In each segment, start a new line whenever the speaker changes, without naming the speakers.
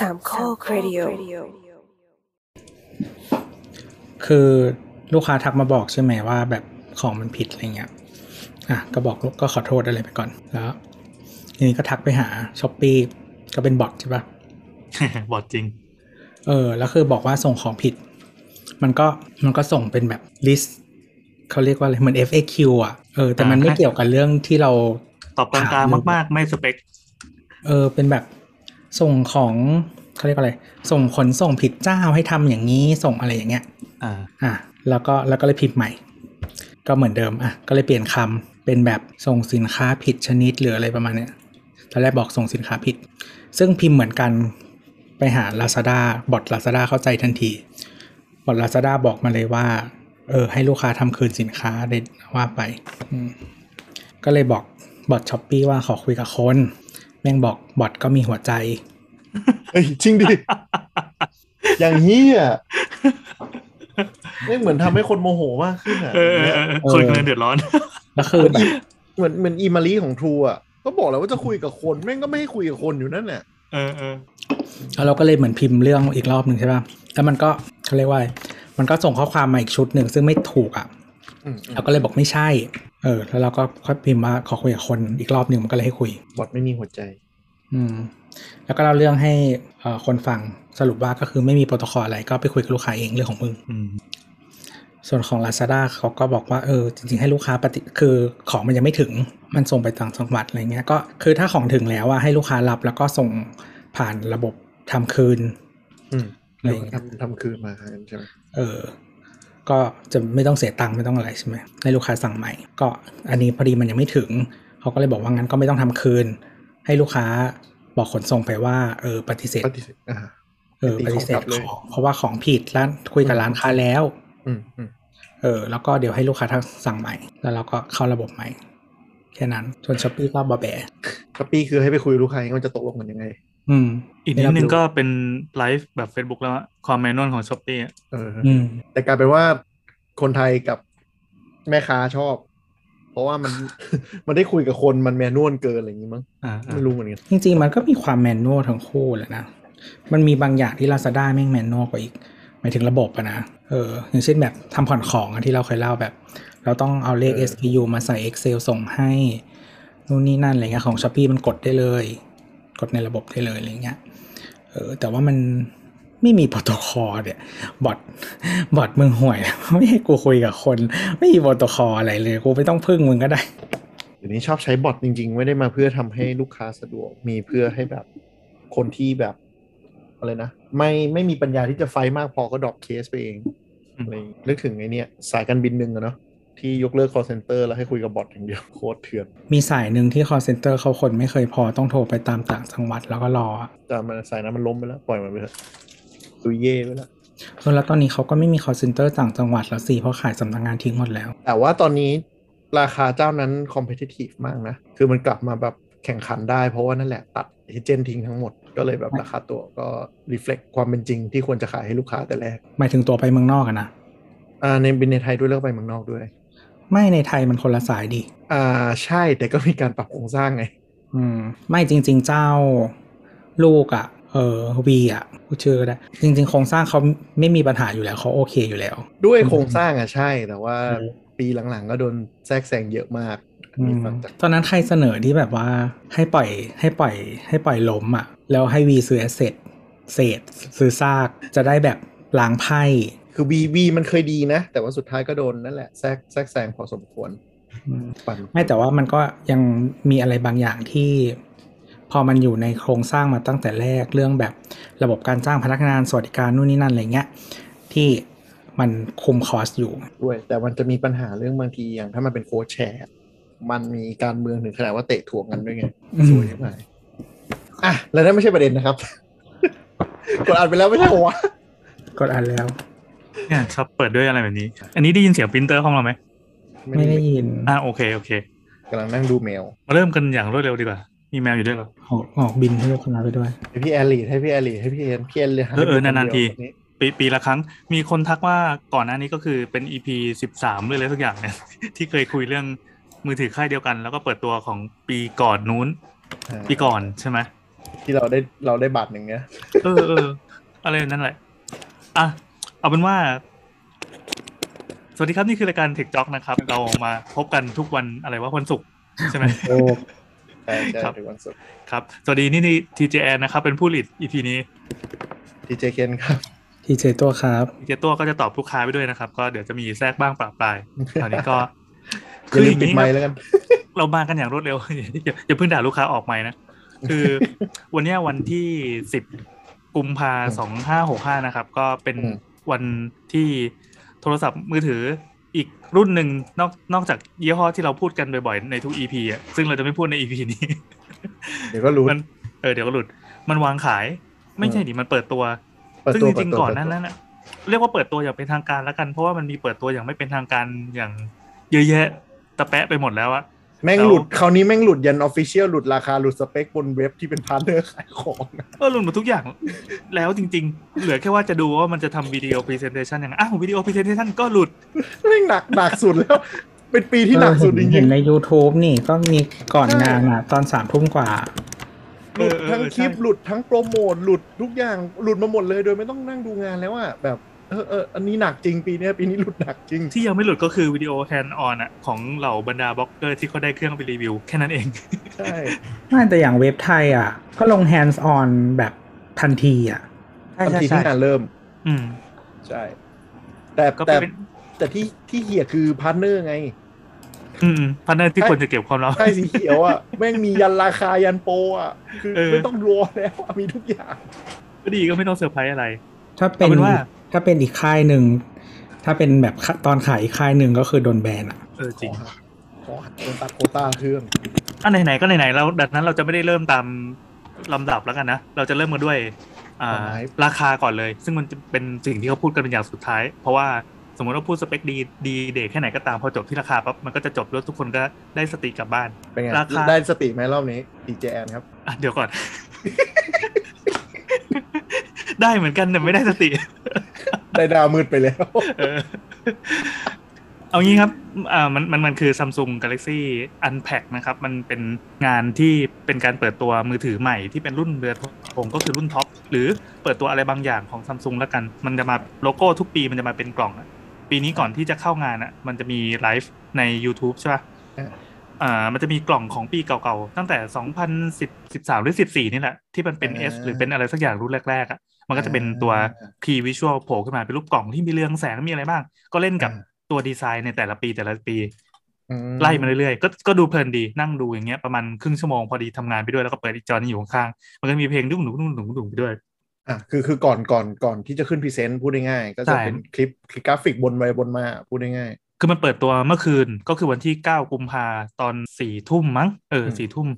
สามข้อครดิโอ
คือลูกค้าทักมาบอกใช่ไหมว่าแบบของมันผิดอะไรเงี้ย อะก็บอกก็ขอโทษอะไรไปก่อนแล้วทีนี้ก็ทักไปหา Shopee ก็เป็นบอทใช่ปะ
บอทจริง
เออ แล้วคือบอกว่าส่งของผิด มันก็มันก็ส่งเป็นแบบ list เขาเรียกว่าอะไรเหมือน FAQ อะเออแต่มันไม่
อ่า
เกี่ยวกับเรื่องที่เรา
ตอบกลางๆมาก ๆ ไม่สเปค
เออเป็นแบบ ส่งของเขาเรียกว่าอะไร ส่งขนส่งผิดเจ้าให้ทำอย่างนี้ส่งอะไรอย่างเงี้ย
อ่า
อะแล้วก็แล้วก็เลยพิมพ์ใหม่ ก็เหมือนเดิมอะก็เลยเปลี่ยนคำเป็นแบบส่งสินค้าผิดชนิดหรืออะไรประมาณเนี้ยตอนแรกบอกส่งสินค้าผิด ซึ่งพิมพ์เหมือนกันไปหา Lazada บอท Lazada เข้าใจทันทีบอท Lazada บอกมาเลยว่า เออ ให้ลูกค้าทำคืนสินค้าได้ว่าไปอืมก็เลยบอกบอท Shopee ว่าขอคุยกับคนแม่งบอกบอทก็มีหัวใจ
เฮ้ยจริงดิ อย่างเฮียนี่เหมือนทำให้คนโมโหมากขึ้นอะ
เออเออเออคนกำลังเดือดร้อน
แล้วคือแบบ
เหมือนเหมือนอีมะลิของ True อะก็บอกแล้วว่าจะคุยกับคนแม่งก็ไม่ให้คุยกับคนอยู่นั่นแหละ
เออเออ
แล้วเราก็เลยเหมือนพิมพ์เรื่องอีกรอบหนึ่งใช่ป่ะแล้วมันก็เขาเรียกว่าอะไรมันก็ส่งข้อความมาอีกชุดหนึ่งซึ่งไม่ถูกอะ
อืม
เราก็เลยบอกไม่ใช่ เออ แล้วเราก็ค่อยพิมพ์ว่าขอคุยกับคนอีกรอบหนึ่งมันก็เลยให้คุย
บอทไม่มีหัวใจ
อืม แล้วก็เล่าเรื่องให้เอ่อคนฟังสรุปว่าก็คือไม่มีโปรโตคอลอะไรก็ไปคุยกับลูกค้าเองเรื่องของมึง
อืม
ส่วนของ Lazada เขาก็บอกว่าเออจริงๆให้ลูกค้าปฏิคือของมันยังไม่ถึงมันส่งไปต่างจังหวัดอะไรเงี้ยก็คือถ้าของถึงแล้วอะให้ลูกค้ารับแล้วก็ส่งผ่านระบบทำคืน
อืม
อะไร
แล้ว
อย่าง
ก็
เงี้ย
ทำทำคืนมาใช่ไหม
เออ ก็จะไม่ต้องเสียตังค์ไม่ต้องอะไรใช่ไหมให้ลูกค้าสั่งใหม่ ก็อันนี้พอดีมันยังไม่ถึง เขาก็เลยบอกว่างั้นก็ไม่ต้องทำคืน ให้ลูกค้าบอกขนส่งไปว่าเออปฏิเสธ
ปฏิเสธอ่า
เออ
ตี
ปฏิเสธ
ของกลับเลย
ของเพราะว่าของผิดร้านคุยกับร้านค้าแล้ว
อืมอืม
เออ แล้วก็เดี๋ยวให้ลูกค้าทักสั่งใหม่ แล้วเราก็เข้าระบบใหม่แค่นั้นส่วน Shopee ก็บอแบ
Shopee คือให้ไปคุยกับลูกค้าว่าจะตกลงกันยังไง
อืม
อีกนิดนึงก็เป็นไลฟ์แบบ Facebook แล้วอะความ manual ของ Shopee
เออ
อืม
แต่กลายเป็นว่าคนไทยกับแม่ค้าชอบ เพราะว่ามันมันได้คุยกับคนมัน manual เกินอะไรอย่างงี้มั้ง
อ่าอ่า
ไม่รู้เหมือนกัน
จริง ๆ มันก็มีความ manual ทั้งคู่แหละนะ มันมีบางอย่างที่ Lazada แม่ง manual กว่าอีกหมายถึงระบบอะนะเอออย่างเช่นแบบทำผ่อนของอะที่เราเคยเล่าแบบ เราต้องเอาเลข SKU มาใส่ Excel ส่งให้นู่นนี่นั่นอะไรเงี้ยของ Shopee มันกดได้เลย กดในระบบได้เลยอะไรเงี้ยเออแต่ว่ามันไม่มีโปรโตคอลเนี่ยบอทบอทมึงห่วย ไม่ให้กูคุยกับคน ไม่มีโปรโตคอลอะไรเลย กูไม่ต้องพึ่งมึงก็ได้
เดี๋ยวนี้ชอบใช้บอทจริง ๆ ไม่ได้มาเพื่อทำให้ลูกค้าสะดวกมีเพื่อให้แบบคนที่แบบอะไรนะไม่ไม่มีปัญญาที่จะ fight มากพอก็ drop case ไปเองอะไรอย่างงี้นึกถึงไอ้เนี่ยสายการบินหนึ่งอะเนาะ ที่ยกเลิก call center แล้วให้คุยกับบอทอย่างเดียวโคตรเถื่อน
มีสายหนึ่งที่ call center เขาคนไม่เคยพอต้องโทรไปตามต่างจังหวัดแล้วก็รออะ
แต่มันสายนั้นมันล้มไปแล้ว ปล่อยมันไปเถอะตุยเย่ไปแล้ว
เออแล้วตอนนี้เขาก็ไม่มี call center ต่างจังหวัดแล้วสิเพราะขายสำนักงานทิ้งหมดแล้ว
แต่ว่าตอนนี้ราคาเจ้านั้น competitive มากนะ คือมันกลับมาแบบแข่งขันได้ เพราะว่านั่นแหละตัดเอเจนต์ทิ้งทั้งหมดก็เลยแบบราคาตัวก็ reflect ความเป็นจริงที่ควรจะขายให้ลูกค้าแต่แรก
หมายถึงตัวไปเมืองนอกอะนะ
อ่าในบินในไทยด้วยแล้วก็ไปเมืองนอกด้วย
ไม่ในไทยมันคนละสายดิ
อ่าใช่แต่ก็มีการปรับโครงสร้างไง
อืม ไม่จริง ๆ เจ้าลูกอะเออวีอะพูดชื่อก็ได้จริง ๆ โครงสร้างเขาไม่มีปัญหาอยู่แล้วเขาโอเคอยู่แล้ว
ด้วยโครงสร้างอะใช่แต่ว่า
เออ
ปีหลังๆ ก็โดนแทรกแซงเยอะมากอัน
อื
นี้
ม
ฟังจาก
ตอนนั้นใครเสนอที่แบบว่าให้ปล่อยให้ปล่อยให้ปล่อยล้มอะแล้วให้วีซื้อแอสเซทเศษซื้อซากจะได้แบบล้างไพ่
คือบีบีมันเคยดีนะ แต่ว่าสุดท้ายก็โดนนั่นแหละแทรกแทรกแซงพอสมควร
อืม
ปั่น
ไม่แต่ว่ามันก็ยังมีอะไรบางอย่างที่ พอมันอยู่ในโครงสร้างมาตั้งแต่แรกเรื่องแบบระบบการจ้างพนักงานสวัสดิการนู่นนี่นั่นอะไรเงี้ยที่มันคุมคอสอยู่
ด้วย แต่มันจะมีปัญหาเรื่องบางทีอย่าง ถ้ามันเป็นโค้ชแชร์มันมีการเมืองถึงขนาดว่าเตะถ่วงกันด้วยไง
อืม
สวยใช่ไหมอะแล้วนั่นไม่ใช่ประเด็นนะครับ กดอัดไปแล้วไม่ใช่เหรอวะ
กดอัดแล้ว
เนี่ยชอบเปิดด้วยอะไรแบบนี้ อันนี้ได้ยินเสียงปรินเตอร์ห้องเราไหม
ไม่ได้ยิน
อ่าโอเคโอเค
กำลังนั่งดูเมล
มาเริ่มกันอย่างรวดเร็วดีกว่า มีแมวอยู่ด้วยเหรอ
ออกออกบิลให้ลูกค้าไปด้วย
ให้พี่แอล lead ให้พี่แอล lead ให้พี่เอ็นพี่เอ็นเลย
เออเออนานๆที
คเดียว
ปีปีละครั้ง มีคนทักว่าก่อนหน้านี้ก็คือเป็น EP สิบสามเลยเลยทุกอย่างเนี่ยที่เคยคุยเรื่องมือถือค่ายเดียวกัน แล้วก็เปิดตัวของปีก่อนนู้น
อ่า
ปีก่อนใช่ไหม
ที่เราได้เราได้บัตรหนึ่งเนี้ย
เออเอออะไรนั่นแหละอะ เอาเป็นว่า สวัสดีครับนี่คือรายการ Tech Jock นะครับ เรามาพบกันทุกวันอะไรว่าวันศุกร์ใช่ไหม
โอ้
ใช่ใช่
ครับ
ถึงวันศุกร์
ครับ สวัสดีนี่นี่ TJN นะครับ เป็นผู้หลีด EP นี้
ทีเจเคนครับ
ทีเจตัวครับ
เจตัวก็จะตอบลูกค้าไปด้วยนะครับ ก็เดี๋ยวจะมีแทรกบ้างปรับปลายตอนนี้ก็
อย่าลืม
ย่าง
ปิด
นี้
ไม
ครับ
ค์แล้วกัน
เรามากันอย่างรวดเร็วอย่าอย่าเพิ่งด่าลูกค้าออกไมค์นะคือวันเนี้ยวันที่สิบกุมภาสองห้าหกห้านะครับ ก็เป็น
อืม
วันที่โทรศัพท์มือถืออีกรุ่นหนึ่งนอกนอกจากยี่ห้อที่เราพูดกันบ่อยๆ ในทุก EP อะซึ่งเราจะไม่พูดใน EP นี้
เดี๋ยวก็รู้
มันเออเดี๋ยวก็หลุด มันวางขาย ไม่ใช่ดิมันเปิดตัว
เปิด
ซึ่ง
ตัว
จริง
เปิด
ๆ
ตัว
ก่อน
เปิด
หนั้น
ตัว
นั้นน่ะเรียกว่าเปิดตัวอย่างเป็นทางการแล้วกัน เพราะว่ามันมีเปิดตัวอย่างไม่เป็นทางการอย่างเยอะแยะตะแปะไปหมดแล้วอะ
แม่ง
แล้ว
หลุดคราวนี้แม่งหลุดยัน official หลุดราคาหลุดสเปคบนเว็บที่เป็น partner ขายของนะ
เออหลุดหมดทุกอย่างแล้วจริง ๆ เหลือแค่ว่าจะดูว่ามันจะทำวิดีโอ presentation ยังไงอ้าววิดีโอพ presentation ก็หลุด
แม่งหนักหนักสุดแล้ว เป็นปีที่หนักสุดจ
เออ
ริ
เห็
ง
นใน YouTube นี่ก็มีก่อน
ใช่
งานอะตอนสามทุ่มกว่า
ๆหลุดทั้ง
เออเออ
คลิป
ใช่
หลุดทั้งโปรโมทหลุดทุกอย่างหลุดมาหมดเลยโดยไม่ต้องนั่งดูงานแล้วอะแบบ เออเอออันนี้หนักจริงปีเนี้ยปีนี้หลุดหนักจริง
ที่ยังไม่หลุดก็คือวิดีโอ hands on อะของเหล่าบรรดาบล็อกเกอร์ที่เขาได้เครื่องไปรีวิว แค่นั้นเอง
ใช่
ไม่แต่อย่างเว็บไทยอะ ก็ลง hands on แบบทันทีอะ
ทันทีที่งานเริ่ม
อืม
ใช่ แต่
ก็
แต่
เป็น
แต่ที่ที่เหี้ยคือ partner ไง
อืม partner ที่
ใช่
ควรจะเก็บความลับ
ใช่สีเขียวอะแม่งมียันราคายันโปรอะ คือ
เออ
ไม่ต้องรอแล้วอะมีทุกอย่าง
ก็ดีก็ไม่ต้องเซอร์ไพรส์อะไร
ถ้าเป็น
เอาเป็นว่า
ถ้าเป็นอีกค่ายหนึ่ง ถ้าเป็นแบบตอนขายอีกค่ายหนึ่งก็คือโดนแบนอะ
เออจริง
ขอหักโดนตัดโควต้าเครื่อง
อันไหนๆก็ไหนๆแล้วดังนั้นเราจะไม่ได้เริ่มตามลำดับแล้วกันนะ เราจะเริ่มกันด้วยอ่า
ไม้
ราคาก่อนเลย ซึ่งมันจะเป็นสิ่งที่เขาพูดกันเป็นอย่างสุดท้าย เพราะว่าสมมติว่าพูดสเปคดีดีเดทแค่ไหนก็ตามพอจบที่ราคาปั๊บมันก็จะจบแล้วทุกคนก็ได้สติกลับบ้าน
เป็นไง
ราคา
ได้สติไหมรอบนี้ DJN ครับ
อะเดี๋ยวก่อน ได้เหมือนกันแต่ไม่ได้สติ
ได้ดาวมืดไปแล้ว
เออเอางี้ครับอ่ามันมันมันคือ Samsung Galaxy Unpack นะครับ มันเป็นงานที่เป็นการเปิดตัวมือถือใหม่ที่เป็นรุ่นเรือธงก็คือรุ่นท็อป หรือเปิดตัวอะไรบางอย่างของ Samsung แล้วกัน มันจะมาโลโก้ทุกปีมันจะมาเป็นกล่องอะปีนี้ก่อนที่จะเข้างานอะ มันจะมีไลฟ์ใน YouTube ใช่ป่ะ
อ่า
อ่ามันจะมีกล่องของปีเก่าๆ ตั้งแต่ 2013 หรือ 14 นี่แหละ ที่มันเป็น S หรือเป็นอะไรสักอย่างรุ่นแรกๆอะ มันก็จะเป็นตัว Key Visual โผล่ขึ้นมาเป็นรูปกล่องที่มีเรืองแสงมีอะไรบ้าง ก็เล่นกับ
อ่า
ตัวดีไซน์ในแต่ละปีแต่ละปี
อื
ไล่มาเรื่อยๆ ก็ก็ดูเพลินดีนั่งดูอย่างเงี้ยประมาณครึ่งชั่วโมงพอดีทำงานไปด้วยแล้วก็เปิดอีกจอนี้อยู่ข้างๆมันก็มีเพลงดุ้งดุ้งดุ้งดุ้งดุ้งไปด้วย
อะคือคือก่อนก่อนก่อนที่จะขึ้น present พูดง่ายๆก็จะ
ใช่
เป็นคลิปคลิปกราฟิกบนไปบนมาพูดง่าย
คือมันเปิดตัวเมื่อคืนก็คือวันที่ 9 กุมภาตอนสี่ทุ่มมั้งเออ
อืม
สี่ทุ่ม
อืม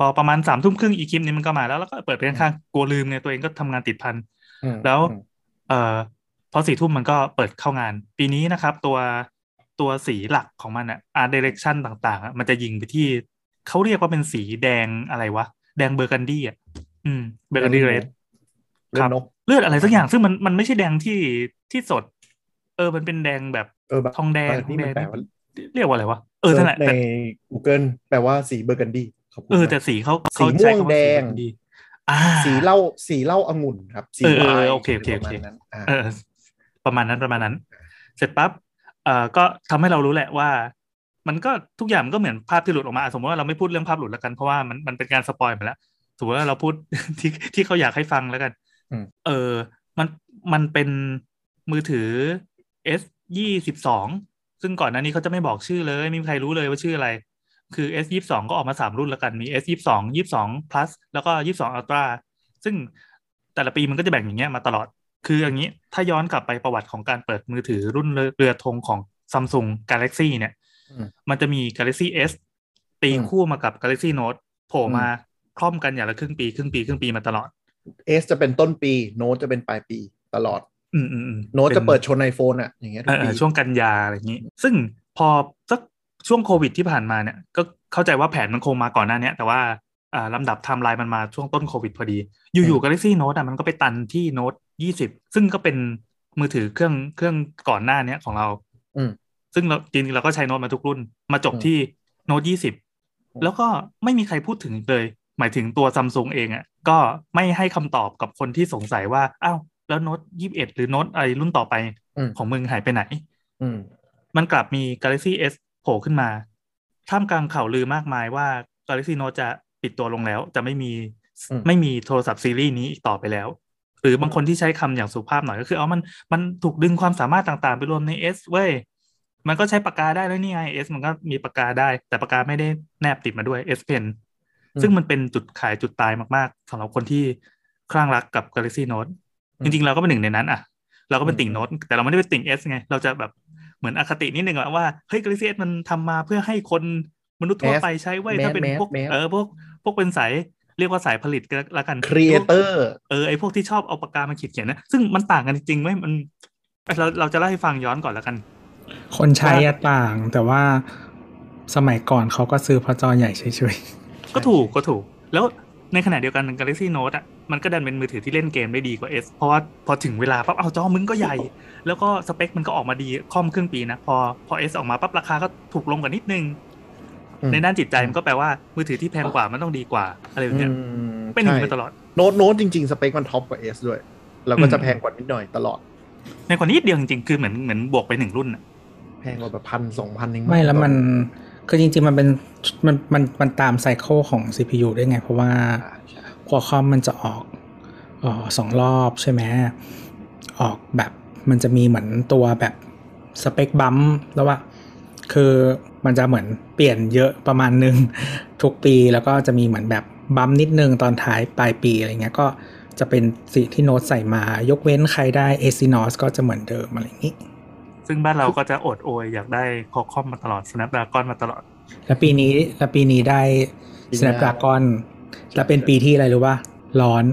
พอประมาณสามทุ่มครึ่งอีกคลิปนี้มันก็มาแล้วแล้วก็เปิดไปข้างๆกลัวลืมไงตัวเองก็ทำงานติดพัน
ๆอืม
แล้ว
อืม
เอ่อพอสี่ทุ่มมันก็เปิดเข้างาน ปีนี้นะครับ ตัวตัวสีหลักของมันอะ art direction ต่างๆอะมันจะยิงไปที่เขาเรียกว่าเป็นสีแดงอะไรวะ แดงเบอร์กันดี้อะอืม Burgundy Red เลื
อดนก
เลือดอะไรสักอย่างซึ่งมันมันไม่ใช่แดงที่ที่สด เออมันเป็นแดงแบบ
เออแบบ
ทองแดง
เออ
ทอ
นี่
งแด
มัน
ง
แปลว่า
เรียกว่าอะไรวะเออนั่นแหละ
ใน
แต่
Google แปลว่าสีเบอร์กันดี้ขาพูด
เออ
มา
แต่สีเขา
สี
เขาใช้
ม่วง
คำว่า
แดง
สี Burgundy อ่า
สีเหล้าสีเหล้าองุ่นครับ สี
เออเออ
วาย
โอเคโอเคโอเค
ประมาณนั้นอ่า
เออประมาณนั้นประมาณนั้น เสร็จปั๊บเอ่อก็ทำให้เรารู้แหละว่า มันก็ทุกอย่างมันก็เหมือนภาพที่หลุดออกมา สมมติว่าเราไม่พูดเรื่องภาพหลุดแล้วกันเพราะว่ามันมันเป็นการสปอยล์ไปแล้วสมมติว่าเราพูดที่ที่เขาอยากให้ฟังแล้วกัน
อืม
เออ มันมันเป็นมือถือ S ยี่สิบสองซึ่งก่อนหน้านี้เขาจะไม่บอกชื่อเลยไม่มีใครรู้เลยว่าชื่ออะไร คือ S ยี่สองก็ออกมาสามรุ่นแล้วกันมี S ยี่สองยี่สอง plus แล้วก็ยี่สอง ultra ซึ่งแต่ละปีมันก็จะแบ่งอย่างเงี้ยมาตลอด คืออย่างนี้ถ้าย้อนกลับไปประวัติของการเปิดมือถือรุ่นเรือเรือธงของ Samsung Galaxy เนี่ย
อืม
มันจะมี Galaxy S ตี
อืม
คู่มากับ Galaxy Note โผล่
อืม
มาคล่อมกันอย่างละครึ่งปีครึ่งปีครึ่งปีมาตลอด
เอสจะเป็นต้นปีโน้ตจะเป็นปลายปีตลอด
อืมอืมอืม
โน้ต
ป็
จะเปิดชนไอโฟนอะอย่างเงี้ยทุ
เอกอ
ปี
เออช่วงกันยาอะไรอย่างนี้ ซึ่งพอสัก ช่วงโควิดที่ผ่านมาเนี่ยก็เข้าใจว่าแผนมันคงมาก่อนหน้าเนี้ยแต่ว่าอ่าลำดับไทม์ไลน์มันมาช่วงต้นโควิดพอดี อยู่ๆ Galaxy Note อะมันก็ไปตันที่ Note 20 ซึ่งก็เป็นมือถือเครื่องเครื่องก่อนหน้าเนี้ยของเรา
อืม
ซึ่งเราจริงๆเราก็ใช้โน้ตมาทุกรุ่น มาจบ
อืม
ที่โน้ต20แล้วก็ไม่มีใครพูดถึงอีกเลย หมายถึงตัวซัมซุงเองอะ่ะก็ไม่ให้คำตอบกับคนที่สงสัยว่าอ้าวแล้วโน้ตยี่สิบเอ็ดหรือโน้ตอะไรรุ่นต่อไป
อืม
ของมึงหายไปไหน
อืม
มันกลับมี Galaxy S โผล่ขึ้นมา ท่ามกลางข่าวลือมากมายว่า Galaxy Note จะปิดตัวลงแล้ว จะไม่มี
อืม
ไม่มีโทรศัพท์ซีรีส์นี้อีกต่อไปแล้ว หรือบางคนที่ใช้คำอย่างสุภาพหน่อยก็คือ เอามันมันถูกดึงความสามารถต่างๆ ไปรวมใน S เว้ย มันก็ใช้ปากกาได้แล้วนี่ไง S มันก็มีปากกาได้ แต่ปากกาไม่ได้แนบติดมาด้วย S Pen
อืม
ซึ่งมันเป็นจุดขายจุดตายมากๆสำหรับคนที่คลั่งรักกับ Galaxy Note
อืม
จริงๆ เราก็เป็นหนึ่งในนั้นอะ เราก็เป็นติ่ง
อืม
โน้ตแต่เราไม่ได้เป็นติ่ง S ไง เราจะแบบ เหมือนอคตินิดนึงอะว่าเฮ้ย Galaxy S มันทำมาเพื่อให้คนมนุษย์ทั่ว
mass
ไปใช้เว้ย
mass
ถ้าเป็น
mass
พวก
mass
เออพวกพวกเป็นสายเรียกว่าสายผลิตก็แล้วกัน
creator เออ
ไอพวกที่ชอบเอาปากกามาขีดเขียนนะซึ่งมันต่างกันจริงๆไหมมันเราเราจะเล่าให้ฟังย้อนก่อนแล้วกัน
คนใช้อะต่างแต่ว่าสมัยก่อนเขาก็ซื้อเพราะจอใหญ่เฉย
ก็ถูกก็ถูก แล้ว ในขณะเดียวกัน Galaxy Note อะมันก็ดันเป็นมือถือที่เล่นเกมได้ดีกว่า S เพราะว่าพอถึงเวลาปั๊บเอาจอมึงก็ใหญ่ แล้วก็สเปคมันก็ออกมาดีคร่อมครึ่งปีนะ พอพอ S ออกมาปั๊บราคาก็ถูกลงกว่านิดนึง
อืม
ในด้านจิตใจมันก็แปลว่ามือถือที่แพงกว่ามันต้องดีกว่าอะไรแบบเนี้ย
อืม
เป็นอย่างนี้
ใช่
มาตลอด
Note Note จริงๆ สเปคมันท็อปกว่า S ด้วย แล้วก็
อืม
จะแพงกว่านิดหน่อยตลอด
ในกว่านิดเดียวจริงๆคือเหมือนเหมือนบวกไปหนึ่งรุ่นอะ
แพงกว่าแบบพันสองพันเอง
ๆไม่แล้วมัน คือจริง ๆ มันเป็นมันมันมันตามไซเคิลของ CPU ด้วยไง เพราะว่า
อ่าใช่
ควอคอมมันจะออกเออสองรอบใช่ไหมออกแบบมันจะมีเหมือนตัวแบบสเปคบัมป์แล้วว่า คือมันจะเหมือนเปลี่ยนเยอะประมาณหนึ่งทุกปีแล้วก็จะมีเหมือนแบบบัมป์นิดนึงตอนท้ายปลายปีอะไรเงี้ยก็จะเป็นสิ่งที่โน้ตใส่มายกเว้นใครได้ a c n o s ก็จะเหมือนเดิมอะไรอย่างนี้
ซึ่งบ้านเราก็จะอดโอยอยากได้ Qualcomm มาตลอด Snapdragon มาตลอด
แล้วปีนี้แล้วปีนี้ได้ Snapdragon แล้วเป็นปีที่อะไรรู้ป่ะร้อน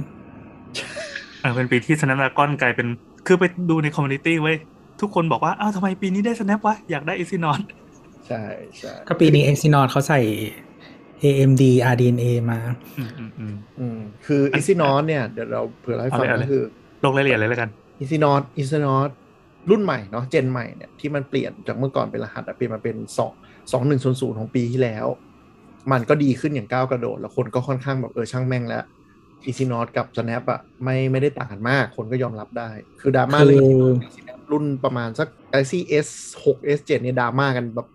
เออเป็นปีที่ Snapdragon กลายเป็นคือไปดูใน community เว้ยทุกคนบอกว่าอ้าวทำไมปีนี้ได้ Snap วะอยากได้ Exynos
ใช่ใช่
ก็ปีนี้ Exynos เขาใส่ AMD RDNA มา
อืมอืมอืม
อืมคือ
อัน
Exynos เนี่ยเดี๋ยวเราเผื่อเล่าให้ฟัง
เอาเลยเอาเลย
ก็คือ
ลงรายละเอียดเลยแล้วกัน
Exynos Exynos รุ่นใหม่เนาะ gen ใหม่เนี่ยที่มันเปลี่ยนจากเมื่อก่อนเป็นรหัสอะเปลี่ยนมาเป็นสองสองหนึ่งศูนย์ศูนย์ของปีที่แล้ว มันก็ดีขึ้นอย่างก้าวกระโดด แล้วคนก็ค่อนข้างแบบเออช่างแม่งแล้ว Exynos กับ Snap อะไม่ไม่ได้ต่างกันมาก คนก็ยอมรับได้ คือดราม่า
คือ
เรื่อง Exynos รุ่นประมาณสัก Galaxy S 6 S 7เนี่ยดราม่ากันแบบ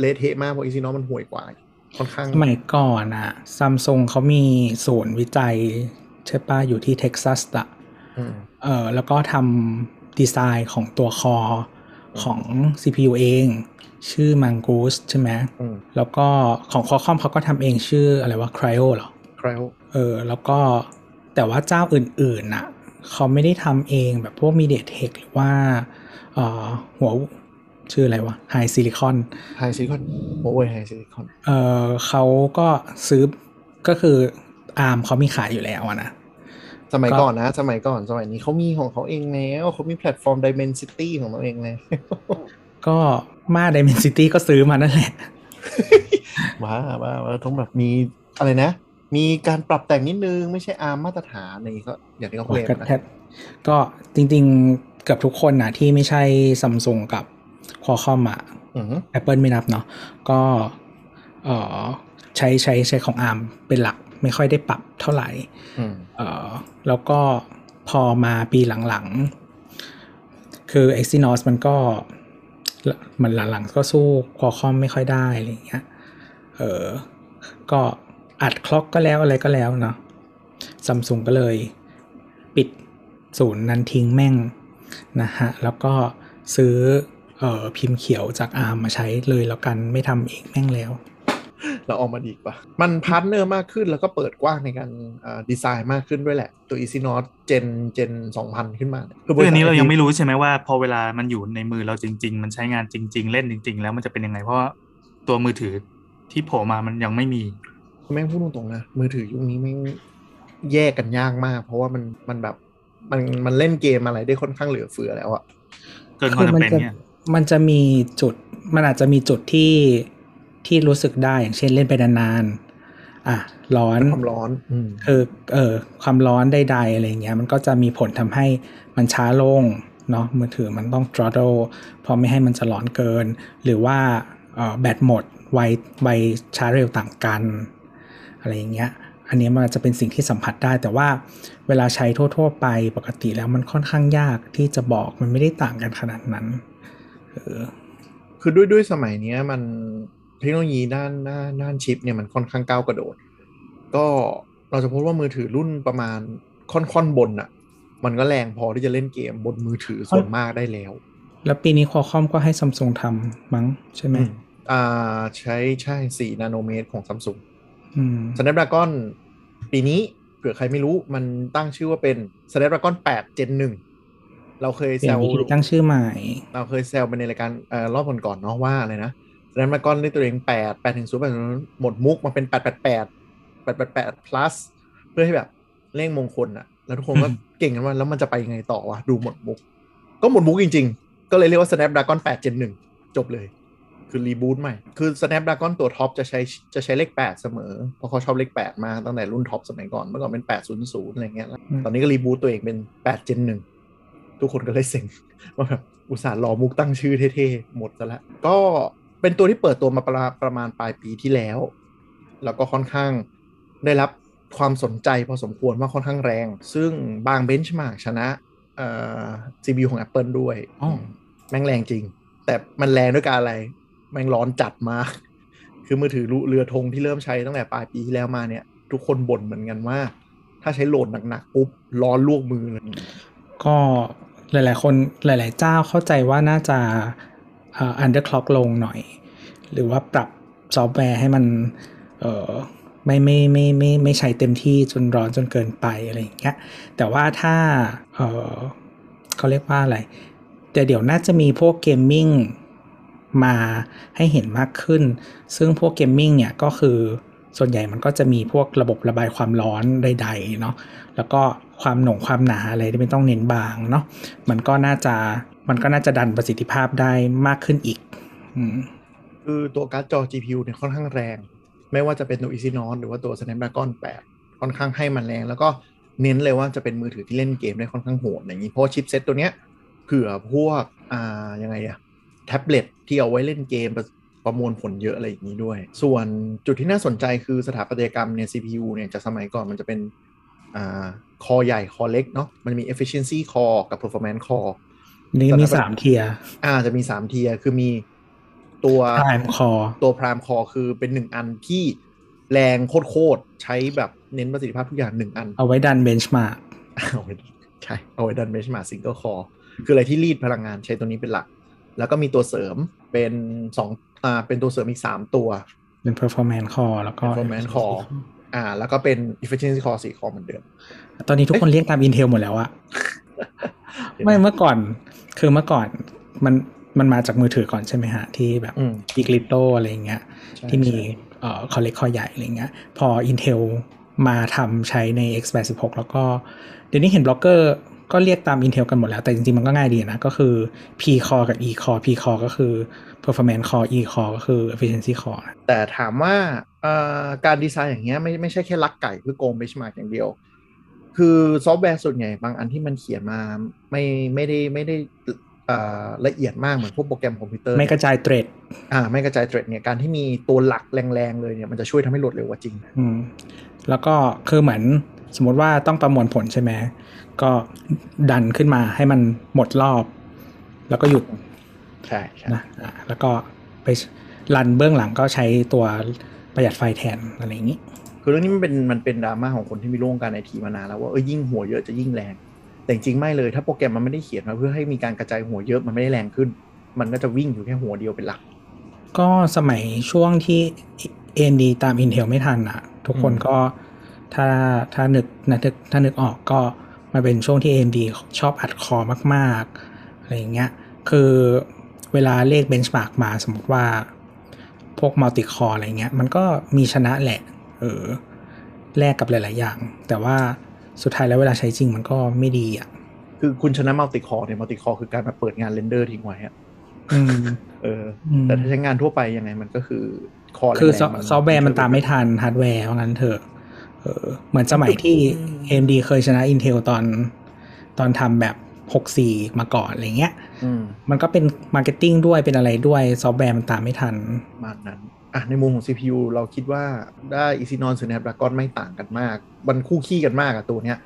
เละเทะมากเพราะอีซีนอมันห่วยกว่าค่อนข้าง
สมัยก่อนอะซัมซุงเขามีศูนย์วิจัยใช่ป่ะอยู่ที่เท็กซัสอะ
อืม
เออแล้วก็ทำ ดีไซน์ของตัวคอของ CPU เอง ชื่อ Mongoose ใช่ไหม
อืม
แล้วก็ของ Qualcomm เขาก็ทำเองชื่ออะไรวะ Cryo เหรอ
คราว
เออ แล้วก็แต่ว่าเจ้าอื่นๆน่ะเขาไม่ได้ทำเองแบบพวก MediaTek หรือว่าเอ่อหัวชื่ออะไรวะ High Silicon
ไฮซิลิคอนโอเวอร์ไฮซิลิคอน
เออเขาก็ซื้อก็คือ ARM เขามีขายอยู่แล้วอะนะ
สมัย
ก็
ก่อนนะ สมัยก่อนสมัยนี้เขามีของเขาเองแล้วเขามี platform Dimensity ของเขาเองแล้ว
ก็มา Dimensity ก็ซื้อมานั่นแหละ
ว้าว้าว้าต้องแบบมีอะไรนะ มีการปรับแต่งนิดนึง ไม่ใช่ ARM มาตรฐานอะไรอย่างนี้ก็อย่างที่เขาเคลม
ก็
นะ
แทบก็จริงๆเกือบทุกคนนะที่ไม่ใช่ซัมซุงกับ Qualcomm อะ
อือฮึ
Apple ไม่นับเนาะก็เออใช้ใช้ใช้ของ ARM เป็นหลัก ไม่ค่อยได้ปรับเท่าไหร่
อืม
เออแล้วก็พอมาปีหลังๆ คือ Exynos มันก็มันหลังๆก็สู้ Qualcomm ไม่ค่อยได้อะไรอย่างเงี้ย เออ ก็อัด clock ก็แล้วอะไรก็แล้วเนาะซัมซุงก็เลย ปิดศูนย์นั้นทิ้งแม่งนะฮะ แล้วก็ซื้อเอ่อพิมพ์เขียวจาก ARM มาใช้เลยแล้วกันไม่ทำเองแม่งแล้ว
เราออกมาดีกว่า มัน partner มากขึ้นแล้วก็เปิดกว้างในการดีไซน์มากขึ้นด้วยแหละ ตัว Exynos Gen Gen 2000 ขึ้นมาเนี่ย
คืออันนี้เรายังไม่รู้ใช่ไหมว่า พอเวลามันอยู่ในมือเราจริง ๆ มันใช้งานจริง ๆ เล่นจริง ๆ แล้วมันจะเป็นยังไงเพราะว่าตัวมือถือที่โผล่มามันยังไม่มี
แม่งพูดตรงๆนะ มือถือยุคนี้แม่งแยกกันยากมาก เพราะว่ามันมันแบบมันมันเล่นเกมอะไรได้ค่อนข้างเหลือเฟือแล้วอะ
เกินความจำเป็น
จะ
เนี่ย
มันจะมีจุดมันอาจจะมีจุดที่ ที่รู้สึกได้อย่างเช่นเล่นไปนานๆอะร้อน
ความร้อนอืม
คือเออความร้อนใดๆอะไรเงี้ย มันก็จะมีผลทำให้มันช้าลงเนาะมือถือมันต้อง throttle เพราะไม่ให้มันจะร้อนเกิน หรือว่าเออแบตหมดไวไวชาร์จเร็วต่างกัน อะไรอย่างเงี้ยอันนี้มันจะเป็นสิ่งที่สัมผัสได้ แต่ว่าเวลาใช้ทั่ว ๆ ไปปกติแล้วมันค่อนข้างยากที่จะบอกมันไม่ได้ต่างกันขนาดนั้นเออ
คือด้วยด้วยสมัยเนี้ยมัน เทคโนโลยีด้านด้านด้านชิปเนี่ยมันค่อนข้างก้าวกระโดด ก็เราจะพบว่ามือถือรุ่นประมาณค่อนค่อนบนอะ่ะมันก็แรงพอที่จะเล่นเกมบนมือถือส่วนมากได้แล้ว
แล้วปีนี้คอคอมก็ให้ซัมซุงทำมั้งใช่ไหม
อืมอ่าใช้ใช่สี่นาโนเมตรของซัมซุง
อืม
Snapdragon ปีนี้เผื่อใครไม่รู้มันตั้งชื่อว่าเป็น Snapdragon 8 Gen 1เราเคย
เปลี่
แซ
ยน
ว
วิธีตั้งชื่อใหม่
เราเคยแซวไปในรายการเอ่อรอบก่อนๆเนาะว่าอะไรนะ Snapdragon ได้ตัวเอง8 8ถึง0 8หมดมุกมาเป็น888 888 plus เพื่อให้แบบเลขมงคลอะแล้วทุกคนก็
อืม
เก่งกันว่าแล้วมันจะไปยังไงต่อวะดูหมดมุก ก็หมดมุกจริง ๆ ก็เลยเรียกว่า Snapdragon 8 Gen 1จบเลย คือรีบูตใหม่ คือ Snapdragon ตัวท็อปจะใช้จะใช้เลข 8 เสมอ เพราะเขาชอบเลข 8 มาตั้งแต่รุ่นท็อปสมัยก่อนเมื่อก่อนเป็น 800 อะไรเงี้ยแล้ว
อืม
ตอนนี้ก็รีบูตตัวเองเป็น 8 Gen 1ทุกคนก็เลยเซ็งว่าแบบอุตส่าห์รอมุกตั้งชื่อเท่ๆหมดซะแล้วก็ เป็นตัวที่เปิดตัวมาประประมาณปลายปีที่แล้ว แล้วก็ค่อนข้างได้รับความสนใจพอสมควรว่าค่อนข้างแรง ซึ่งบางเบนช์มาร์กชนะเอ่อ CPU ของ Apple ด้วย
อ๋อ
แม่งแรงจริง แต่มันแรงด้วยการอะไร แม่งร้อนจัดมาก คือมือถือเรือธงที่เริ่มใช้ตั้งแต่ปลายปีที่แล้วมาเนี่ย ทุกคนบ่นเหมือนกันว่า ถ้าใช้โหลดหนักๆปุ๊บร้อนลวกมือเลย
ก็หลาย ๆ คนหลาย ๆ เจ้าเข้าใจว่าน่าจะ อ่อ underclock ลงหน่อย หรือว่าปรับซอฟต์แวร์ให้มันเออไม่ไม่ไม่ไม่ไม่ใช้เต็มที่จนร้อนจนเกินไปอะไรอย่างเงี้ยแต่ว่าถ้าเออเขาเรียกว่าอะไร แต่เดี๋ยวน่าจะมีพวก gaming มาให้เห็นมากขึ้น ซึ่งพวก gaming เนี่ยก็คือส่วนใหญ่มันก็จะมีพวกระบบระบายความร้อนใดๆเนาะแล้วก็ความหน่งความหนาอะไรที่ไม่ต้องเน้นบางเนาะมันก็น่าจะ มันก็น่าจะดันประสิทธิภาพได้มากขึ้นอีกอืม
คือตัวการ์ดจอ GPU เนี่ยค่อนข้างแรง ไม่ว่าจะเป็นตัว Exynos หรือว่าตัว Snapdragon 8 ค่อนข้างให้มันแรง แล้วก็เน้นเลยว่าจะเป็นมือถือที่เล่นเกมได้ค่อนข้างโหดอย่างนี้ เพราะชิปเซ็ตตัวเนี้ยเผื่อพวกอ่ายังไงอะแท็บเล็ตที่เอาไว้เล่นเกมประประมวลผลเยอะอะไรอย่างนี้ด้วย ส่วนจุดที่น่าสนใจคือสถาปัตยกรรมเนี่ย CPU เนี่ยจากสมัยก่อนมันจะเป็นอ่าคอใหญ่คอเล็กเนาะมันมี efficiency core กับ performance core
นี่มี
แต่ถ้าเป็น
สาม tier
อ่าจะมีสาม tier คือมีตัว
Prime Core
ตัว Prime Core คือเป็นหนึ่งอันที่แรงโคตรๆใช้แบบเน้นประสิทธิภาพทุกอย่างหนึ่งอัน
เอาไว้ดัน benchmark
เอาไว้ใช่เอาไว้ดัน benchmark single core คืออะไรที่รีดพลังงานใช้ตัวนี้เป็นหลัก แล้วก็มีตัวเสริมเป็นสองอ่าเป็นตัวเสริมอีก3ตัว
เป็น performance core แล้วก็
Performance Core อ่า แล้วก็เป็น efficiency core 4 core เหมือนเดิม
ตอนนี้ทุกคนเรียกตาม Intel หมดแล้วอะ ไม่เมื่อก่อน คือเมื่อก่อนมันมันมาจากมือถือก่อนใช่ไหมฮะ ที่แบบ
อืม
อีกลิโตอะไรอย่างเงี้ย
ใช่
ที่มี
ใช่
เอ่อคอเล็กคอใหญ่อะไรเงี้ย พอ Intel มาทำใช้ใน X86 แล้วก็ เดี๋ยวนี้เห็นบล็อกเกอร์ก็เรียกตาม Intel กันหมดแล้ว แต่จริงๆ มันก็ง่ายดีนะ ก็คือ P core กับ E core P core ก็คือ performance core E core ก็คือ efficiency core นะ
แต่ถามว่าเอ่อการดีไซน์อย่างเงี้ยไม่ไม่ใช่แค่ลักไก่เพื่อโกง benchmark อย่างเดียว คือซอฟต์แวร์ส่วนใหญ่บางอันที่มันเขียนมาไม่ไม่ได้ไม่ได้เอ่อละเอียดมากเหมือนพวกโปรแกรมคอมพิวเตอร์
ไม่กระจาย thread
อ่าไม่กระจาย thread เนี่ยการที่มีตัวหลักแรงๆเลยเนี่ยมันจะช่วยทำให้โหลดเร็วกว่าจริง
อืมแล้วก็คือเหมือนสมมติว่าต้องประมวลผลใช่ไหมก็ดันขึ้นมาให้มันหมดรอบ แล้วก็หยุด
ใช่ใช่
นะอะแล้วก็ไปรันเบื้องหลังก็ใช้ตัวประหยัดไฟแทนอะไรอย่างนี้
คือเรื่องนี้มันเป็นมันเป็นดราม่าของคนที่มีร่วงการไอทีมานานแล้วว่าเออยิ่งหัวเยอะจะยิ่งแรง แต่จริงๆไม่เลยถ้าโปรแกรมมันไม่ได้เขียนมาเพื่อให้มีการกระจายหัวเยอะมันไม่ได้แรงขึ้น มันก็จะวิ่งอยู่แค่หัวเดียวเป็นหลัก
ก็สมัยช่วงที่ AMD ตาม Intel ไม่ทันอะ ทุกคน
อืม
ก็ถ้าถ้านึกนะนึกถ้านึกออกก็มันเป็นช่วงที่ AMD ชอบอัด core มากๆอะไรอย่างเงี้ยคือเวลาเลข benchmark มาสมมติว่าพวก multi-core อะไรเงี้ย มันก็มีชนะแหละ เออแลกกับหลาย ๆ อย่าง แต่ว่าสุดท้ายแล้วเวลาใช้จริงมันก็ไม่ดีอะ
คือคุณชนะ multi-core เนี่ย multi-core คือการมาเปิดงาน render ทิ้งไว้อะ
อืม
เออ
อืม
แต่ถ้าใช้งานทั่วไปยังไงมันก็คือcore
คือ
แรงๆ
ซอฟต์แวร์มันตามไม่ทันฮาร์ดแวร์ว่างั้นเถอะเออเหมือนสมัยที่ AMD เคยชนะ Intel ตอนตอนทำแบบ 64 มาก่อนอะไรเงี้ย
อืม
มันก็เป็น marketing ด้วยเป็นอะไรด้วยซอฟต์แวร์มันตามไม่ทัน
ประมาณนั้น อะในมุมของ CPU เราคิดว่าได้ Exynos Snapdragon ไม่ต่างกันมาก มันคู่คี่กันมากอะตัวเนี้ย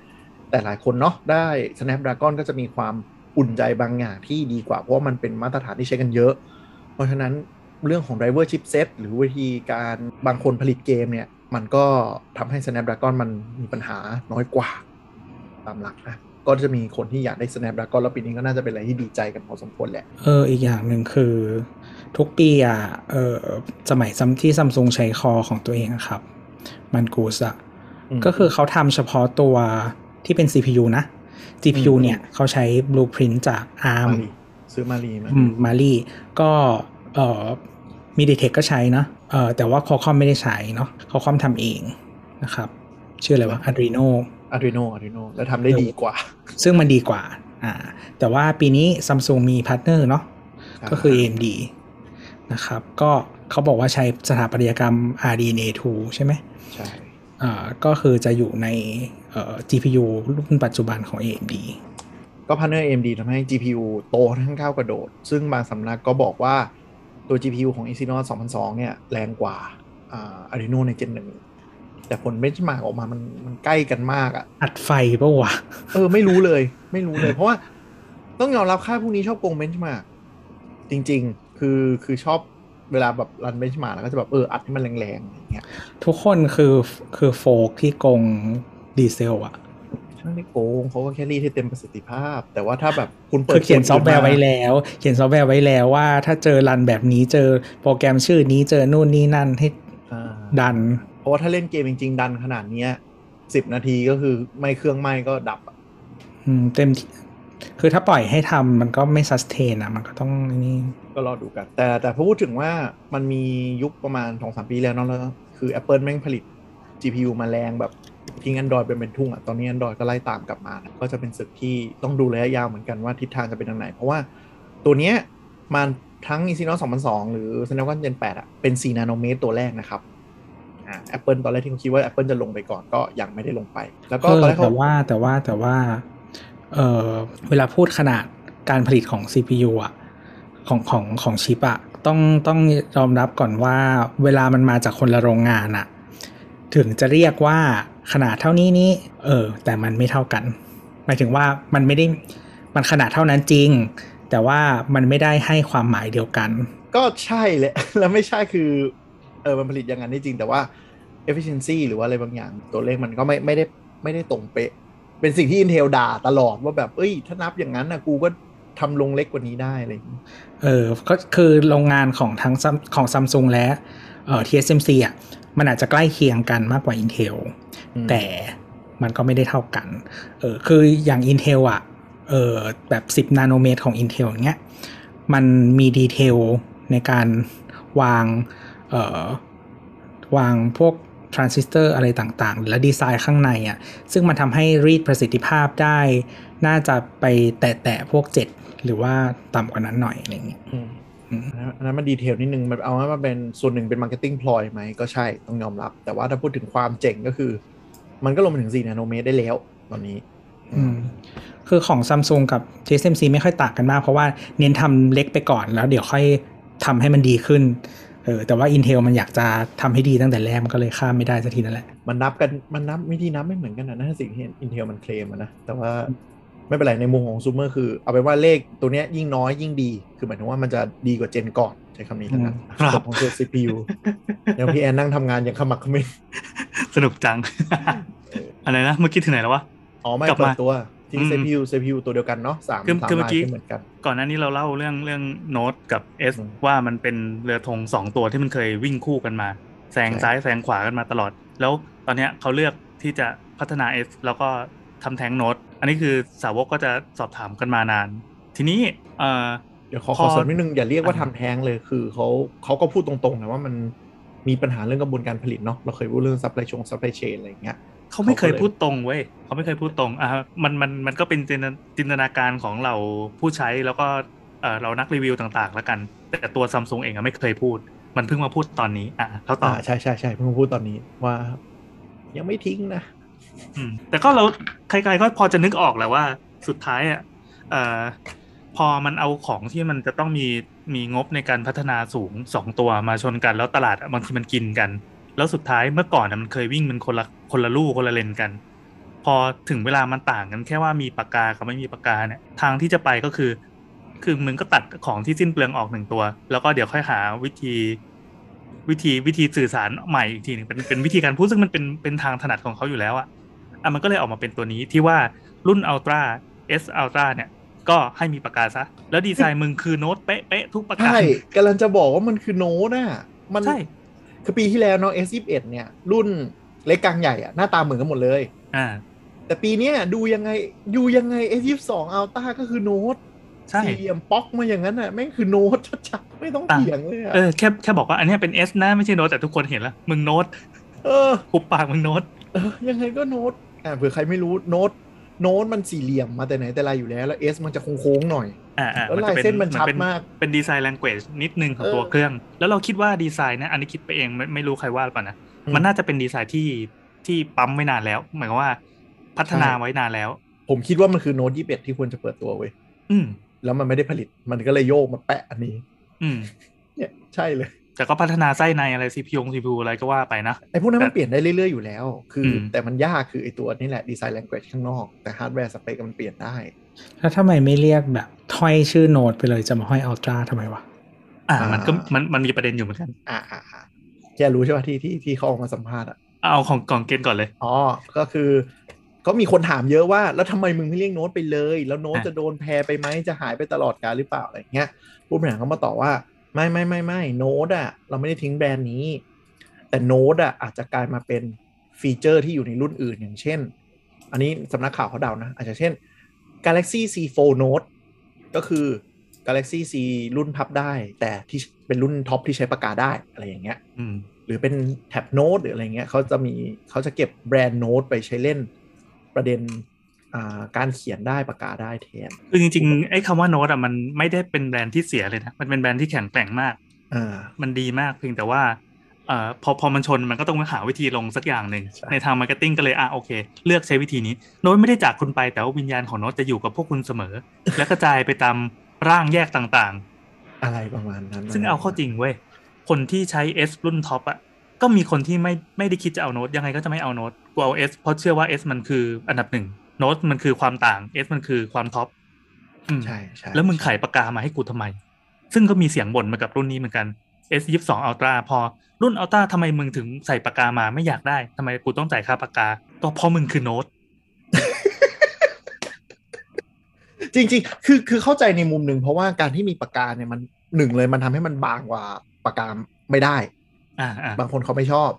แต่หลายคนเนาะได้ Snapdragon ก็จะมีความอุ่นใจบางอย่างที่ดีกว่า เพราะมันเป็นมาตรฐานที่ใช้กันเยอะ เพราะฉะนั้นเรื่องของ driver chipset หรือวิธีการบางคนผลิตเกมเนี่ย มันก็ทำให้ Snapdragon มันมีปัญหาน้อยกว่า ตามหลักนะก็จะมีคนที่อยากได้ Snapdragon แล้วปีนี้ก็น่าจะเป็นอะไรที่ดีใจกันพอสมควรแหละ
เออ อีกอย่างหนึ่งคือ ทุกปีอะเออสมัยซัมที่ซัมซุงใช้คอของตัวเองอะครับ มันกูสอะ
อืม
ก็คือเขาทำเฉพาะตัวที่เป็น CPU นะ GPU
อืม
เนี่ยเขาใช้ blueprint จาก ARM
Mali ซื้อ Mali มา
อืม Mali ก็เอ่อ MediaTek ก็ใช้เนาะเอ่อแต่ว่า Qualcomm ไม่ได้ใช้เนาะ Qualcomm ทำเองนะครับ ชื่ออะไรวะ Adreno
Adreno Adreno แล้วทำได้ดีกว่า
ซึ่งมันดีกว่าอ่าแต่ว่าปีนี้ซัมซุงมี partner เนาะก็คือ AMD นะครับ ก็เขาบอกว่าใช้สถาปัตยกรรม RDNA2 ใช่ไหม
ใช่
อ่าก็คือจะอยู่ในเอ่อ GPU รุ่นปัจจุบันของ AMD
ก็ partner AMD ทำให้ GPU โตทั้งก้าวกระโดด ซึ่งบางสำนักก็บอกว่าตัว GPU ของ Exynos 2200 เนี่ย แรงกว่าอ่า Adreno ใน Gen 1 แต่ผล benchmark ออกมามันมันใกล้กันมากอะ
อัดไฟปะวะ
เออ ไม่รู้เลย ไม่รู้เลย เพราะว่าต้องยอมรับค่ายพวกนี้ชอบโกง benchmark จริง ๆ คือคือชอบเวลาแบบ run benchmark แล้วก็จะแบบเอออัดให้มันแรงๆอย่างเงี้ย
ทุกคนคือคือโฟกที่โกงดีเซลอะ
ไม่ได้โกงเขาก็แค่รีดให้เต็มประสิทธิภาพ แต่ว่าถ้าแบบคุณเปิ
คื
ด
อเขียน
ก
ซอฟต์แวร์ไว้
ขึ้นมา
แล้ว เขียนซอฟต์แวร์ไว้แล้วว่า ถ้าเจอรันแบบนี้เจอโปรแกรมชื่อนี้เจอนู่นนี่นั่นให้
อ่า
ดัน
เพราะว่าถ้าเล่นเกมจริง ๆ ดันขนาดเนี้สิบนาทีก็คือไม่เครื่องไหม้ก็ดับอะ
อืมเต็มที่ คือถ้าปล่อยให้ทำมันก็ไม่ซัสเทนอะมันก็ต้องนี่
ก็รอดูกัน แต่แต่พอพูดถึงว่ามันมียุคประมาณสองสามปีแล้วเนาะแล้ว คือ Apple แม่งผลิต GPU มาแรงแบบทิ้ง Android เป็นเป็นทุ่งอะตอนนี้ Android ก็ไล่ตามกลับมานะก็จะเป็นศึกที่ต้องดูระยะยาวเหมือนกันว่าทิศทางจะเป็นทางไหน เพราะว่าตัวเนี้ยมันทั้ง Exynos 2002 หรือ Snapdragon Gen 8อะเป็น 4 นาโนเมตรตัวแรกนะครับอ่า Apple ตอนแรกที่เขาคิดว่า Apple จะลงไปก่อนก็ยังไม่ได้ลงไป แล้วก็
เออ
ตอนแรก
แต่
เขา
ว่าแต่ว่าแต่ว่า เออเวลาพูดขนาดการผลิตของ CPU อะของของของชิปอะต้องต้องยอมรับก่อนว่าเวลามันมาจากคนละโรงงานอะถึงจะเรียกว่าขนาดเท่านี้นี้เออ แต่มันไม่เท่ากัน หมายถึงว่ามันไม่ได้มันขนาดเท่านั้นจริง แต่ว่ามันไม่ได้ให้ความหมายเดียวกัน
ก็ใช่แหละแล้วไม่ใช่คือเออมันผลิตอย่างนั้นได้จริง แต่ว่า efficiency หรือว่าอะไรบางอย่างตัวเลขมันก็ไม่ไม่ได้ไม่ได้ตรงเป๊ะ เป็นสิ่งที่ Intel ด่าตลอดว่าแบบ เอ้ย ถ้านับอย่างนั้นนะกูก็ทำลงเล็กกว่านี้ได้อะไรอย่างนี้
เออ ก็คือโรงงานของทั้ง Sam- ของซัมซุงและเอ่อ TSMC อะ มันอาจจะใกล้เคียงกันมากกว่า Intel
อืม
แต่มันก็ไม่ได้เท่ากัน เออ คืออย่าง Intel อะ เออแบบ 10 นาโนเมตรของ Intel อย่างเงี้ย มันมีดีเทลในการวาง เอ่อ วางพวก ทรานซิสเตอร์อะไรต่างๆ และดีไซน์ข้างในอะซึ่งมันทำให้รีดประสิทธิภาพได้ น่าจะไปแตะๆพวก 7 หรือว่าต่ำกว่านั้นหน่อยอะไรอย่างเงี้ย
อืม
อืม
อันนั้นมัน detail นิดนึง มันเอาว่ามันเป็นส่วนหนึ่งเป็น marketing ploy ไหมก็ใช่ต้องยอมรับ แต่ว่าถ้าพูดถึงความเจ๋งก็คือ มันก็ลงมาถึง 4 นาโนเมตรได้แล้วตอนนี้
อืมคือของ Samsung กับ TSMC ไม่ค่อยต่างกันมาก เพราะว่าเน้นทำเล็กไปก่อนแล้วเดี๋ยวค่อยทำให้มันดีขึ้น เออแต่ว่า Intel มันอยากจะทำให้ดีตั้งแต่แรกมันก็เลยข้ามไม่ได้สักทีนั่นแหละ
มันนับกันมันนับวิธีนับไม่เหมือนกันนะนั่นคือสิ่งที่ Intel มันเคลมอะนะแต่ว่าไม่เป็นไรในมุมของซูเมอร์คือเอาเป็นว่าเลขตัวเนี้ยยิ่งน้อยยิ่งดี คือหมายถึงว่ามันจะดีกว่าเจนก่อนใช้คำนี้แล้วกัน
ครับ
ส่วนของตัว CPU เดี๋ยวพี่แอนนั่งทำงานอย่างขมักเขม้น
สนุกจัง อะไรนะเมื่อกี้ถึงไหนแล้ววะ
อ๋อไม่
กลับ
เปิ
มา
ดตัว ที่
อืม
CPU CPU ตัวเดียวกันเนาะสาม
คือ
สาม
คือเมื่
ลา
อยกี้
ที่เหมือนกัน
ก่อนหน้านี้เราเล่าเรื่องเรื่องโน้ตกับ S
อืม
ว่ามันเป็นเรือธงสองตัวที่มันเคยวิ่งคู่กันมาแซง
ใช่
ซ้ายแซงขวากันมาตลอด แล้วตอนเนี้ยเขาเลือกที่จะพัฒนา S แล้วก็ทำแท้งโน้ตอันนี้คือสาวกก็จะสอบถามกันมานาน ทีนี้เอ่อ
เดี๋ยวขอ
พ
ข
อ
อเสริมนิดนึงอย่าเรียกว่า
อ่า
ทำแท้งเลยคือเขาเขาก็พูดตรงๆนะว่ามันมีปัญหาเรื่องกระบวนการผลิตเนาะเราเคยพูดเรื่อง supply ชง supply chain อะไรอย่างเงี้ย
เขาไม่เคย
เขาก็เลย
พูดตรงเว้ยเขาไม่เคยพูดตรงอะมันมันมันก็เป็นจินตจินตนาการของเราผู้ใช้แล้วก็เออเรานักรีวิวต่างๆ แล้วกัน แต่ตัวซัมซุงเองอะไม่เคยพูด มันเพิ่งมาพูดตอนนี้ อะเขาต่อ
อ่าใช่ใช่ใช่เพิ่งพูดตอนนี้ว่า ยังไม่ทิ้งนะ
อืมแต่ก็เราใครๆก็พอจะนึกออกแหละว่า สุดท้ายอะเอ่อพอมันเอาของที่มันจะต้องมีมีงบในการพัฒนาสูงสองตัวมาชนกัน แล้วตลาดอะบางทีมันกินกัน แล้วสุดท้ายเมื่อก่อนอะมันเคยวิ่งมันคนละคนละลู่คนละเลนกัน พอถึงเวลามันต่างกันแค่ว่ามีปากกากับไม่มีปากกาเนี่ยทางที่จะไปก็คือ คือมึงก็ตัดของที่สิ้นเปลืองออกหนึ่งตัว แล้วก็เดี๋ยวค่อยหาวิธีวิธีวิธีสื่อสารใหม่อีกทีหนึ่งเป็นเป็นวิธีการพูดซึ่งมันเป็นเป็นทางถนัดของเขาอยู่แล้วอะอะมันก็เลยออกมาเป็นตัวนี้ที่ว่ารุ่น Ultra S Ultra เนี่ยก็ให้มีปากกาซะ แล้วดีไซน์มึงคือโน้ตเป๊ะเป๊ะทุกประการ
ใช่กำลังจะบอกว่ามันคือโน้ตน่ะมัน
ใช่
คือปีที่แล้วเนาะ S21 เนี่ย รุ่นเล็กกลางใหญ่อะหน้าตาเหมือนกันหมดเลย
อ่า
แต่ปีเนี้ยดูยังไงดูยังไง S22 Ultra ก็คือโน้ต
ใช่
สี่เหลี่ยมป๊อกมาอย่างนั้นอะแม่งคือโน้ตชัดๆไม่ต้อง
ต่าง
เถียงเลยอะ
เออแค่แค่บอกว่าอันเนี้ยเป็น S นะไม่ใช่โน้ตแต่ทุกคนเห็นแล้วมึงโน้ต
เออ
หุบปากมึงโน้ต
เออยังไงก็โน้ตอ่าเผื่อใครไม่รู้โน้ต โน้ตมันสี่เหลี่ยมมาแต่ไหนแต่ไรอยู่แล้ว แล้ว S มันจะโค้งๆหน่อย
อ่าอ่า
แล้ว
มันจะเป็น
ลายเส้นมันชัด
เป็น
มาก
เป็นดีไซน์ language นิดนึงของ
เออ
ตัวเครื่อง แล้วเราคิดว่าดีไซน์นะอันนี้คิดไปเองไม่ไม่รู้ใครว่าหรือเปล่านะ
อืม
มันน่าจะเป็นดีไซน์ที่ที่ปั๊มไว้นานแล้ว หมายความว่าพัฒนา
ใช่
ไว้นานแล้ว
ผมคิดว่ามันคือโน้ต21ที่ควรจะเปิดตัวเว้ย
อืม
แล้วมันไม่ได้ผลิต มันก็เลยโยกมาแปะอันนี้
อืม
เนี่ยใช่เลย
แต่ก็พัฒนาไส้ในอะไร CPU CPU อะไรก็ว่าไปนะ
ไอ้พวกนั้น
แต่
มันเปลี่ยนได้เรื่อย ๆ อยู่แล้ว คืออ
ม
แต่มันยากคือไอ้ตัวนี่แหละดีไซน์ language ข้างนอกแต่ฮาร์ดแวร์สเปคมันเปลี่ยนได้
แล้วทำไมไม่เรียกแบบถ้อยชื่อโน้ตไปเลยจะมาห้อย Ultra ทำไมวะ
อ่า
อ่ามั
มันก็มันมันมีประเด็นอยู่เหมือนกัน
อ่าอ่าอ่าแกรู้ใช่ป่ะที่ที่ที่เขาออกมาสัมภาษณ์อะ
เอาของกล่องเกณฑ์ก่อนเลย
อ๋อก็คือก็มีคนถามเยอะว่าแล้วทำไมมึงไม่เรียกโน้ตไปเลย แล้วโน้ต
อะ
จะโดนแพรไปไหมจะหายไปตลอดกาลหรือเปล่าอะไรเงี้ยผู้บริหารเขามาตอบว่า ไม่ไม่ไม่ไม่โน้ตอะเราไม่ได้ทิ้งแบรนด์นี้ แต่โน้ตอะอาจจะกลายมาเป็นฟีเจอร์ที่อยู่ในรุ่นอื่นอย่างเช่น อันนี้สำนักข่าวเขาเดานะ อาจจะเช่น Galaxy Z4 Note ก็คือ Galaxy Z รุ่นพับได้ แต่ที่เป็นรุ่นท็อปที่ใช้ปากกาได้อะไรอย่างเงี้ย
อืม
หรือเป็น Tab Note หรืออะไรเงี้ยเขาจะมีเขาจะเก็บแบรนด์โน้ตไปใช้เล่นประเด็นอ่า การเขียนได้ปากกาได้แทน
คือจริงๆไอ้คำว่าโน้ตอะมันไม่ได้เป็นแบรนด์ที่เสียเลยนะมันเป็นแบรนด์ที่แข็งแกร่งมาก
อ่า
มันดีมากเพียงแต่ว่าเอ่อพอพอมันชนมันก็ต้องหาวิธีลงสักอย่างหนึ่ง
ใช่
ในทาง marketing ก็เลยอะโอเค เลือกใช้วิธีนี้โน้ตไม่ได้จากคุณไปแต่ว่าวิญญาณของโน้ตจะอยู่กับพวกคุณเสมอ และกระจายไปตามร่างแยกต่าง
อะไรประมาณนั้น
ๆซึ่งเอาเข้าจริงเว้ยคนที่ใช้ S รุ่นท็อปอะก็มีคนที่ไม่ไม่ได้คิดจะเอาโน้ตยังไงก็จะไม่เอาโน้ตกูเอา S เพราะเชื่อว่า S มันคืออันดับหนึ่ง โน้ตมันคือความต่าง S มันคือความท็อปอืม
ใช่ใช่
แล้วมึงไขปากกามาให้กูทำไม ซึ่งก็มีเสียงบ่นมากับรุ่นนี้เหมือนกัน S 2 2 Ultra พอรุ่น Ultra ทำไมมึงถึงใส่ปากกามาไม่อยากได้ทำไมกูต้องจ่ายค่าปากกา ก็เพราะมึงคือโน้ต
จริง ๆ คือคือเข้าใจในมุมหนึ่งเพราะว่าการที่มีปากกาเนี่ยมันหนึ่งเลยมันทำให้มันบางกว่าปากกาไม่ได้
อ่าอ่า
บางคนเขาไม่ชอบ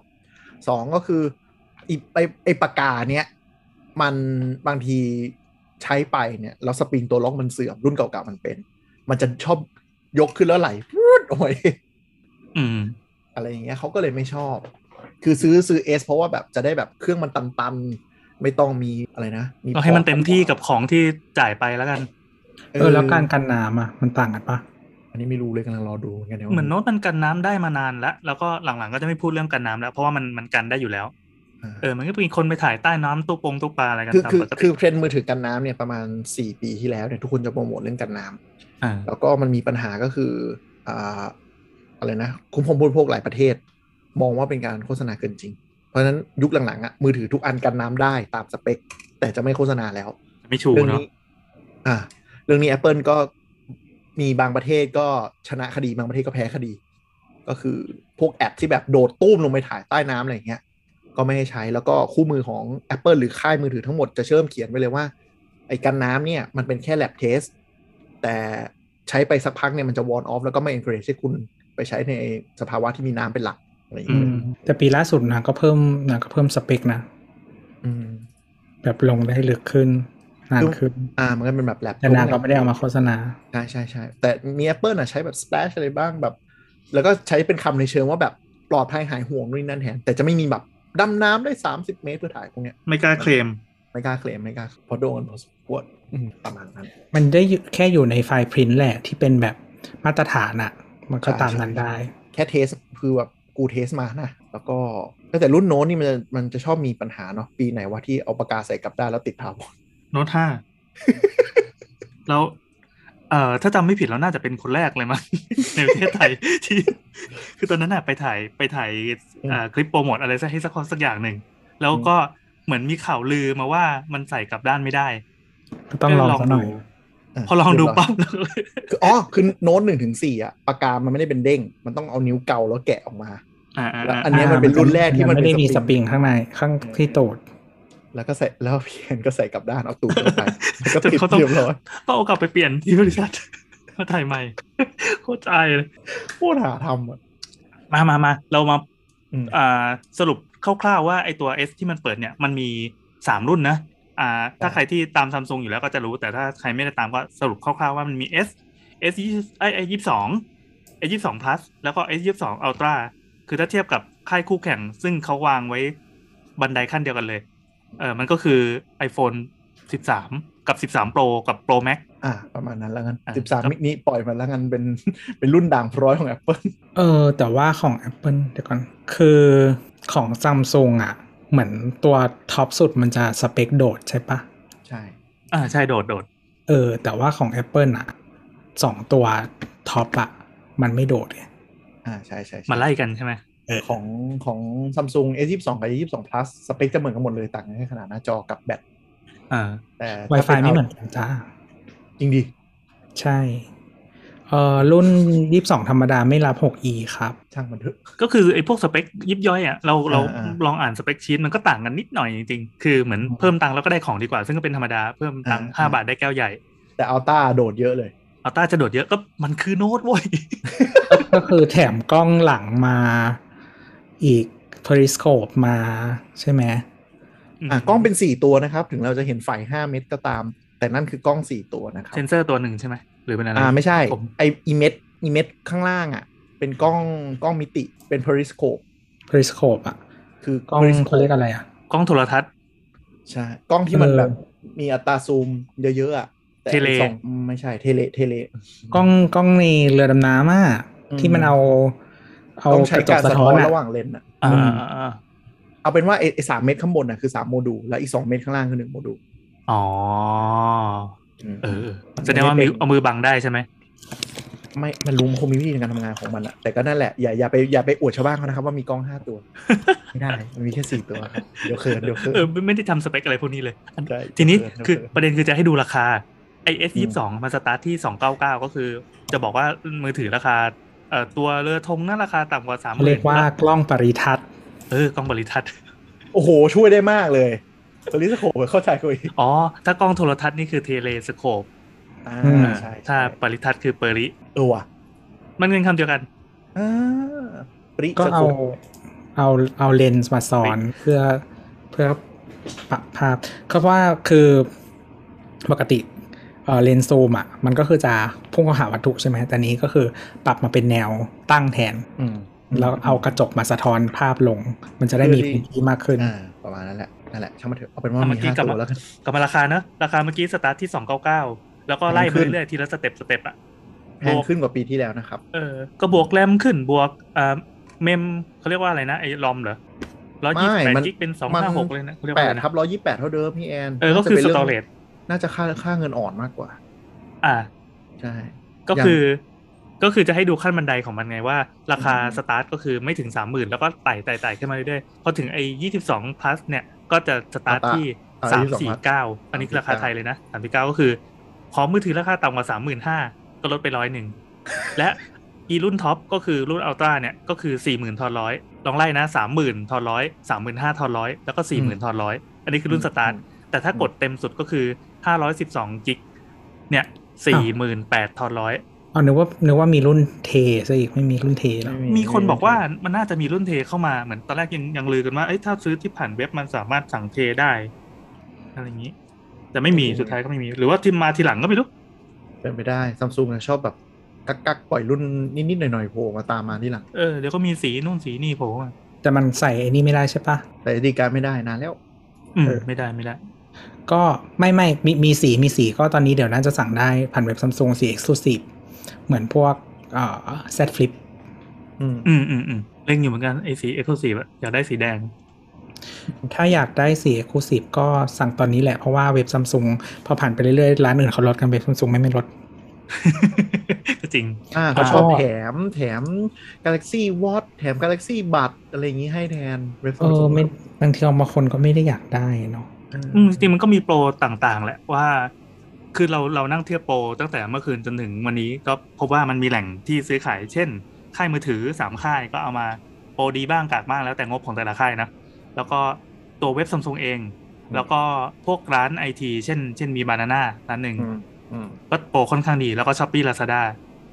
สองก็คือไอไอไอปากกาเนี้ย มันบางทีใช้ไปเนี่ยแล้วสปริงตัวล็อกมันเสื่อมรุ่นเก่าๆมันเป็น มันจะชอบยกขึ้นแล้วไหลพูดออกมาเอง
อืม
อะไรอย่างเงี้ยเขาก็เลยไม่ชอบ คือซื้อซื้อเอสเพราะว่าแบบจะได้แบบเครื่องมันตันๆ ไม่ต้องมีอะไรนะ
ก็ให้มันเต็มที่กับของที่จ่ายไปแล้วกัน
เออแล้วการกันน้ำอะมันต่างกันปะ
อันนี้ไม่รู้เลยกำลังรอดูเหมือนกันดี๋ยว
เหมือนโน้ตมันกันน้ำได้มานานแล้ว แล้วก็หลังๆก็จะไม่พูดเรื่องกันน้ำแล้ว เพราะว่ามันมันกันได้อยู่แล้วา เออมันก็มีคนไปถ่ายใต้น้ำตู้ปงตู้ปลาอะไรกัน
คือ
ตาม
คือ
ปก
คื
ติ
อเทรนด์มือถือกันน้ำเนี่ยประมาณ4ปีที่แล้วเนี่ยทุกคนจะโปรโมทเรื่องกันน้ำ
อ่า
แล้วก็มันมีปัญหาก็คืออ่าอะไรนะคุ้มครองผู้บริโภคหลายประเทศ มองว่าเป็นการโฆษณาเกินจริง เพราะฉะนั้นยุคหลังๆอะมือถือทุกอันกันน้ำได้ตามสเปค แต่จะไม่โฆษณาแล้ว
ไม่ชู
เรื่อง
เนาะ
นี้อ่า เรื่องนี้ Apple ก็มีบางประเทศก็ชนะคดีบางประเทศก็แพ้คดี ก็คือพวกแอปที่แบบโดดตุ้มลงไปถ่ายใต้น้ำอะไรอย่างเงี้ย ก็ไม่ให้ใช้แล้วก็คู่มือของ Apple หรือค่ายมือถือทั้งหมดจะเชื่อมเขียนไว้เลยว่า ไอ้กันน้ำเนี่ยมันเป็นแค่ lab test แต่ใช้ไปสักพักเนี่ยมันจะวอนออฟแล้วก็ไม่ encourage ให้คุณไปใช้ในสภาวะที่มีน้ำเป็นหลักอะไรอย่าง
อื
เงี้ย
มแต่ปีล่าสุดนะก็เพิ่มนะก็เพิ่มสเปคนะ
อืม
แบบลงได้ลึกขึ้นนานขึ้น
อ่ามันก็เป็นแบบ lab
แต่นางก็ไม่ได้เอามาโฆษณา
ใช่ใช่ใช่แต่มี Apple อะใช้แบบ splash อะไรบ้างแบบ แล้วก็ใช้เป็นคำในเชิงว่าแบบปลอดภัยหายห่วงนู่นนนั่นแทนแต่จะไม่มีแบบ ดำน้ำได้30เมตรเพื่อถ่ายพวกเนี้ย
ไม่กล้าเคลม
ไม่กล้าเคลมไม่กล้าเพราะโดนพอสมควรอืมประมาณนั้น
มันได้อยู่แค่อยู่ในไฟล์พรินท์แหละที่เป็นแบบมาตรฐานอะมันก็
ใช่
ตามนั้นได้
แค่เทสคือแบบกูเทสมานะแล้วก็แต่รุ่นโน้นนี่มันจะมันจะชอบมีปัญหาเนาะปีไหนว่าที่เอาปากกาใส่กลับได้านแล้วติดถาวร
โน้ตห้าแล้ว เอ่อถ้าจำไม่ผิดแล้วน่าจะเป็นคนแรกเลยมั้งในประเทศไทยที่ คือตอนนั้นน่ะไปถ่ายไปถ่ายอ่าคลิปโปรโมทอะไรสักให้สักคนสักอย่างหนึ่งแล้วก็เหมือนมีข่าวลือมาว่ามันใส่กลับด้านไม่ได้
ก็ต้องลองสักหน่อยะ
พอลองดู
เรียบร้ย
ปั๊บแล้วก็
คืออ๋อคือโน้ตหนึ่งถึงสี่อะปากกา มันไม่ได้เป็นเด้ง มันต้องเอานิ้วเกาแล้วแกะออกมา
อ่า
แล้ว
ๆ
อันเนี้ยมันเป็นรุ่นแรกที่มัน
ไม่ได้
เป็น
มี
ส
ส
ป
ป
ริ
ริ
ง
งข้างในข้างที่ตูด
แล้วก็ใส่แล้วพี่เอ็นก็ใส่กลับด้านเอาตูดเข้าไปแล้วก็
จน
ติด
เขาต้อง
เรียบร้อย
ต้องเอากลับไปเปลี่ยนที่บริษัทมาถ่ายใหม่โคตรอายเลย
โคตรหาทำอะ
มามามาเรามา
อืม
อ่าสรุปคร่าวๆว่าไอตัว S ที่มันเปิดเนี่ยมันมีสามรุ่นนะอ่า ถ้าใครที่ตามซัมซุงอยู่แล้วก็จะรู้แต่ถ้าใครไม่ได้ตามก็สรุปคร่าวๆว่ามันมี S S ไอไอยี่สอง S ยี่สอง plus แล้วก็ S ยี่สอง ultra คือถ้าเทียบกับค่ายคู่แข่ง ซึ่งเขาวางไว้บันไดขั้นเดียวกันเลย เออมันก็คือ iPhone 13 กับ 13 Pro กับ Pro Max
อ่า ประมาณนั้นแล้วกัน
อะ
สิบสาม
ครับ
มินิปล่อยมาแล้วกันเป็นเป็นรุ่นด่างพร้อยของ Apple
เออ แต่ว่าของ Apple เดี๋ยวก่อน คือของซัมซุงอะ เหมือนตัวท็อปสุดมันจะสเปคโดดใช่ปะ
ใช่
อ่า ใช่โดดโดด
เออ แต่ว่าของ Apple อะสองตัวท็อปอะ มันไม่โดดไง
อ่า ใช่ใช่ใช่
มาไล่กันใช่ไหม
ของของซัมซุง S22 กับ S22 Plus สเปคจะเหมือนกันหมดเลยต่างกันแค่ขนาดหน้าจอกับแบต
อ่า
แต่
ไว
ถ้า
ไฟ
ป็
ไม่เหมือนกันจ้า
จริงดิ
ใช่เออรุ่น22ธรรมดาไม่รับ 6e ครับ
ช่างมันเถอะ
ก็คือไอ้พวกสเปคยิบย่อยอะเราเรา
อ่า
ลองอ่านสเปคชีตมันก็ต่างกันนิดหน่อยจริงๆ คือเหมือน
อืม
เพิ่มตังค์แล้วก็ได้ของดีกว่า ซึ่งก็เป็นธรรมดาเพิ่มตังค์
อ่า
ห้าบาทได้แก้วใหญ่
แต่ Ultra โดดเยอะเลย
Ultra จะโดดเยอะก็มันคือโน้ตเว้ย
ก็คือแถมกล้องหลังมา อีก periscope มาใช่ไหม
อะกล้องเป็น4ตัวนะครับ ถึงเราจะเห็นไฟ5เม็ดก็ตาม แต่นั่นคือกล้อง4ตัวนะครับ
เซนเซอร์ตัวหนึ่งใช่ไหมหรือเป็นอะไร
อ่าไม่ใช่
ผม
ไอ้อีเม็ดอีเม็ดข้างล่างอะ เป็นกล้องกล้องมิติเป็น periscope
periscope อะ
คือก
ล้อง
periscope
เขาเรียกอะไรอะ
กล้องโทรทรรศน์
ใช่กล้องที่มัน
เออ
แบบมีอัตราซูมเยอะๆอะแต่
tele
สองไม่ใช่ tele tele
กล้องกล้องในเรือดำน้ำอะ
อืม
ที่มันเอา เอา
ต้องใช้
กระจ
กากร
สะ
สะ
ท้
ท้
อ
อนน
อะ
ระหว่างเลนส์อะ
อ่า
อืม
อ่าอ่า
เอาเป็นว่าไอ้สามเม็ดข้างบนน่ะคือสามโมดูลแล้วอีกสองเม็ดข้างล่างคือหนึ่งโมดูล
อ๋อ
อืม
เออแสดงว่ามีเอามือบังได้ใช่ไหม
ไม่มันรู้มันคงมีวิธีในการทำงานของมันอะแต่ก็นั่นแหละอย่าอย่าไปอย่าไปอวดชาวบ้านเขานะครับว่ามีกล้องห้าตัว ไม่ได้ มันมีแค่สี่ตัวครับเดี๋ยวเขินเดี๋ยวเขิน
เออไม่ไม่ได้ทำสเปคอะไรพวกนี้เลยอัน
ใช่
ทีนี้
เดี๋ยว
คือ
เดี๋ยว
ประเด็นคือจะให้ดูราคาไอเอส
อื
ยี่
ม
สองมันสตาร์ทที่สองเก้าเก้าก็คือ จะบอกว่ามือถือราคา เอ่อตัวเรือธงน่าราคาต่ำกว่าสามห
เรี
มื่
ย
น
กว่ากล้องปริทัศน์
เออกล้องบริทัศน์
โอ้โห ช่วยได้มากเลยตัวลิสโคปเข้าใจคุย
อ๋อ ถ้ากล้องโทรทัศน์นี่คือเทเลสโคป
อ่า
อืม
ใช่
ถ้า
ใช่
ปริทัศน์คือเปริ
เออว่ะ
มันเงินคำเดียวกัน
อ่าปริ
ก็
ส
เอา
โคป
เอาเอาเลนส์มาสอนเพื่อเพื่อปรับภาพก็ว่าคือปกติ เออเลนส์ซูมอะมันก็คือจะพุ่งเข้าหาวัตถุใช่ไหมแต่นี้ก็คือปรับมาเป็นแนวตั้งแทน
อืม
แล้วเอากระจกมาสะท้อนภาพลง มันจะได้มี
เพื่อที่
พื้นที่มากขึ้น
อ่าประมาณนั้นแหละนั่นแหละช่างมันเถอะเอาเป็นว่า
เอาเมื่
มี
อกี้
ห้าก
ลับ
ตัว
มา
แล้วกัน
กลับมาราคาเนอะราคาเมื่อกี้สตาร์ทที่สองเก้าเก้าแล้วก็ไล่
แพงขึ้
ไป
น
เรื่อยๆทีละสเต็ปสเต็ปอะ
แพงขึ้นกว่าปีที่แล้วนะครับ
เออ ก็บวกแรมขึ้นบวกอ่าเมมเขาเรียกว่าอะไรนะไอ้ลอมเหรอร้อยยี่สิบแปด
ไม่มัน
กิกเป็นสอง
มัน
ห้าหกเลยนะเขาเรียก
แป
ว่าอะ
ด
ไรนะ
ครับร้อยยี่แปดเท่าเดิมพี่แอน
เออ ก็คือ
น่า
ส
จะป็น
ตอ
ง
เรจ
น่าจะค่าค่าเงินอ่อนมากกว่า
อ่า
ใช่
ก็คือ ก็คือจะให้ดูขั้นบันไดของมันไงว่า ราคา
อืม
สตาร์ทก็คือไม่ถึงสามหมื่นแล้วก็ไต่ไต่ไต่ขึ้นมาเรื่อยๆพอถึงไอ้ยี่สิบสอง plus เนี่ยก็จะสตาร์ทที่
อ่
สาม
22
สี่
plus
เก้าอันนี้คือราคาไทยเลยนะสามสี่เก้าก็คือขอมือถือราคาต่ำกว่าสามหมื่นห้าก็ลดไปร้อยหนึ่งและอีรุ่นท็อปก็คือรุ่น Ultra เนี่ยก็คือสี่หมื่นทอนร้อยลองไล่นะสามหมื่นทอนร้อยสามหมื่นห้าทอนร้อยแล้วก็สี่หมื่นทอนร้อยอันนี้คือรุ่นสตาร์ทแต่ถ้ากดเต็มสุดก็คือ ห้าร้อยสิบสอง gig เนี่ยสี่หมื่นแปดทอนร้อย
อ๋อนึกว่านึกว่ามีรุ่น tera อีกไม่มีรุ่น tera แล้ว
มีคนบอกว่ามันน่าจะมีรุ่นเทเข้ามาเหมือนตอนแรกยังยังลือกันว่าเอ้ยถ้าซื้อที่ผ่านเว็บมันสามารถสั่งเทได้อะไรอย่างนี้ แต่ไม่มีสุดท้ายก็ไม่มี หรือว่าที่มาทีหลังก็ไม่รู้
เป็นไปได้ซัมซุงชอบแบบกักกักๆปล่อยรุ่นนิดๆหน่อยๆโผล่มาตามมาที่หลัง
เออเดี๋ยวก็มีสีนู่นสีนี่โผล่มา
แต่มันใส่ไอ้นี่ไม่ได้ใช่ปะ
แต่ดีการไม่ได้นานแล้ว
อืม
เออ
ไม่ได้ไม่ได้
ก็ไม่ไม่มีมีสีมีสีก็ตอนนี้เดี๋ยวน่าจะสั่งได้ผ่านเว็บซัมซุงสี Exclusive เหมือนพวกเอ่อ Z Flip
อืม
อืมอืมอืมเล่งอยู่เหมือนกันไอ้สีเอ็กซ์คลูซีฟอยากได้สีแดง
ถ้าอยากได้สี Exclusive ก็สั่งตอนนี้แหละเพราะว่าเว็บซัมซุงพอผ่านไปเรื่อยๆ ร้านอื่นเขาลดกันเว็บซัมซุงไม่ไม่ลด
ก็จริง
อ่า
แล้
เขา
วก็
ชอบแถมแถม Galaxy Watch แถม Galaxy บัตอะไรอย่างนี้ให้แทน Red
เออไม่บางทีบางคนก็ไม่ได้อยากได้เนาะ
อืมจริงๆมันก็มีโปรต่างๆ แหละว่า คือเราเรานั่งเทียบโปรตั้งแต่เมื่อคืนจนถึงวันนี้ก็พบว่ามันมีแหล่งที่ซื้อขาย เช่น ค่ายมือถือสามค่ายก็เอามาโปรดีบ้างกากบ้างแล้วแต่งบของแต่ละค่ายนะแล้วก็ตัวเว็บซัมซุงเอง แล้วก็พวกร้านไอทีเช่น เช่นมี Banana ร้านหนึ่ง
อืมอืม
ก็โปรค่อนข้างดีแล้วก็ Shopee Lazada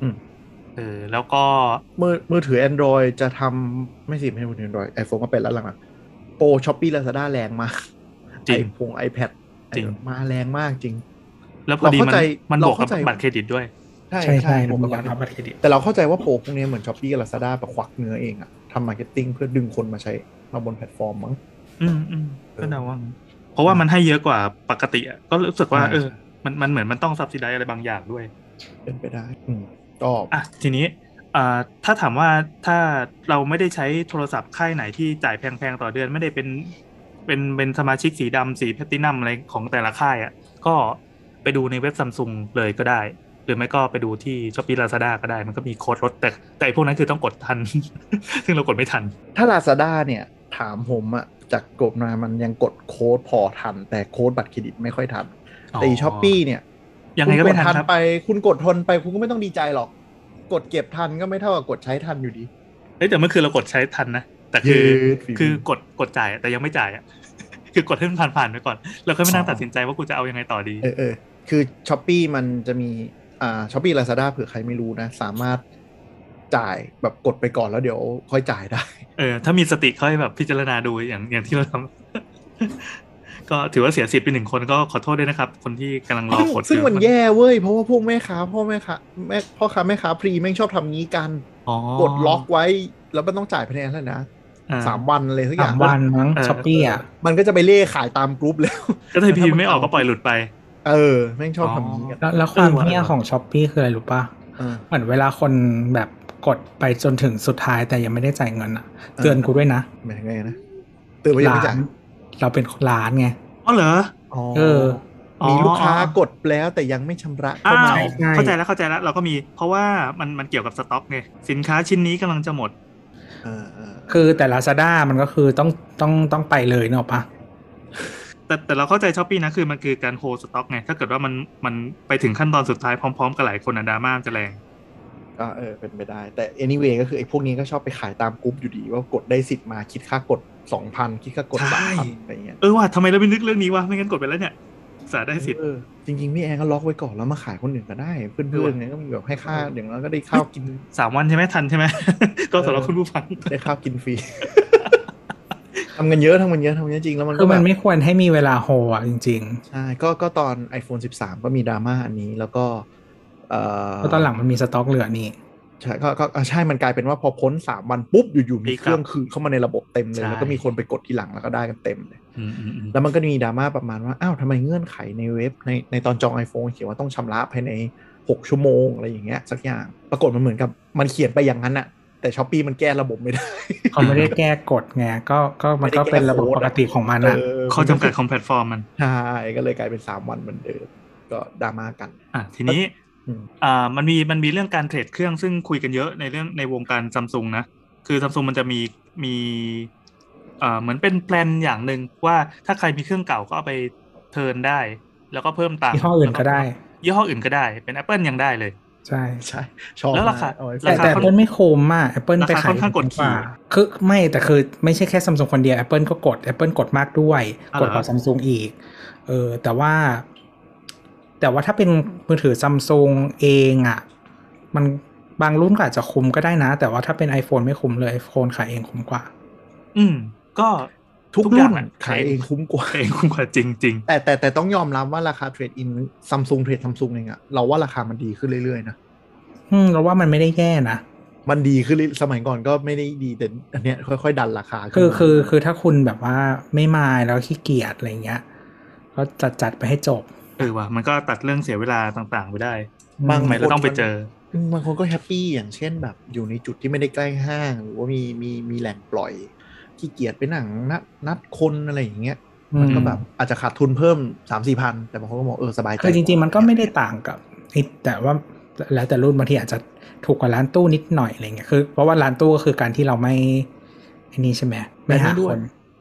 อืม
เออแล้วก็
มือมือถือ Android จะทำไม่สิไม่ใช่มือถือ Android iPhone ก็เป็นแล้วหลังๆโปรช้อปปี้ Lazada แรงมาก
จริง
ไอพง iPad
จริง
มาแรงมากจริง
แล้วพอดีมัน
เราเข้าใจ
มันบวกกับ
เราเข้าใจ
บัตรเครดิตด้วย
ใช่
ใช่ใช่
ผ
ผมม
ก็
อยากรับบัตรเครดิต
แต่เราเข้าใจว่าโปรพวกนี้เหมือน Shopee กับ Lazada แบบควักเนื้อเองอะทำ marketing เพื่อดึงคนมาใช้มาบนแพลตฟอร์มมั้ง
อืมอืมก็เดาว่างั้นเพราะว่ามันให้เยอะกว่าปกติอะก็รู้สึกว่า
ใช่
เออ มันมันเหมือนมันต้อง subsidize อะไรบางอย่างด้วย
เป็นไปได้ อืมก็
อะทีนี้อ่าถ้าถามว่าถ้าเราไม่ได้ใช้โทรศัพท์ค่ายไหนที่จ่ายแพงๆต่อเดือนไม่ได้เป็น เป็นเป็นสมาชิกสีดำสีแพลตตินัมอะไรของแต่ละค่ายอะก็ไปดูในเว็บซัมซุงเลยก็ได้ หรือไม่ก็ไปดูที่ Shopee Lazada ก็ได้ มันก็มีโค้ดลดแต่แต่ไอ้พวกนั้นคือต้องกดทัน ซึ่งเรากดไม่ทัน
ถ้า Lazada เนี่ยถามผมอะจากกดมามันยังกดโค้ดพอทัน แต่โค้ดบัตรเครดิตไม่ค่อยทัน แต่อี Shopee เนี่ย
ยังไงก็ไม่ทัน
คุณด
ครับ
ไป คุณกดทันไปคุณก็ไม่ต้องดีใจหรอก กดเก็บทันก็ไม่เท่ากับกดใช้ทันอยู่ดี
เฮ้ยแต่เมื่อคืนเรากดใช้ทันนะแต่คือ
เย้ฝีมือ
คือกดกดจ่ายอะแต่ยังไม่จ่ายอะ คือกดให้มันผ่านๆไปก่อน แล้วค่อยมานั่งตัดสินใจว่ากูจะเอายังไงต่อดี
เออเออคือ Shopee มันจะมีอ่า Shopee Lazada เผื่อใครไม่รู้นะ สามารถจ่ายแบบกดไปก่อนแล้วเดี๋ยวค่อยจ่ายได้
เออ ถ้ามีสติค่อยแบบพิจารณาดูอย่างอย่างที่เราทำก็ถือว่าเสียสิทธิ์ไปหนึ่งคนก็ขอโทษด้วยนะครับ คนที่กำลังรอกด
ซึ่ง
อยู่
มันแย่เว้ยเพราะว่าพวกแม่ค้าพ่อแม่ค้าแม่พ่อค้าแม่ค้าพรีแม่งชอบทำงี้กัน
อ๋อก
ดล็อกไว้ แล้วมันต้องจ่ายภายในนั้นนะ
อ่
สามวันเลยทุกอ
สา
ย่าง
มวันมั้ง
เออ
ช้อปปี้อะ
มันก็จะไปเล่ขายตามกรุ๊ปแล้ว
ก็ถ้าพิมพ์ไม่ออกก็ปล่อยหลุดไป
เออ แม่งชอบทำงี้กัน
แล้วแล้วความ
เออว่ะ
เหี้ยของช้อปปี้คืออะไรรู้ป่ะ
เออ
เหมือนเวลาคนแบบกดไปจนถึงสุดท้ายแต่ยังไม่ได้จ่ายเงินอะเตือนกูด้วยนะ
หมายถึงไงนะเตือนว่ายังไม่
ร้า
จ่าย
นเราเป็นร้านไง
อ๋อเหรอ
อ๋อ
เออ
มีลูกค้า
อ๋อ
กดแล้วแต่ยังไม่ชำระ
อ้า
เข้ามาว
ใช่
เข้าใจแล้วเข้าใจแล้วเราก็มี เพราะว่ามันมันเกี่ยวกับสต็อกไงสินค้าชิ้นนี้กำลังจะหมด
เออเออ
คือแต่ Lazada มันก็คือต้องต้องต้องไปเลยเนอะปะ
แต่แต่เราเข้าใจ Shopee นะคือมันคือการ hold stock ไง ถ้าเกิดว่ามันมันไปถึงขั้นตอนสุดท้ายพร้อม ๆ กับหลายคนอะดราม่ามันจะแรง
ก็เออเป็นไปได้ แต่ anyway ก็คือไอ้พวกนี้ก็ชอบไปขายตามกรุ๊ปอยู่ดี ว่ากดได้สิทธิ์มาคิดค่ากดสองพันคิดค่ากด
ใช่
สามพันอะไรเงี้ย
เออว่ะทำไมเราไม่นึกเรื่องนี้วะไม่งั้นกดไปแล้วเนี่ย สาได้สิทธิ์
เออจริงๆพี่แอนก็ล็อกไว้ก่อนแล้วมาขายคนอื่นก็ได้ เพื่อนๆเนี่ยก็มีแบบให้ค่าอย่างนั้นก็ได้ข้าวกิน
สามวันใช่ไหมทันใช่ไหมก็สำหรับคุณผู้ฟัง
ได้ข้าวกินฟรีทำกันเยอะทำกันเยอะทำกันเยอะจริงแล้วมัน
คื
ก็
อ
แบ
มัน
บ
ไม่ควรให้มีเวลาโฮอะจริง
ใช่ก็ก็ตอน iPhone 13 ก็มีดราม่าอันนี้แล้วก็เอ่อ
ๆเพราะตอนหลังมันมีสต็อกเหลือนี่
ใช่ก็ก็อะใช่มันกลายเป็นว่าพอพ้นสามวันปุ๊บอยู่ๆมี
ปีก
เครื่องคืนเข้ามาในระบบเต็มเลย
ใช่
แล้วก็มีคนไปกดทีหลังแล้วก็ได้กันเต็มเลย
อืมอืมอืม
แล้วมันก็มีดราม่าประมาณว่าอ้าวทำไมเงื่อนไขในเว็บในในตอนจอง iPhone เขียนว่าต้องชำระภายใน 6 ชั่วโมงอะไรอย่างเงี้ยสักอย่างปรากฏมันเหมือนกับมันเขียนไปอย่างนั้นอะแต่ Shopee มันแก้ระบบไม่ได้
เขาไม่ได้แก้กฎไงก็ก็มันก็เป็นระบบปกติของมันอะ
เออ
ข้อจำกัดของแพลตฟอร์มมัน
ใช่ก็เลยกลายเป็น 3 วันเหมือนเดิมก็ดราม่ากัน
อะทีนี้
อืม
อ่ามันมีมันมีเรื่องการ trade เครื่องซึ่งคุยกันเยอะในเรื่องในวงการซัมซุงนะ คือซัมซุงมันจะมีมีอ่าเหมือนเป็น plan อย่างหนึ่งว่าถ้าใครมีเครื่องเก่าก็เอาไป turn ได้ แล้วก็เพิ่มตังค์
ยี่ห้ออื่นก็ได้
ยี่ห้ออื่นก็ได้เป็น Apple ยังได้เลย
ใช่
ใช่ชอบ
แล้วราคา
มกเอไว้
แต่
ราคา
แต่
ค่อน
Apple ไม่คุ้มอะ Apple
ราคา
ไปขาย
ค่อนข้างกดขี่
คือไม่แต่คือไม่ใช่แค่ซัมซุงคนเดียว Apple ก็กด Apple กดมากด้วย
อ๋อกเหรอ
กดกว่าซัมซุงอีกเออแต่ว่า แต่ว่าถ้าเป็นมือถือซัมซุงเองอะ มันบางรุ่นก็อาจจะคุ้มก็ได้นะ แต่ว่าถ้าเป็น iPhone ไม่คุ้มเลย iPhone ขายเองคุ้มกว่า
อืม ก็
ทุก
ทุกอย่าง
รุ่
ง
น
อะ
ขายเองคุ้มกว่า
ขายเองคุ้มกว่าจริงจริง
แต่แต่แต่ต้องยอมรับว่าราคา trade in Samsung เทรดซัมซุงเองอะเราว่าราคามันดีขึ้นเรื่อยๆนะ
อืมเราว่ามันไม่ได้แย่นะ
มันดีขึ้นเรื่อยสมัยก่อนก็ไม่ได้ดีแต่อันเนี้ยค่อยๆดันราคา
คือ
ขึ้นมา
คือคือถ้าคุณแบบว่าไม่มายแล้วขี้เกียจอะไรเงี้ยก็จัดจัดไปให้จบ
ๆ เออว่ะมันก็ตัดเรื่องเสียเวลาต่างๆ ไปได้
บาง
ทำไมเราต้องไปเจอ
อืมบางคนก็แฮปปี้อย่างเช่นแบบ อยู่ในจุดที่ไม่ได้ใกล้ห้าง หรือว่ามีมีมีแหล่งปล่อยขี้เกียจไปหนังนัดนัดคนอะไรอย่างเงี้ยมันก็แบบอาจจะขาดทุนเพิ่มสามสี่พันแต่บางคนก็บอกเออสบายใจ
คือจริง ๆ มันก็ไม่ได้ต่างกับไอ้แต่ว่าแล้วแต่รุ่นบางทีอาจจะถูกกว่าร้านตู้นิดหน่อยอะไรเงี้ยคือเพราะว่าร้านตู้ก็คือการที่เราไม่ไอ้นี่ใช่ไหมไม่หา
และนี่ด้
ค
วย
น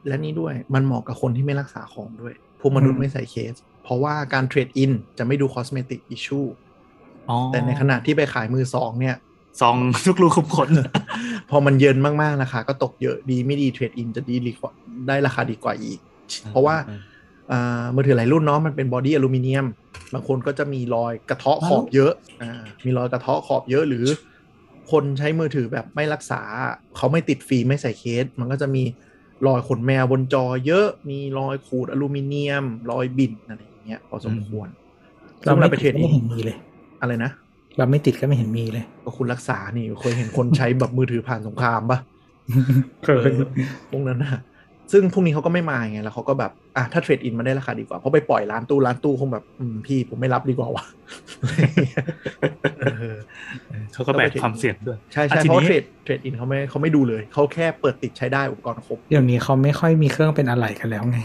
และนี่ด้วยมันเหมาะกับคนที่ไม่รักษาของด้วยพวกมนุษ
อื
ย์
ม
ไม่ใส่เคส เพราะว่าการ trade in จะไม่ดู cosmetic issue อ๋
อ
แต่ในขณะที่ไปขายมือสองเนี่ย
ส่องทุกรูขุมขน
พอมันเยินมากๆราคาก็ตกเยอะดีไม่ดี trade in จะดีกว่าได้ราคาดีกว่าอีก เพราะว่าอ่ามือถือหลายรุ่นเนาะมันเป็น body อลูมิเนียม บางคนก็จะมีรอยกระเทาะขอบเยอะอ่ามีรอยกระเทาะขอบเยอะหรือ คนใช้มือถือแบบไม่รักษา เขาไม่ติดฟิล์มไม่ใส่เคส มันก็จะมีรอยขนแมวบนจอเยอะมีรอยขูดอลูมิเนียม รอยบินอะไรอย่าง เงี้ยพอสมควร
เรา
ซึ่ง
ไม่
ไป
ติด
เทรด
ก็
อิ
ไม่
น
เห็นมีเลย
อะไรนะ
เราไม่ติดก็ไม่เห็นมีเลย
ก็คุณรักษานี่เคยเห็นคนใช้แบบมือถือผ่านสงครามปะ
เคย
พวกนั้นนะซึ่งพวกนี้เขาก็ไม่มาไงแล้วเขาก็แบบอะถ้าเทรดอินมาได้ราคาดีกว่าเพราะไปปล่อยร้านตู้ร้านตู้คงแบบอืมพี่ผมไม่รับดีกว่าวะเออ
เขาก็แบกความเสี่ยงด้วย
ใช่
อะ
ใช่
ที
เพราะ
นี้
เทรดเทรดอินเขาไม่เขาไม่ดูเลยเขาแค่เปิดติดใช้ได้อุปกรณ์ครบ
เดี๋ยวนี้เขาไม่ค่อยมีเครื่องเป็นอะไรกันแล้วไง